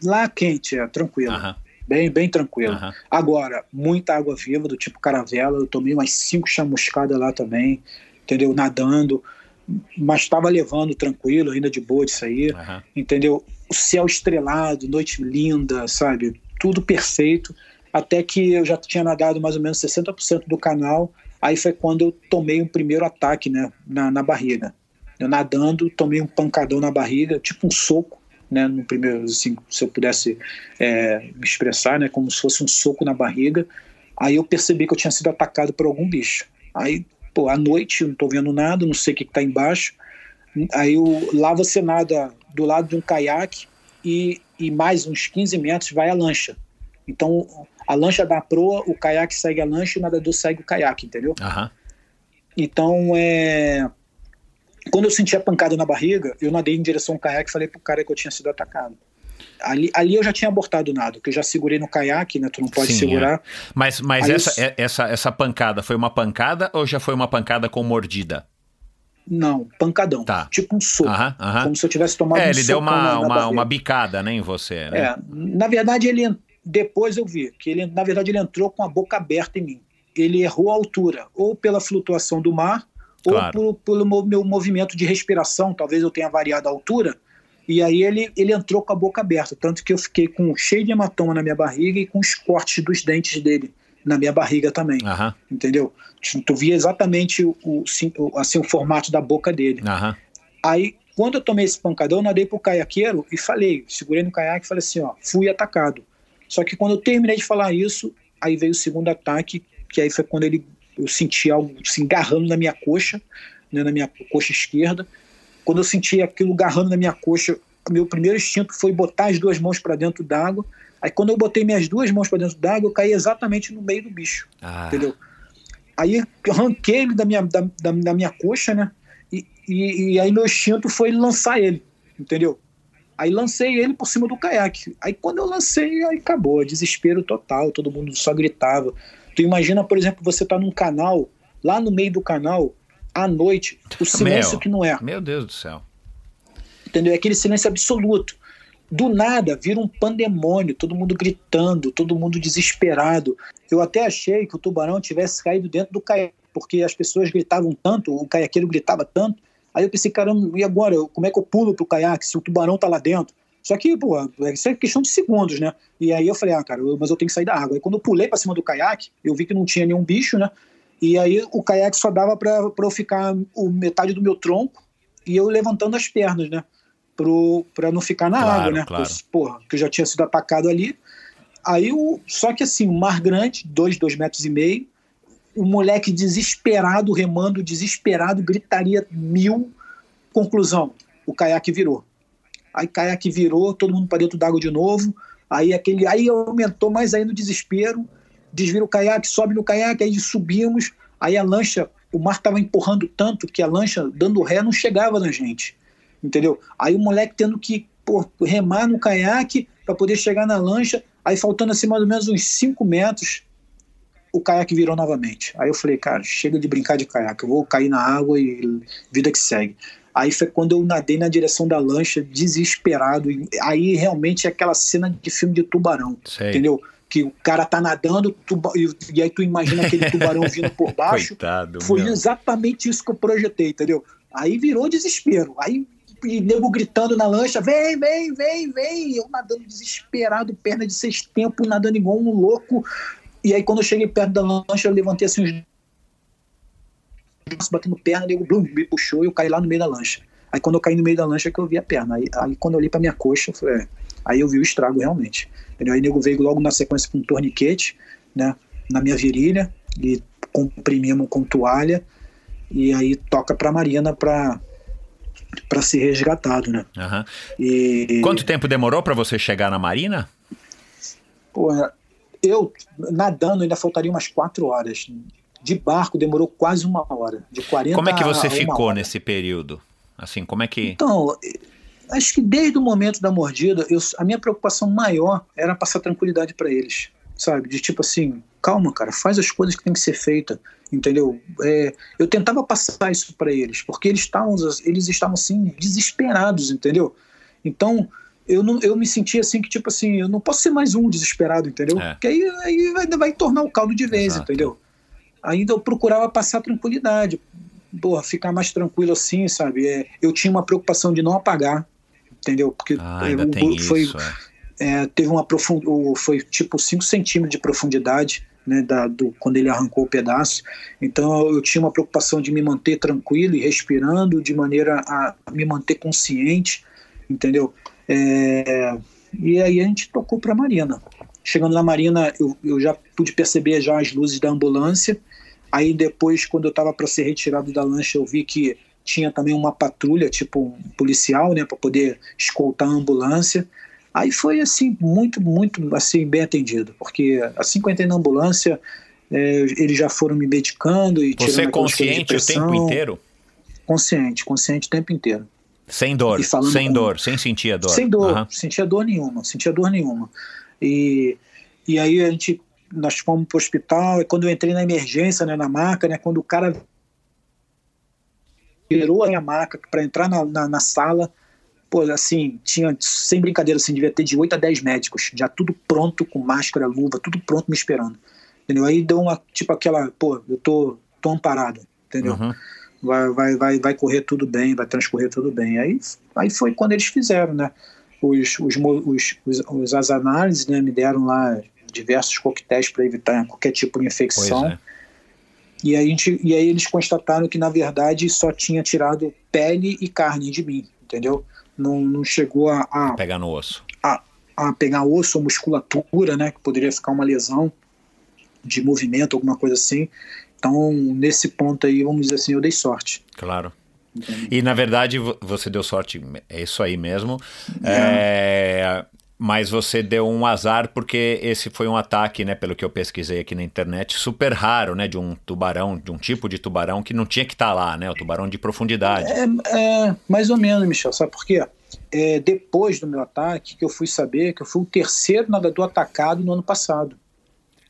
lá quente, é tranquilo. Aham. Bem, bem tranquilo. Aham. Agora, muita água viva, do tipo caravela. Eu tomei umas cinco chamuscadas lá também, entendeu? Nadando. Mas estava levando tranquilo, ainda de boa disso aí, Aham. entendeu? O céu estrelado, noite linda, sabe? Tudo perfeito. Até que eu já tinha nadado mais ou menos 60% do canal. Aí foi quando eu tomei um primeiro ataque, né? Na, na barriga. Eu nadando, tomei um pancadão na barriga, tipo um soco, né? No primeiro, assim, se eu pudesse é, me expressar, né? Como se fosse um soco na barriga. Aí eu percebi que eu tinha sido atacado por algum bicho. Aí, pô, à noite, eu não tô vendo nada, não sei o que, que tá embaixo. Aí eu, lá você nada do lado de um caiaque e, e mais uns 15 metros vai a lancha. Então a lancha dá a proa, o caiaque segue a lancha e o nadador segue o caiaque, entendeu? Aham. Então é. Quando eu senti a pancada na barriga, eu nadei em direção ao caiaque e falei pro cara que eu tinha sido atacado. Ali, ali eu já tinha abortado o nado, que eu já segurei no caiaque, né? Tu não pode Sim, segurar. Mas, mas Aí eu essa, s- é- essa, essa pancada foi uma pancada ou já foi uma pancada com mordida? Não, pancadão. Tá. Tipo um soco. Aham, aham. Como se eu tivesse tomado É, um ele deu socão na- uma, na uma, uma bicada né, em você, né? É, na verdade ele depois eu vi que ele na verdade ele entrou com a boca aberta em mim. Ele errou a altura, ou pela flutuação do mar, Claro. ou pelo meu movimento de respiração, talvez eu tenha variado a altura. E aí ele, ele entrou com a boca aberta, tanto que eu fiquei com cheio de hematoma na minha barriga e com os cortes dos dentes dele na minha barriga também, Aham, entendeu? Tu via exatamente o, o- sim- o- assim, o formato da boca dele. aham. Aí, quando eu tomei esse pancadão, eu nadei pro caiaqueiro e falei, segurei no caiaque e falei assim, ó, fui atacado. Só que quando eu terminei de falar isso, aí veio o segundo ataque, que aí foi quando ele, eu senti algo se engarrando na minha coxa, né, na minha coxa esquerda. Quando eu senti aquilo agarrando na minha coxa, meu primeiro instinto foi botar as duas mãos para dentro d'água. Aí quando eu botei minhas duas mãos para dentro d'água, eu caí exatamente no meio do bicho Ah, entendeu? Aí eu arranquei ele da minha, da, da, da minha coxa, né? E, e, e aí meu instinto foi lançar ele, entendeu? Aí lancei ele por cima do caiaque. Aí quando eu lancei, aí acabou, desespero total, todo mundo só gritava. Tu imagina, por exemplo, você tá num canal, lá no meio do canal, à noite, o silêncio Meu. que não é Meu Deus do céu. entendeu? É aquele silêncio absoluto. Do nada vira um pandemônio, todo mundo gritando, todo mundo desesperado. Eu até achei que o tubarão tivesse caído dentro do caiaque, porque as pessoas gritavam tanto, o caiaqueiro gritava tanto. Aí eu pensei, caramba, e agora? Como é que eu pulo pro caiaque se o tubarão tá lá dentro? Só que, pô, isso é questão de segundos, né? E aí eu falei, ah, cara, mas eu tenho que sair da água. Aí quando eu pulei pra cima do caiaque, eu vi que não tinha nenhum bicho, né? E aí o caiaque só dava pra pra eu ficar o metade do meu tronco e eu levantando as pernas, né? Pro, pra não ficar na Claro, água, né? claro. Pois, Porra, que eu já tinha sido atacado ali. Aí, o, só que assim, um mar grande, dois, dois metros e meio, o moleque desesperado, remando, desesperado, gritaria mil. Conclusão, o caiaque virou. Aí caiaque virou, todo mundo para dentro d'água de novo. Aí aquele, aí aumentou mais ainda o desespero. Desvira o caiaque, sobe no caiaque, aí subimos. Aí a lancha, o mar estava empurrando tanto que a lancha, dando ré, não chegava na gente. Entendeu? Aí o moleque tendo que pô, remar no caiaque para poder chegar na lancha. Aí faltando assim mais ou menos uns 5 metros, o caiaque virou novamente. Aí eu falei, cara, chega de brincar de caiaque, eu vou cair na água e vida que segue. Aí foi quando eu nadei na direção da lancha, desesperado. Aí realmente é aquela cena de filme de tubarão, Sei. entendeu? Que o cara tá nadando tuba- e, e aí tu imagina aquele tubarão vindo por baixo. Coitado. Foi meu. exatamente isso que eu projetei, entendeu? Aí virou desespero. Aí e nego gritando na lancha, vem, vem, vem, vem. Eu nadando desesperado, perna de seis tempos, nadando igual um louco. E aí quando eu cheguei perto da lancha, eu levantei assim uns braços batendo perna, nego blum, me puxou e eu caí lá no meio da lancha. Aí quando eu caí no meio da lancha é que eu vi a perna. Aí, aí quando eu olhei pra minha coxa, eu falei, é. aí eu vi o estrago realmente. Entendeu? Aí nego veio logo na sequência com um torniquete, né, na minha virilha e comprimimos com toalha e aí toca para a Marina para para ser resgatado, né? Aham. E Quanto tempo demorou para você chegar na Marina? Porra, eu nadando ainda faltaria umas quatro horas. De barco demorou quase uma hora. De 40 Como é que você ficou hora. nesse período? Assim, como é que. Então, acho que desde o momento da mordida, eu- a minha preocupação maior era passar tranquilidade para eles, sabe? De tipo assim, calma, cara, faz as coisas que tem que ser feita, entendeu? É, eu tentava passar isso para eles, porque eles estavam, eles estavam assim desesperados, entendeu? Então eu, não, eu me sentia assim que tipo assim, eu não posso ser mais um desesperado, entendeu? É. Porque aí, aí vai, vai tornar o caldo de vez, Exato. entendeu? Ainda eu procurava passar tranquilidade, porra, ficar mais tranquilo assim, sabe? É, eu tinha uma preocupação de não apagar, entendeu? Porque Ah, é, ainda foi, isso. é. é, teve uma profund... foi tipo 5 centímetros de profundidade, né, da, do, quando ele arrancou o pedaço. Então eu tinha uma preocupação de me manter tranquilo e respirando de maneira a me manter consciente, entendeu? É, e aí a gente tocou para a Marina. Chegando na Marina, eu, eu já pude perceber já as luzes da ambulância. Aí depois, quando eu estava para ser retirado da lancha, eu vi que tinha também uma patrulha, tipo um policial, né, para poder escoltar a ambulância. Aí foi assim muito, muito assim bem atendido, porque assim que eu entrei na ambulância, é, eles já foram me medicando e Você tirando consciente o tempo inteiro? Consciente, consciente o tempo inteiro. Sem dor, sem com- dor, sem sentir a dor. Sem dor, Aham. sentia dor nenhuma, sentia dor nenhuma. E, e aí a gente, nós fomos pro hospital, e quando eu entrei na emergência, né, na maca, né, quando o cara virou a minha maca para entrar na, na, na sala, pô, assim, tinha, sem brincadeira, assim, devia ter de 8 a 10 médicos, já tudo pronto, com máscara, luva, tudo pronto me esperando. Entendeu? Aí deu uma, tipo aquela, pô, eu tô, tô amparado, entendeu? Uhum. Vai, vai, vai, vai correr tudo bem, vai transcorrer tudo bem. Aí, aí foi quando eles fizeram, né? Os, os, os, os, os as análises né, me deram lá diversos coquetéis para evitar qualquer tipo de infecção. é. E, aí a gente, e aí eles constataram que, na verdade, só tinha tirado pele e carne de mim, entendeu? Não, não chegou a, a, Pegar no osso. a pegar osso ou musculatura, né? Que poderia ficar uma lesão de movimento, alguma coisa assim. Então, nesse ponto aí, vamos dizer assim, eu dei sorte. Claro. E na verdade vo- você deu sorte, é isso aí mesmo. É, mas você deu um azar porque esse foi um ataque, né? Pelo que eu pesquisei aqui na internet, super raro, né? De um tubarão, de um tipo de tubarão que não tinha que estar lá, né? O tubarão de profundidade. É, é, mais ou menos, Michel, sabe por quê? É, depois do meu ataque, que eu fui saber que eu fui o terceiro nadador atacado no ano passado.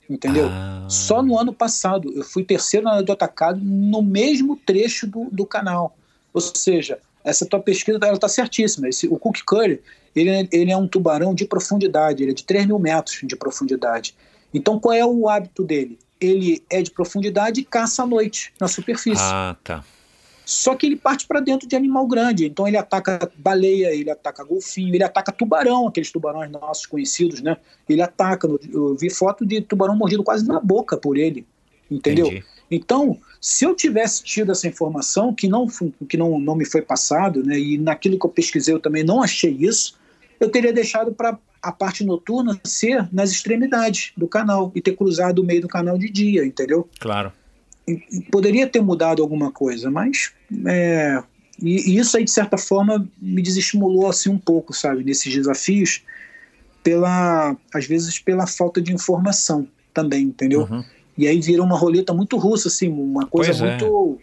Entendeu? Ah. Só no ano passado eu fui terceiro nadador atacado no mesmo trecho do, do canal. Ou seja, essa tua pesquisa ela está certíssima. Esse, o Cook Curry ele, é- ele é um tubarão de profundidade, ele é de 3 mil metros de profundidade. Então qual é o hábito dele? Ele é de profundidade e caça à noite, na superfície. Ah, tá. Só que ele parte para dentro de animal grande. Então ele ataca baleia, ele ataca golfinho, ele ataca tubarão, aqueles tubarões nossos conhecidos, né? Ele ataca. Eu vi foto de tubarão mordido quase na boca por ele. Entendeu? Entendi. Então, se eu tivesse tido essa informação, que não, que não, não me foi passado, né? E naquilo que eu pesquisei eu também não achei isso, eu teria deixado para a parte noturna ser nas extremidades do canal e ter cruzado o meio do canal de dia, entendeu? Claro. Poderia ter mudado alguma coisa, mas é, e, e isso aí de certa forma me desestimulou assim um pouco, sabe, nesses desafios, pela às vezes pela falta de informação também, entendeu? Uhum. E aí virou uma roleta muito russa, assim, uma coisa Pois é. muito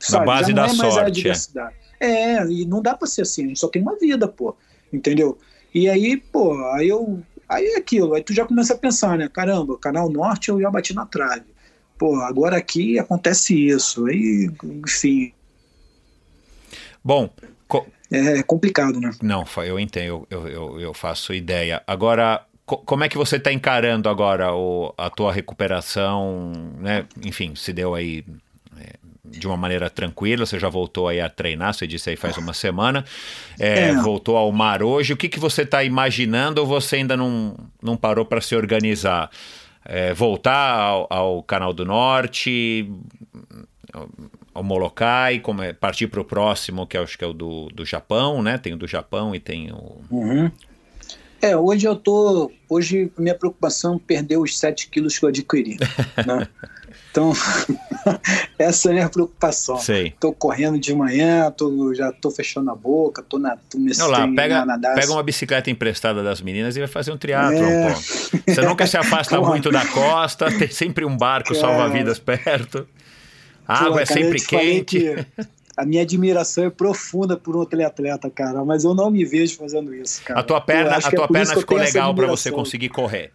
sabe, base já não da é sorte, é. É. e não dá pra ser assim, a gente só tem uma vida, pô, entendeu? E aí, pô, aí eu aí é aquilo, aí tu já começa a pensar, né? Caramba, Canal Norte eu já bati na trave pô, agora aqui acontece isso. Aí, enfim, Bom, co- é complicado, né? não, eu entendo, eu, eu, eu faço ideia. Agora, co- como é que você está encarando agora o, a tua recuperação, né? Enfim, se deu aí é, de uma maneira tranquila, você já voltou aí a treinar, você disse aí faz uma semana, é, É. voltou ao mar hoje. O que, que você está imaginando ou você ainda não, não parou para se organizar? É, voltar ao, ao Canal do Norte, ao Molokai, como é, partir para o próximo, que eu acho que é o do, do Japão, né? Tem o do Japão e tem o. Uhum. É, hoje eu tô. Hoje minha preocupação é perder os 7 quilos que eu adquiri. né? Então, essa é a minha preocupação. Sei. Tô correndo de manhã, tô, já tô fechando a boca, tô, na, tô nesse Não, lá, pega, na- na- pega uma bicicleta emprestada das meninas e vai fazer um triatlon, É. pô. Você nunca se afasta muito da costa, tem sempre um barco Cara. salva-vidas perto. A Pô, água é cara, sempre quente. que A minha admiração é profunda por um triatleta, cara, mas eu não me vejo fazendo isso, cara. A tua Pô, perna, a é tua isso perna ficou legal pra você conseguir correr.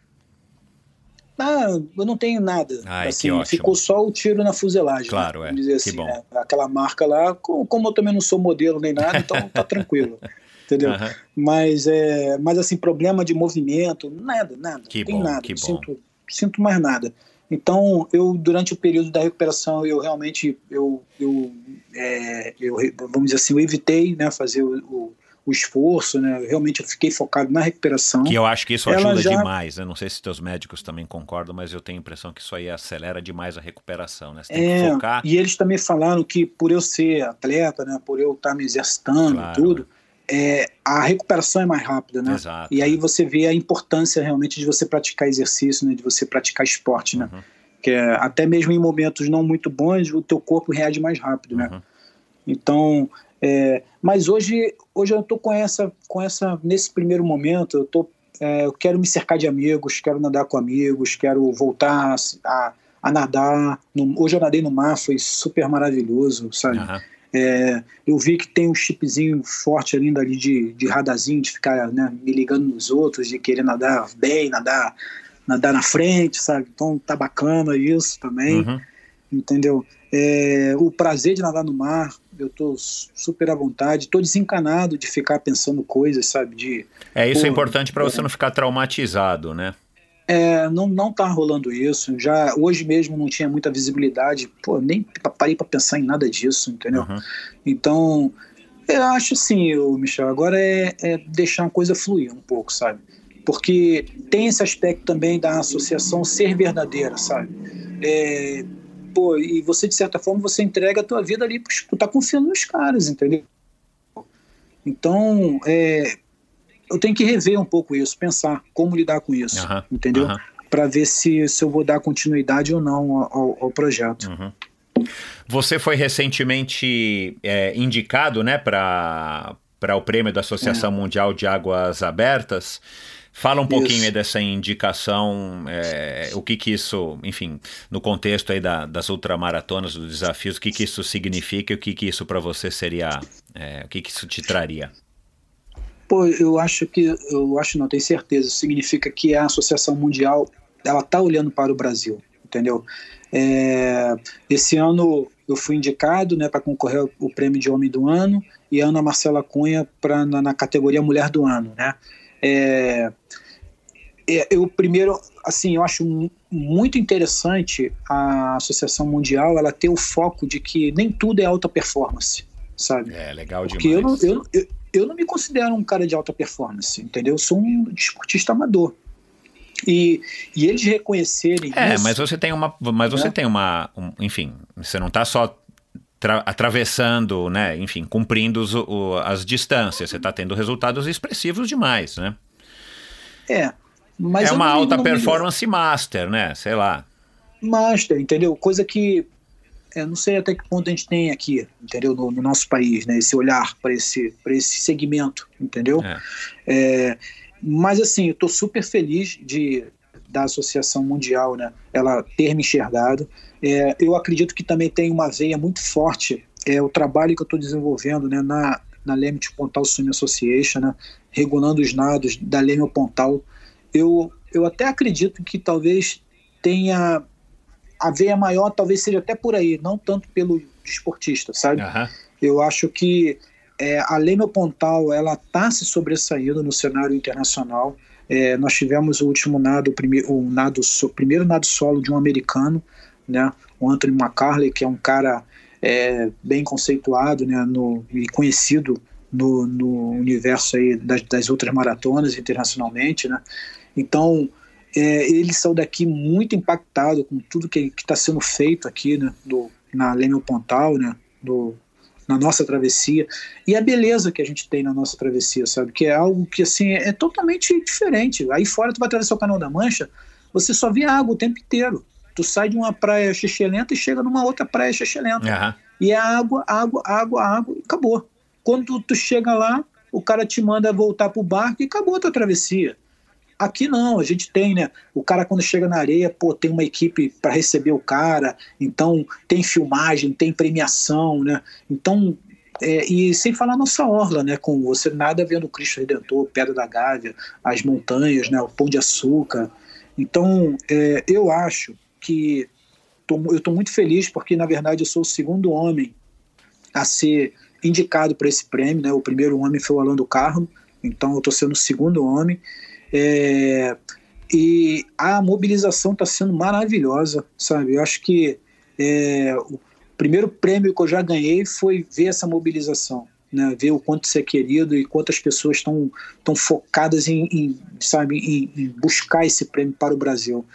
Ah, eu não tenho nada. Ai, assim, ficou só o tiro na fuselagem. Claro, né? é. Dizer Que assim, bom. né? Aquela marca lá, co- como eu também não sou modelo nem nada, então tá tranquilo. Entendeu? Aham. Mas, é, mas assim, problema de movimento, nada, nada. Que não tem bom, nada. que bom. Sinto, sinto mais nada. Então, eu durante o período da recuperação, eu realmente, eu, eu, é, eu vamos dizer assim, eu evitei, né, fazer o, o, o esforço, né? Realmente eu fiquei focado na recuperação. Que eu acho que isso ajuda já- demais. Eu não sei se teus médicos também concordam, mas eu tenho a impressão que isso aí acelera demais a recuperação, né? Você tem que É, focar. e eles também falaram que por eu ser atleta, né, por eu estar me exercitando Claro. e tudo, é, a recuperação é mais rápida, né? Exato. E aí você vê a importância realmente de você praticar exercício, né, de você praticar esporte, né? Uhum. Que é, até mesmo em momentos não muito bons, o teu corpo reage mais rápido, né? Uhum. Então, é, mas hoje, hoje eu tô com essa, com essa, nesse primeiro momento, eu tô, é, eu quero me cercar de amigos, quero nadar com amigos, quero voltar a, a nadar. No- hoje eu nadei no mar, foi super maravilhoso, sabe? Aham. É, eu vi que tem um chipzinho forte ali, ali de, de radarzinho, de ficar né, me ligando nos outros, de querer nadar bem, nadar, nadar na frente, sabe? Então tá bacana isso também Uhum. entendeu? É, o prazer de nadar no mar, eu tô super à vontade, tô desencanado de ficar pensando coisas, sabe? De É isso é Pô, importante para é. você não ficar traumatizado, né? é, não não tá rolando isso. Já hoje mesmo não tinha muita visibilidade, pô, nem pa- parei para pensar em nada disso, entendeu? Uhum. Então, eu acho assim, o Michel, agora é, é deixar a coisa fluir um pouco, sabe? Porque tem esse aspecto também da associação ser verdadeira, sabe? É, pô, e você, de certa forma, você entrega a tua vida ali, tu tá confiando nos caras, entendeu? Então, é, eu tenho que rever um pouco isso, pensar como lidar com isso, Aham, entendeu? aham. Para ver se, se eu vou dar continuidade ou não ao, ao projeto. Uhum. Você foi recentemente é, indicado, né, para para o prêmio da Associação Mundial de Águas Abertas. Fala um pouquinho Isso. aí dessa indicação, é, o que que isso, enfim, no contexto aí da- das ultramaratonas, dos desafios, o que que isso significa e o que que isso para você seria, é, o que que isso te traria? Pô, eu acho que, eu acho não, tenho certeza, significa que a Associação Mundial, ela tá olhando para o Brasil, entendeu? É, esse ano eu fui indicado, né, para concorrer ao, prêmio de Homem do Ano e a Ana Marcela Cunha pra, na, na categoria Mulher do Ano, né? É, é, eu primeiro, assim, eu acho mu- muito interessante a Associação Mundial, ela ter o foco de que nem tudo é alta performance, sabe? É legal Porque eu não, demais. eu, eu, eu não me considero um cara de alta performance, entendeu? Eu sou um desportista amador. E, e eles reconhecerem É, isso. mas você tem uma, mas você né? tem uma, um- enfim, você não está só atravessando, né, enfim, cumprindo os- o- as distâncias, você está tendo resultados expressivos demais, né? É, mas é uma alta não me- performance master, né? Sei lá. Master, entendeu? Coisa que eu não sei até que ponto a gente tem aqui, entendeu? No, no nosso país, né? Esse olhar para esse, pra esse segmento, entendeu? É. É, mas assim, eu estou super feliz de da Associação Mundial, né? Ela ter me enxergado. É, eu acredito que também tem uma veia muito forte é o trabalho que eu estou desenvolvendo, né? Na na Limit Pontal Swim Association, né? Regulando os nados da Leme Pontal. Eu eu até acredito que talvez tenha a veia maior, talvez seja até por aí, não tanto pelo desportista, sabe? Aham. Eu acho que é, a Leme Pontal ela está se sobressaindo no cenário internacional. É, nós tivemos o último nado, o, prime o nado, so- primeiro nado solo de um americano, né, o Anthony McCarley, que é um cara é, bem conceituado né, no, e conhecido no, no universo aí das, das outras maratonas internacionalmente. Né. Então, é, ele saiu daqui muito impactado com tudo que está sendo feito aqui né, do, na Leme Pontal, né, do, na nossa travessia e a beleza que a gente tem na nossa travessia, sabe? Que é algo que assim é totalmente diferente. Aí fora tu vai atravessar o Canal da Mancha, você só vê água o tempo inteiro. Tu sai de uma praia xixelenta e chega numa outra praia xixelenta. Aham. E é água, água, água, água e acabou. Quando tu, tu chega lá, o cara te manda voltar pro barco e acabou a tua travessia. Aqui não, a gente tem, né? O cara quando chega na areia, pô, tem uma equipe para receber o cara, então tem filmagem, tem premiação, né? Então, é, e sem falar nossa orla, né? Com você nada vendo o Cristo Redentor, Pedra da Gávea, as montanhas, né? O Pão de Açúcar. Então, é, eu acho que tô, eu estou muito feliz porque, na verdade, eu sou o segundo homem a ser indicado para esse prêmio, né? O primeiro homem foi o Alan do Carmo, então eu estou sendo o segundo homem. É, e a mobilização está sendo maravilhosa, sabe? Eu acho que é, o primeiro prêmio que eu já ganhei foi ver essa mobilização, né? Ver o quanto você é querido e quantas pessoas estão tão focadas em, em sabe, em, em buscar esse prêmio para o Brasil.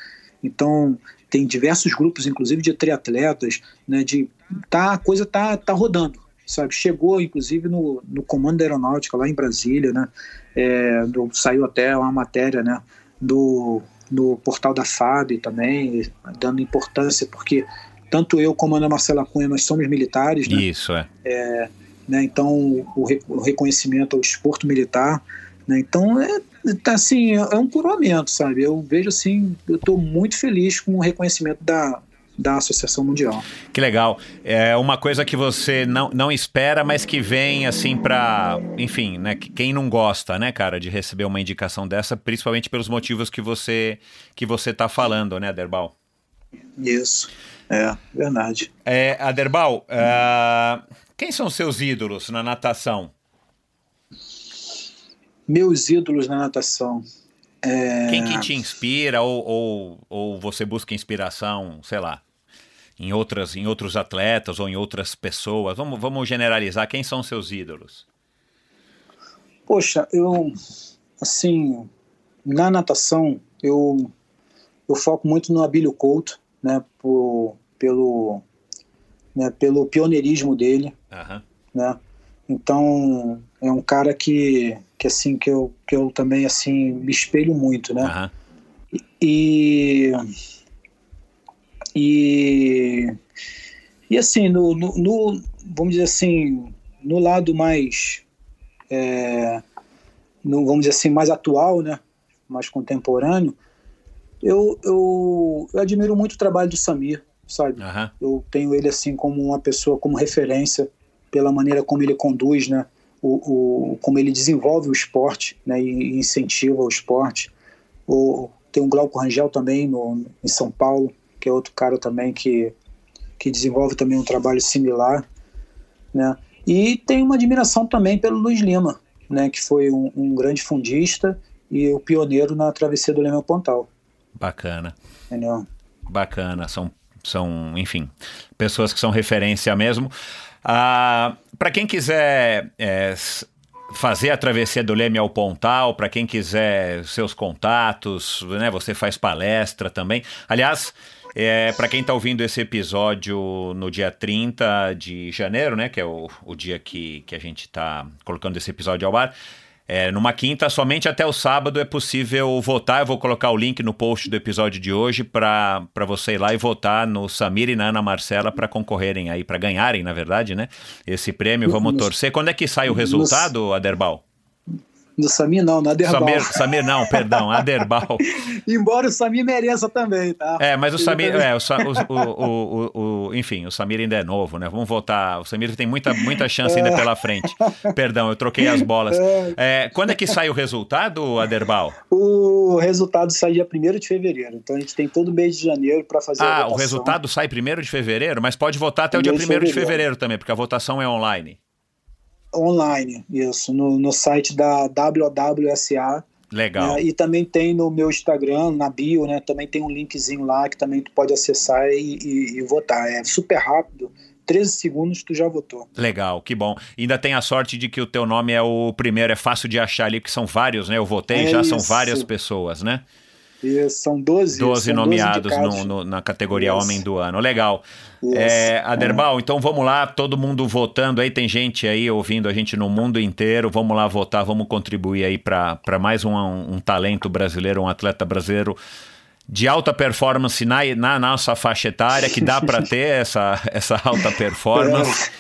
Então tem diversos grupos, inclusive de triatletas, né? De tá a coisa tá tá rodando, sabe? Chegou inclusive no, no comando da aeronáutica lá em Brasília, né? É, do, saiu até uma matéria, né? Do no portal da FAB também, dando importância, porque tanto eu como a Ana Marcela Cunha, nós somos militares, né? Isso, é. É, né, então o, o reconhecimento ao desporto militar, né, então é, tá, assim, é é um coroamento, sabe? Eu vejo assim, eu estou muito feliz com o reconhecimento da, da Associação Mundial. Que legal. É uma coisa que você não, não espera, mas que vem assim pra. Enfim, né? que- Quem não gosta, né, cara, de receber uma indicação dessa, principalmente pelos motivos que você que você tá falando, né, Derbal? Isso, é verdade. É, Aderbal, ah, quem são seus ídolos na natação? Meus ídolos na natação. É, Quem que te inspira ou, ou, ou você busca inspiração, sei lá, em, outras, em outros atletas ou em outras pessoas? Vamos, vamos generalizar. Quem são seus ídolos? Poxa, eu, assim, na natação, eu, eu foco muito no Abílio Couto, né, por, pelo, né, pelo pioneirismo dele, Aham. né, então é um cara que, que assim, que eu, que eu também, assim, me espelho muito, né, Aham. e e e assim no, no, no- vamos dizer assim no lado mais é, no, vamos dizer assim mais atual né mais contemporâneo eu, eu, eu admiro muito o trabalho do Samir sabe? Aham. eu tenho ele assim como uma pessoa como referência pela maneira como ele conduz né o, o como ele desenvolve o esporte né e incentiva o esporte. O, tem o Glauco Rangel também no, em São Paulo que é outro cara também que que desenvolve também um trabalho similar né e tem uma admiração também pelo Luiz Lima né que foi um, um grande fundista e o pioneiro na travessia do Leme ao Pontal Bacana. entendeu Bacana, são, são, enfim, pessoas que são referência mesmo. Ah, para quem quiser é, fazer a travessia do Leme ao Pontal, para quem quiser seus contatos, né? Você faz palestra também. Aliás, é, para quem está ouvindo esse episódio no dia 30 de janeiro, né? Que é o, o dia que, que a gente está colocando esse episódio ao ar. É, numa quinta, somente até o sábado é possível votar. Eu vou colocar o link no post do episódio de hoje para você ir lá e votar no Samir e na Ana Marcela para concorrerem aí, para ganharem, na verdade, né? Esse prêmio. Vamos torcer. Quando é que sai o resultado, Aderbal? No Samir não, na Derbal Samir, Samir não, perdão, Aderbal. embora o Samir mereça também tá É, mas o Ele Samir, também- é, o, o, o, o, enfim, o Samir ainda é novo, né? Vamos votar. O Samir tem muita, muita chance ainda pela frente. Perdão, eu troquei as bolas. É, quando é que sai o resultado, Aderbal? O resultado sai dia 1 de fevereiro. Então a gente tem todo mês de janeiro para fazer a Ah, o resultado sai primeiro de fevereiro, mas pode votar até o dia 1 Primeiro de fevereiro também, porque a votação é online. Online, isso, no, no site da WWSA. Legal. né, e também tem no meu Instagram, na bio, né? Também tem um linkzinho lá que também tu pode acessar e, e- e votar. É super rápido. 13 segundos tu já votou. Legal, que bom. Ainda tem a sorte de que o teu nome é o primeiro, é fácil de achar ali, porque são vários, né? Eu votei, É já são isso. várias pessoas, né? Isso, são 12. 12 são nomeados 12 no, no, na categoria Isso. Homem do Ano. Legal. É, Aderbal, então vamos lá, todo mundo votando aí, tem gente aí ouvindo a gente no mundo inteiro, vamos lá votar, vamos contribuir aí para mais um, um talento brasileiro, um atleta brasileiro de alta performance na, na nossa faixa etária, que dá para ter essa, essa alta performance,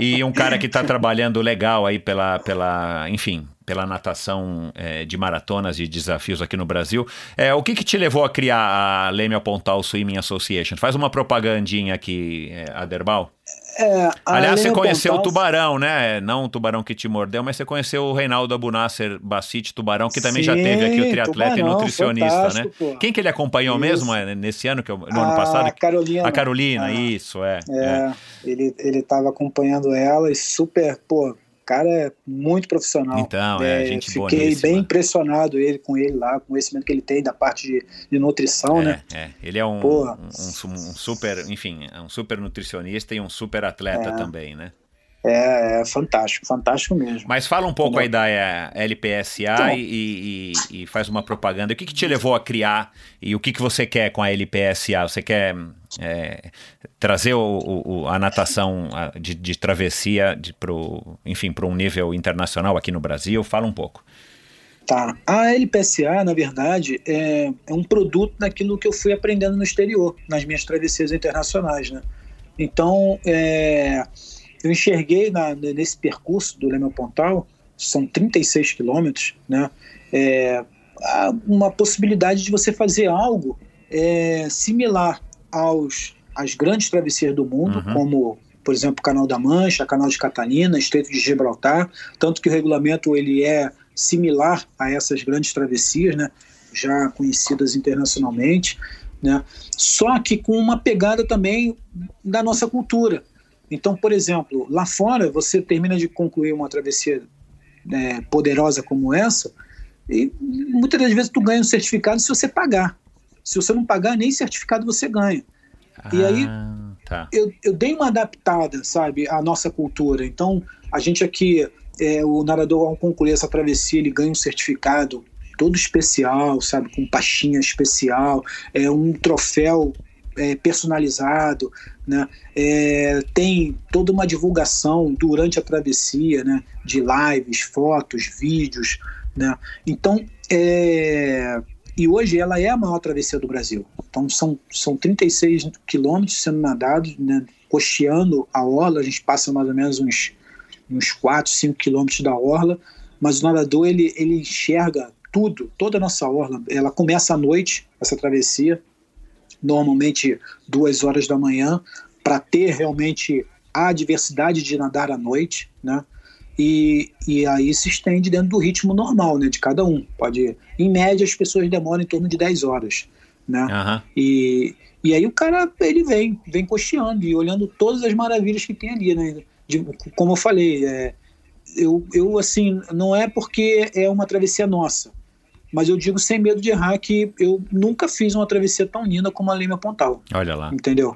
e um cara que está trabalhando legal aí pela, pela enfim, pela natação é, de maratonas e desafios aqui no Brasil. É, o que, que te levou a criar a Leme Pontal Swimming Association? Faz uma propagandinha aqui, é, Aderbal. É, a Aliás, você Leme conheceu o Tubarão, né? Não o Tubarão que te mordeu, mas você conheceu o Reinaldo Abunasser Bacite Tubarão, que também já Sim, teve aqui o triatleta e Tubarão, nutricionista, né? pô. Quem que ele acompanhou Isso. mesmo é, nesse ano, que eu- no A ano passado? Carolina. A Carolina, Ah, isso, é. é. É, ele ele estava acompanhando ela e super, pô, cara é muito profissional. Então, é, gente Fiquei boníssima. bem impressionado ele com ele lá, com o conhecimento que ele tem da parte de, de nutrição, né? É, é. Ele é um, um, um- um super, enfim, é um super nutricionista e um super atleta É. também, né? É, é fantástico, fantástico mesmo. Mas fala um pouco aí da é, LPSA Então. e, e- e faz uma propaganda. O que, que te levou a criar e o que, que você quer com a LPSA? Você quer é, trazer o- o- a natação de, de travessia de, pro, enfim, para um nível internacional aqui no Brasil? Fala um pouco. Tá. A LPSA, na verdade, é, é um produto daquilo que eu fui aprendendo no exterior, nas minhas travessias internacionais, né? Então, é, eu enxerguei na- nesse percurso do Leme ao Pontal, são 36 quilômetros, né? É, uma possibilidade de você fazer algo é, similar aos às grandes travessias do mundo, Uhum. como, por exemplo, o Canal da Mancha, Canal de Catalina, Estreito de Gibraltar, tanto que o regulamento ele é similar a essas grandes travessias, né, já conhecidas internacionalmente, né, só que com uma pegada também da nossa cultura. Então, por exemplo, lá fora você termina de concluir uma travessia né, poderosa como essa e muitas das vezes tu ganha um certificado se você pagar. Se você não pagar, nem certificado você ganha. E aí- Ah, tá. eu, eu dei uma adaptada, sabe, à nossa cultura. Então, a gente aqui, é, o nadador, ao concluir essa travessia, ele ganha um certificado todo especial, sabe, com pastinha especial, é um troféu é, personalizado, né? É, tem toda uma divulgação durante a travessia, né? De lives, fotos, vídeos, né? Então, é, e hoje ela é a maior travessia do Brasil. Então são, são 36 quilômetros sendo nadados, né, costeando a orla, a gente passa mais ou menos uns, uns 4, 5 quilômetros da orla, mas o nadador ele, ele enxerga tudo, toda a nossa orla. Ela começa à noite, essa travessia, normalmente duas horas da manhã, para ter realmente a diversidade de nadar à noite, né? E, e aí se estende dentro do ritmo normal, né, de cada um. Pode, em média, as pessoas demoram em torno de 10 horas, né? Aham. E, e aí o cara, ele vem, vem costeando e olhando todas as maravilhas que tem ali, né? De- como eu falei, é, eu, eu, assim, não é porque é uma travessia nossa, mas eu digo sem medo de errar que eu nunca fiz uma travessia tão linda como a Leme Pontal, Olha lá. entendeu?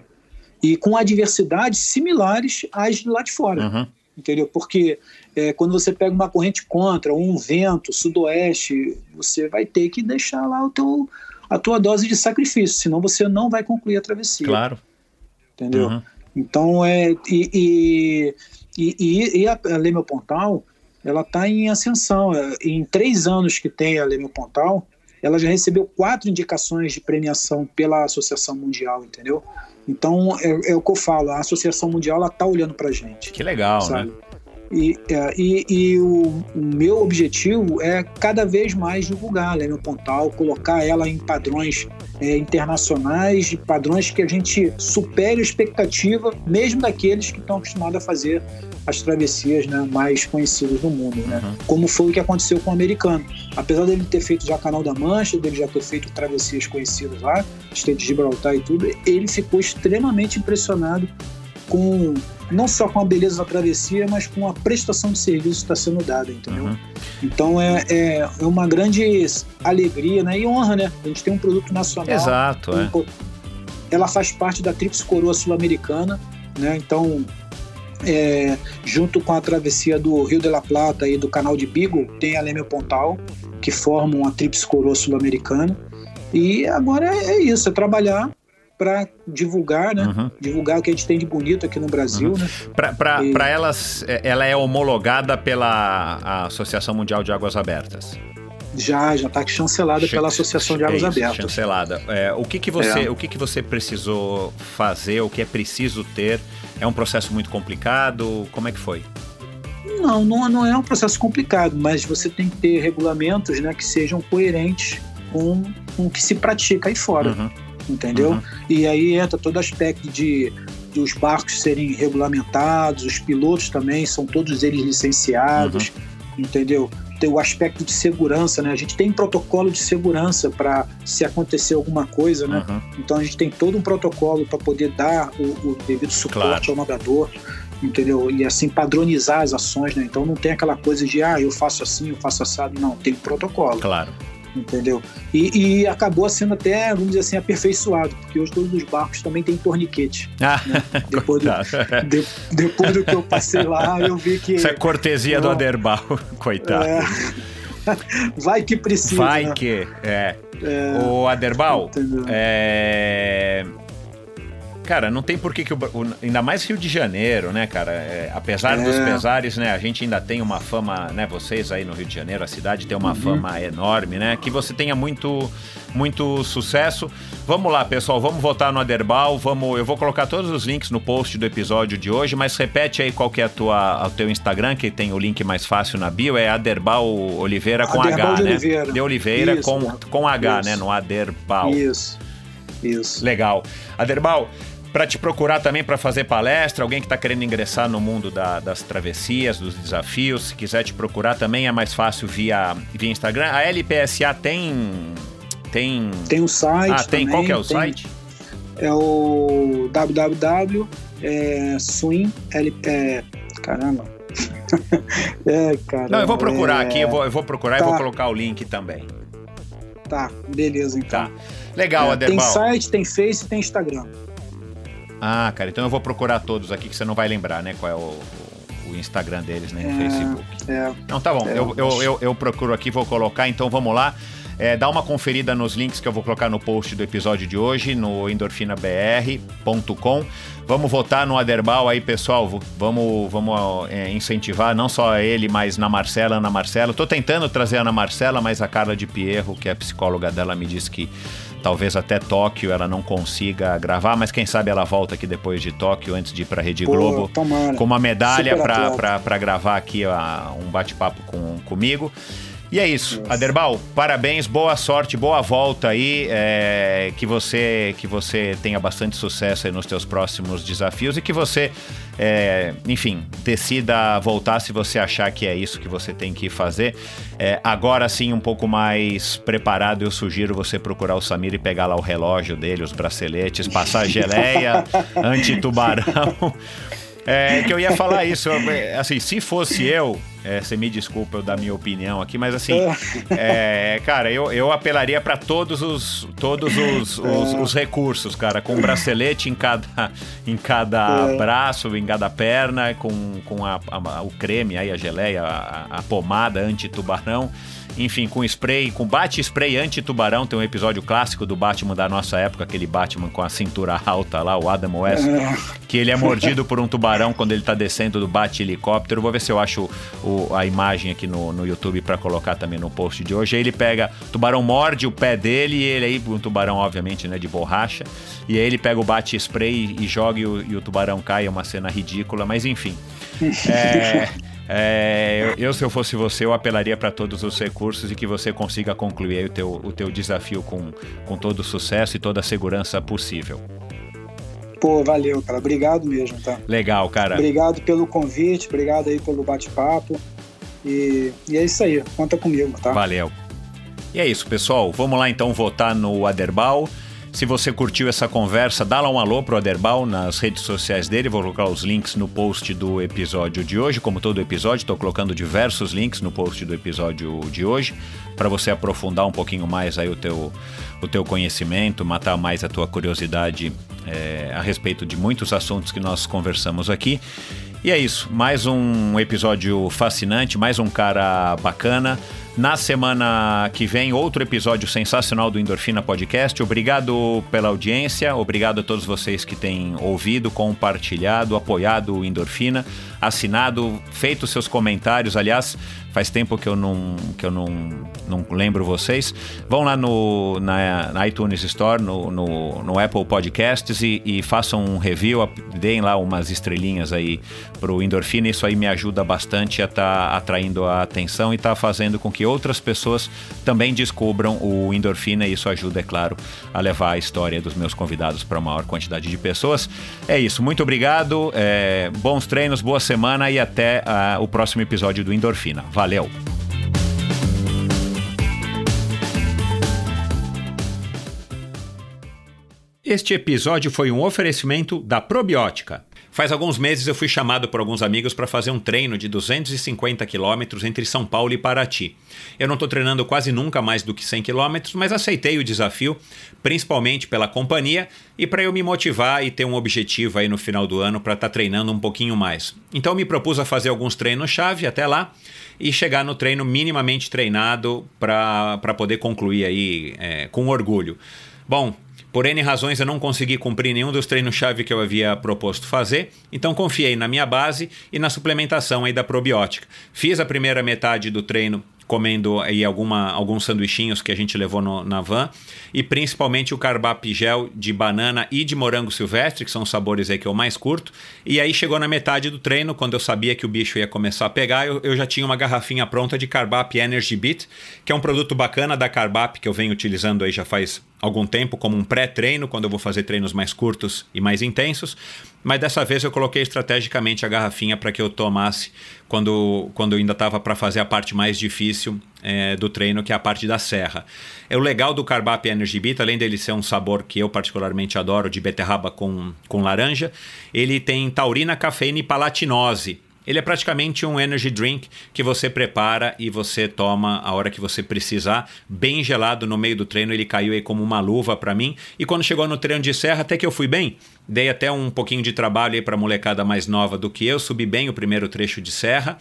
E com adversidades similares às de lá de fora Uhum. entendeu? Porque é, quando você pega uma corrente contra, ou um vento, sudoeste, você vai ter que deixar lá o teu, a tua dose de sacrifício, senão você não vai concluir a travessia, Claro. entendeu? Uhum. Então, é, e, e, e, e- e a, a Leme Pontal, ela está em ascensão. É, Em três anos que tem a Leme Pontal, ela já recebeu quatro indicações de premiação pela Associação Mundial, entendeu? Então, é, é o que eu falo, a Associação Mundial está olhando para gente Que legal, sabe? né? E, é, e, e o, o meu objetivo é cada vez mais divulgar a Leme Pontal, colocar ela em padrões é, internacionais, padrões que a gente supere a expectativa, mesmo daqueles que estão acostumados a fazer as travessias né, mais conhecidas no mundo, né? Uhum. Como foi o que aconteceu com o americano. Apesar dele ter feito já Canal da Mancha, dele já ter feito travessias conhecidas lá, Estreito de Gibraltar e tudo, ele ficou extremamente impressionado com não só com a beleza da travessia, mas com a prestação de serviço que está sendo dada, entendeu? Uhum. Então é, é, é uma grande alegria né? e honra, né? A gente tem um produto nacional. Exato, é. Um- Ela faz parte da Tríplice Coroa Sul-Americana, né? Então, é, junto com a travessia do Rio de la Plata e do Canal de Beagle, tem a Leme Pontal, que formam a Tríplice Coroa Sul-Americana. E agora é, é isso, é trabalhar para divulgar, né? Uhum. Divulgar o que a gente tem de bonito aqui no Brasil, né? Para E- elas, é, ela é homologada pela Associação Mundial de Águas Abertas. Já, já está chancelada Ch- pela Associação de é Águas isso, Abertas. Chancelada. É, o que que você, É. o que que você precisou fazer? O que é preciso ter? É um processo muito complicado? Como é que foi? Não, não, não é um processo complicado, mas você tem que ter regulamentos né, que sejam coerentes com, com o que se pratica aí fora, Uhum, entendeu? uhum. E aí entra todo aspecto de dos barcos serem regulamentados, os pilotos também são todos eles licenciados, Uhum. entendeu? Tem o aspecto de segurança, né? A gente tem protocolo de segurança para se acontecer alguma coisa, né? Uhum. Então a gente tem todo um protocolo para poder dar o, o devido suporte Claro. ao nadador, entendeu? E assim padronizar as ações, né? Então não tem aquela coisa de ah, eu faço assim, eu faço assado, não, tem um protocolo, Claro. Entendeu? E, e acabou sendo até, vamos dizer assim, aperfeiçoado, porque hoje todos os barcos também têm torniquete. Ah, Depois do, tá. de- depois do que eu passei lá, eu vi que Isso é cortesia do Não. Aderbal, coitado. é, vai que precisa, Vai né? que. É. É, O Aderbal, é. Cara, não tem por que que o, ainda mais Rio de Janeiro, né, cara? É, apesar É. dos pesares, né, a gente ainda tem uma fama, né, vocês aí no Rio de Janeiro, a cidade tem uma Uhum. fama enorme, né? Que você tenha muito muito sucesso. Vamos lá, pessoal, vamos votar no Aderbal, vamos, eu vou colocar todos os links no post do episódio de hoje, mas repete aí qual que é a tua, o teu Instagram, que tem o link mais fácil na bio, é Aderbal Oliveira com Aderbal H, de né? Oliveira. De Oliveira Isso, com, com H, Isso. né? No Aderbal. Isso, isso. Legal. Aderbal, para te procurar também para fazer palestra, alguém que está querendo ingressar no mundo da- das travessias, dos desafios, se quiser te procurar também é mais fácil via, via Instagram. A LPSA tem. Tem. Tem um site ah, tem. também, Qual que é o tem- site? É o www é, swing L, é, caramba. é, cara. Não, eu vou procurar é, aqui, eu vou, eu vou procurar e tá. vou colocar o link também. Tá, beleza então. Tá. Legal, É, tem Aderbal. site, tem Face, tem Instagram. Ah, cara, então eu vou procurar todos aqui que você não vai lembrar, né? Qual é o, o- Instagram deles, né? No É. Facebook. É, Não, tá bom. É, eu, eu, eu, eu procuro aqui, vou colocar, então vamos lá. É, dá uma conferida nos links que eu vou colocar no post do episódio de hoje, no endorfinabr.com. Vamos votar no Aderbal aí, pessoal. Vamos, vamos é, incentivar não só ele, mas na Marcela, Ana Marcela. Tô tentando trazer a Ana Marcela, mas a Carla de Pierro, que é a psicóloga dela, me disse que talvez até Tóquio ela não consiga gravar, mas quem sabe ela volta aqui depois de Tóquio, antes de ir pra Rede pô, Globo tomara. com uma medalha pra gravar aqui ó, um bate-papo com, comigo. E é isso. Aderbal, parabéns, boa sorte, boa volta aí. é, que você que você tenha bastante sucesso aí nos teus próximos desafios e que você, é, enfim, decida voltar se você achar que é isso que você tem que fazer. É, agora sim, um pouco mais preparado, eu sugiro você procurar o Samir e pegar lá o relógio dele, os braceletes, passar geleia, anti-tubarão. É, que eu ia falar isso, assim, se fosse eu, é, você me desculpa eu dar minha opinião aqui, mas assim, é, cara, eu, eu apelaria para todos os todos os, os, os recursos, cara, com um bracelete em cada, em cada É. braço, em cada perna, com, com a, a- o creme aí, a geleia, a, a pomada anti-tubarão. Enfim, com spray, com bate-spray anti-tubarão. Tem um episódio clássico do Batman da nossa época, aquele Batman com a cintura alta lá, o Adam West que ele é mordido por um tubarão quando ele tá descendo do bate-helicóptero. Vou ver se eu acho o- a imagem aqui no, no YouTube para colocar também no post de hoje. Aí ele pega, o tubarão morde o pé dele e ele aí, um tubarão obviamente, né, de borracha, e aí ele pega o bate-spray e joga e o, e o tubarão cai, é uma cena ridícula, mas enfim. É, é, eu, eu, se eu fosse você, eu apelaria para todos os recursos e que você consiga concluir aí o teu, o teu desafio com, com todo o sucesso e toda a segurança possível. Pô, valeu, cara. Obrigado mesmo, tá? Legal, cara. Obrigado pelo convite, obrigado aí pelo bate-papo. E, e é isso aí, conta comigo, tá? Valeu. E é isso, pessoal. Vamos lá então votar no Aderbal. Se você curtiu essa conversa, dá lá um alô pro Aderbal nas redes sociais dele. Vou colocar os links no post do episódio de hoje. Como todo episódio, estou colocando diversos links no post do episódio de hoje para você aprofundar um pouquinho mais aí o teu, o teu conhecimento, matar mais a tua curiosidade é, a respeito de muitos assuntos que nós conversamos aqui. E é isso, mais um episódio fascinante, mais um cara bacana. Na semana que vem, outro episódio sensacional do Endorfina Podcast. Obrigado pela audiência, obrigado a todos vocês que têm ouvido, compartilhado, apoiado o Endorfina, assinado, feito seus comentários. Aliás, faz tempo que eu não, que eu não, não lembro vocês. Vão lá no, na, na iTunes Store, no, no, no, Apple Podcasts e, e façam um review, deem lá umas estrelinhas aí pro Endorfina. Isso aí me ajuda bastante a estar tá atraindo a atenção e tá fazendo com que outras pessoas também descubram o Endorfina e isso ajuda, é claro, a levar a história dos meus convidados para a maior quantidade de pessoas. É isso, muito obrigado, é, bons treinos, boa semana e até uh, o próximo episódio do Endorfina. Este episódio foi um oferecimento da Probiótica. Faz alguns meses eu fui chamado por alguns amigos para fazer um treino de 250 quilômetros entre São Paulo e Paraty. Eu não estou treinando quase nunca mais do que 100 quilômetros, mas aceitei o desafio, principalmente pela companhia e para eu me motivar e ter um objetivo aí no final do ano para estar tá treinando um pouquinho mais. Então me propus a fazer alguns treinos-chave até lá e chegar no treino minimamente treinado para poder concluir aí é, com orgulho. Bom, por N razões eu não consegui cumprir nenhum dos treinos-chave que eu havia proposto fazer, então confiei na minha base e na suplementação aí da probiótica. Fiz a primeira metade do treino comendo aí alguma, alguns sanduichinhos que a gente levou no, na van e principalmente o carbap gel de banana e de morango silvestre, que são os sabores aí que eu mais curto. E aí chegou na metade do treino, quando eu sabia que o bicho ia começar a pegar, eu, eu já tinha uma garrafinha pronta de carbap Energy Beat, que é um produto bacana da carbap que eu venho utilizando aí já faz algum tempo como um pré-treino, quando eu vou fazer treinos mais curtos e mais intensos. Mas dessa vez eu coloquei estrategicamente a garrafinha para que eu tomasse quando, quando eu ainda estava para fazer a parte mais difícil é, do treino, que é a parte da serra. É o legal do Carbap Energy Beat, além dele ser um sabor que eu particularmente adoro, de beterraba com, com laranja, ele tem taurina, cafeína e palatinose ele é praticamente um energy drink que você prepara e você toma a hora que você precisar, bem gelado no meio do treino. Ele caiu aí como uma luva para mim. E quando chegou no treino de serra, até que eu fui bem. Dei até um pouquinho de trabalho aí para molecada mais nova do que eu, subi bem o primeiro trecho de serra.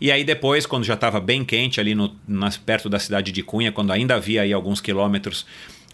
E aí depois, quando já estava bem quente ali no, nas, perto da cidade de Cunha, quando ainda havia aí alguns quilômetros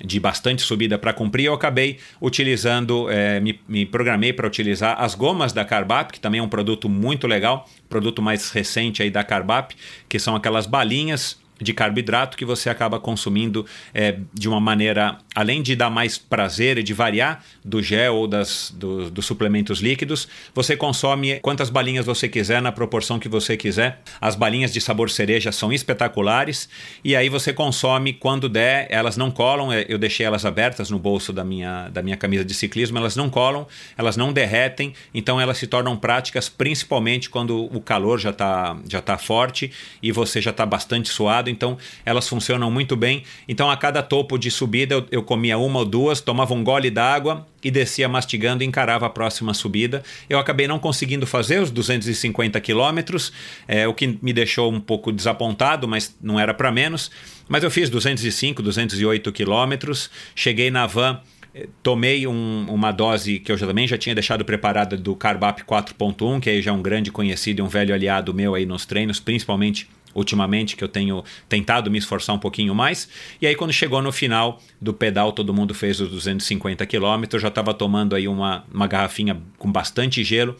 de bastante subida para cumprir, eu acabei utilizando, é, me, me, programei para utilizar as gomas da Carbap, que também é um produto muito legal, produto mais recente aí da Carbap, que são aquelas balinhas de carboidrato que você acaba consumindo é, de uma maneira, além de dar mais prazer e de variar do gel ou das, do, dos suplementos líquidos, você consome quantas balinhas você quiser, na proporção que você quiser. As balinhas de sabor cereja são espetaculares e aí você consome quando der, elas não colam, é, eu deixei elas abertas no bolso da minha, da minha camisa de ciclismo, elas não colam, elas não derretem, então elas se tornam práticas principalmente quando o calor já está já tá forte e você já está bastante suado então elas funcionam muito bem. Então a cada topo de subida eu, eu comia uma ou duas, tomava um gole d'água e descia mastigando e encarava a próxima subida. Eu acabei não conseguindo fazer os 250 quilômetros, é, o que me deixou um pouco desapontado, mas não era para menos. Mas eu fiz 205, 208 quilômetros, cheguei na van eh, tomei um, uma dose que eu já, também já tinha deixado preparada do Carbap 4.1, que aí já é um grande conhecido e um velho aliado meu aí nos treinos, principalmente ultimamente que eu tenho tentado me esforçar um pouquinho mais. E aí quando chegou no final do pedal, todo mundo fez os 250 quilômetros, já estava tomando aí uma, uma garrafinha com bastante gelo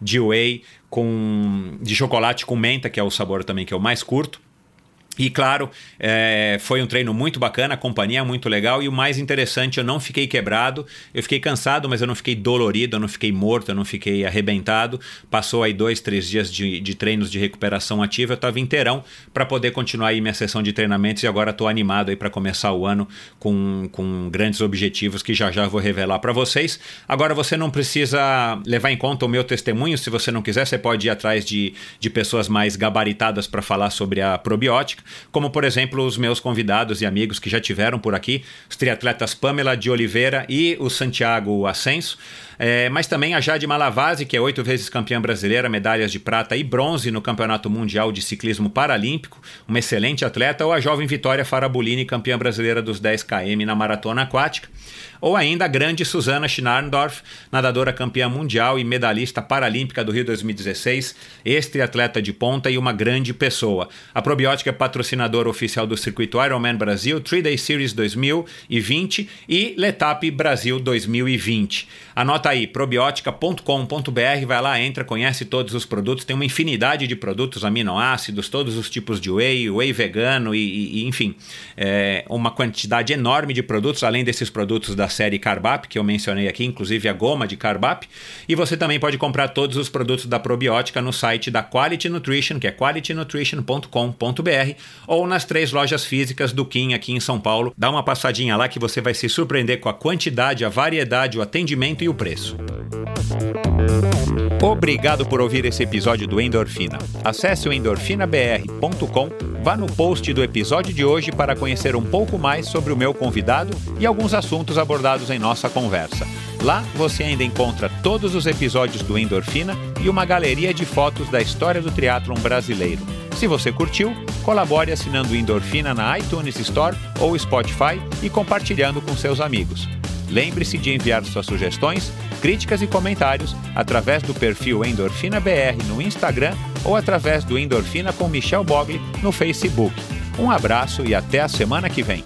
de whey com de chocolate com menta, que é o sabor também que eu mais curto. E claro, é, foi um treino muito bacana, a companhia é muito legal. E o mais interessante, eu não fiquei quebrado, eu fiquei cansado, mas eu não fiquei dolorido, eu não fiquei morto, eu não fiquei arrebentado. Passou aí dois, três dias de, de treinos de recuperação ativa, eu estava inteirão para poder continuar aí minha sessão de treinamentos. E agora estou animado aí para começar o ano com, com grandes objetivos que já já vou revelar para vocês. Agora você não precisa levar em conta o meu testemunho, se você não quiser, você pode ir atrás de, de pessoas mais gabaritadas para falar sobre a probiótica como por exemplo os meus convidados e amigos que já tiveram por aqui, os triatletas Pamela de Oliveira e o Santiago Ascenso. É, mas também a Jade Malavase, que é oito vezes campeã brasileira, medalhas de prata e bronze no Campeonato Mundial de Ciclismo Paralímpico, uma excelente atleta, ou a jovem Vitória Farabolini, campeã brasileira dos 10 km na maratona aquática ou ainda a grande Susana Schnarndorf, nadadora campeã mundial e medalhista paralímpica do Rio 2016, este atleta de ponta e uma grande pessoa. A Probiótica é patrocinadora oficial do circuito Ironman Brasil, 3-Day Series 2020 e Letap Brasil 2020. Anota aí, probiotica.com.br, vai lá, entra, conhece todos os produtos, tem uma infinidade de produtos, aminoácidos, todos os tipos de whey, whey vegano e, e enfim, é, uma quantidade enorme de produtos, além desses produtos da série Carbap, que eu mencionei aqui, inclusive a goma de Carbap. E você também pode comprar todos os produtos da probiótica no site da Quality Nutrition, que é qualitynutrition.com.br, ou nas três lojas físicas do Kim aqui em São Paulo. Dá uma passadinha lá que você vai se surpreender com a quantidade, a variedade, o atendimento e o preço. Obrigado por ouvir esse episódio do Endorfina. Acesse o endorfinabr.com, vá no post do episódio de hoje para conhecer um pouco mais sobre o meu convidado e alguns assuntos abordados em nossa conversa. Lá você ainda encontra todos os episódios do Endorfina e uma galeria de fotos da história do triatlon brasileiro. Se você curtiu, colabore assinando Endorfina na iTunes Store ou Spotify e compartilhando com seus amigos. Lembre-se de enviar suas sugestões, críticas e comentários através do perfil Endorfina BR no Instagram ou através do Endorfina com Michel Bogli no Facebook. Um abraço e até a semana que vem.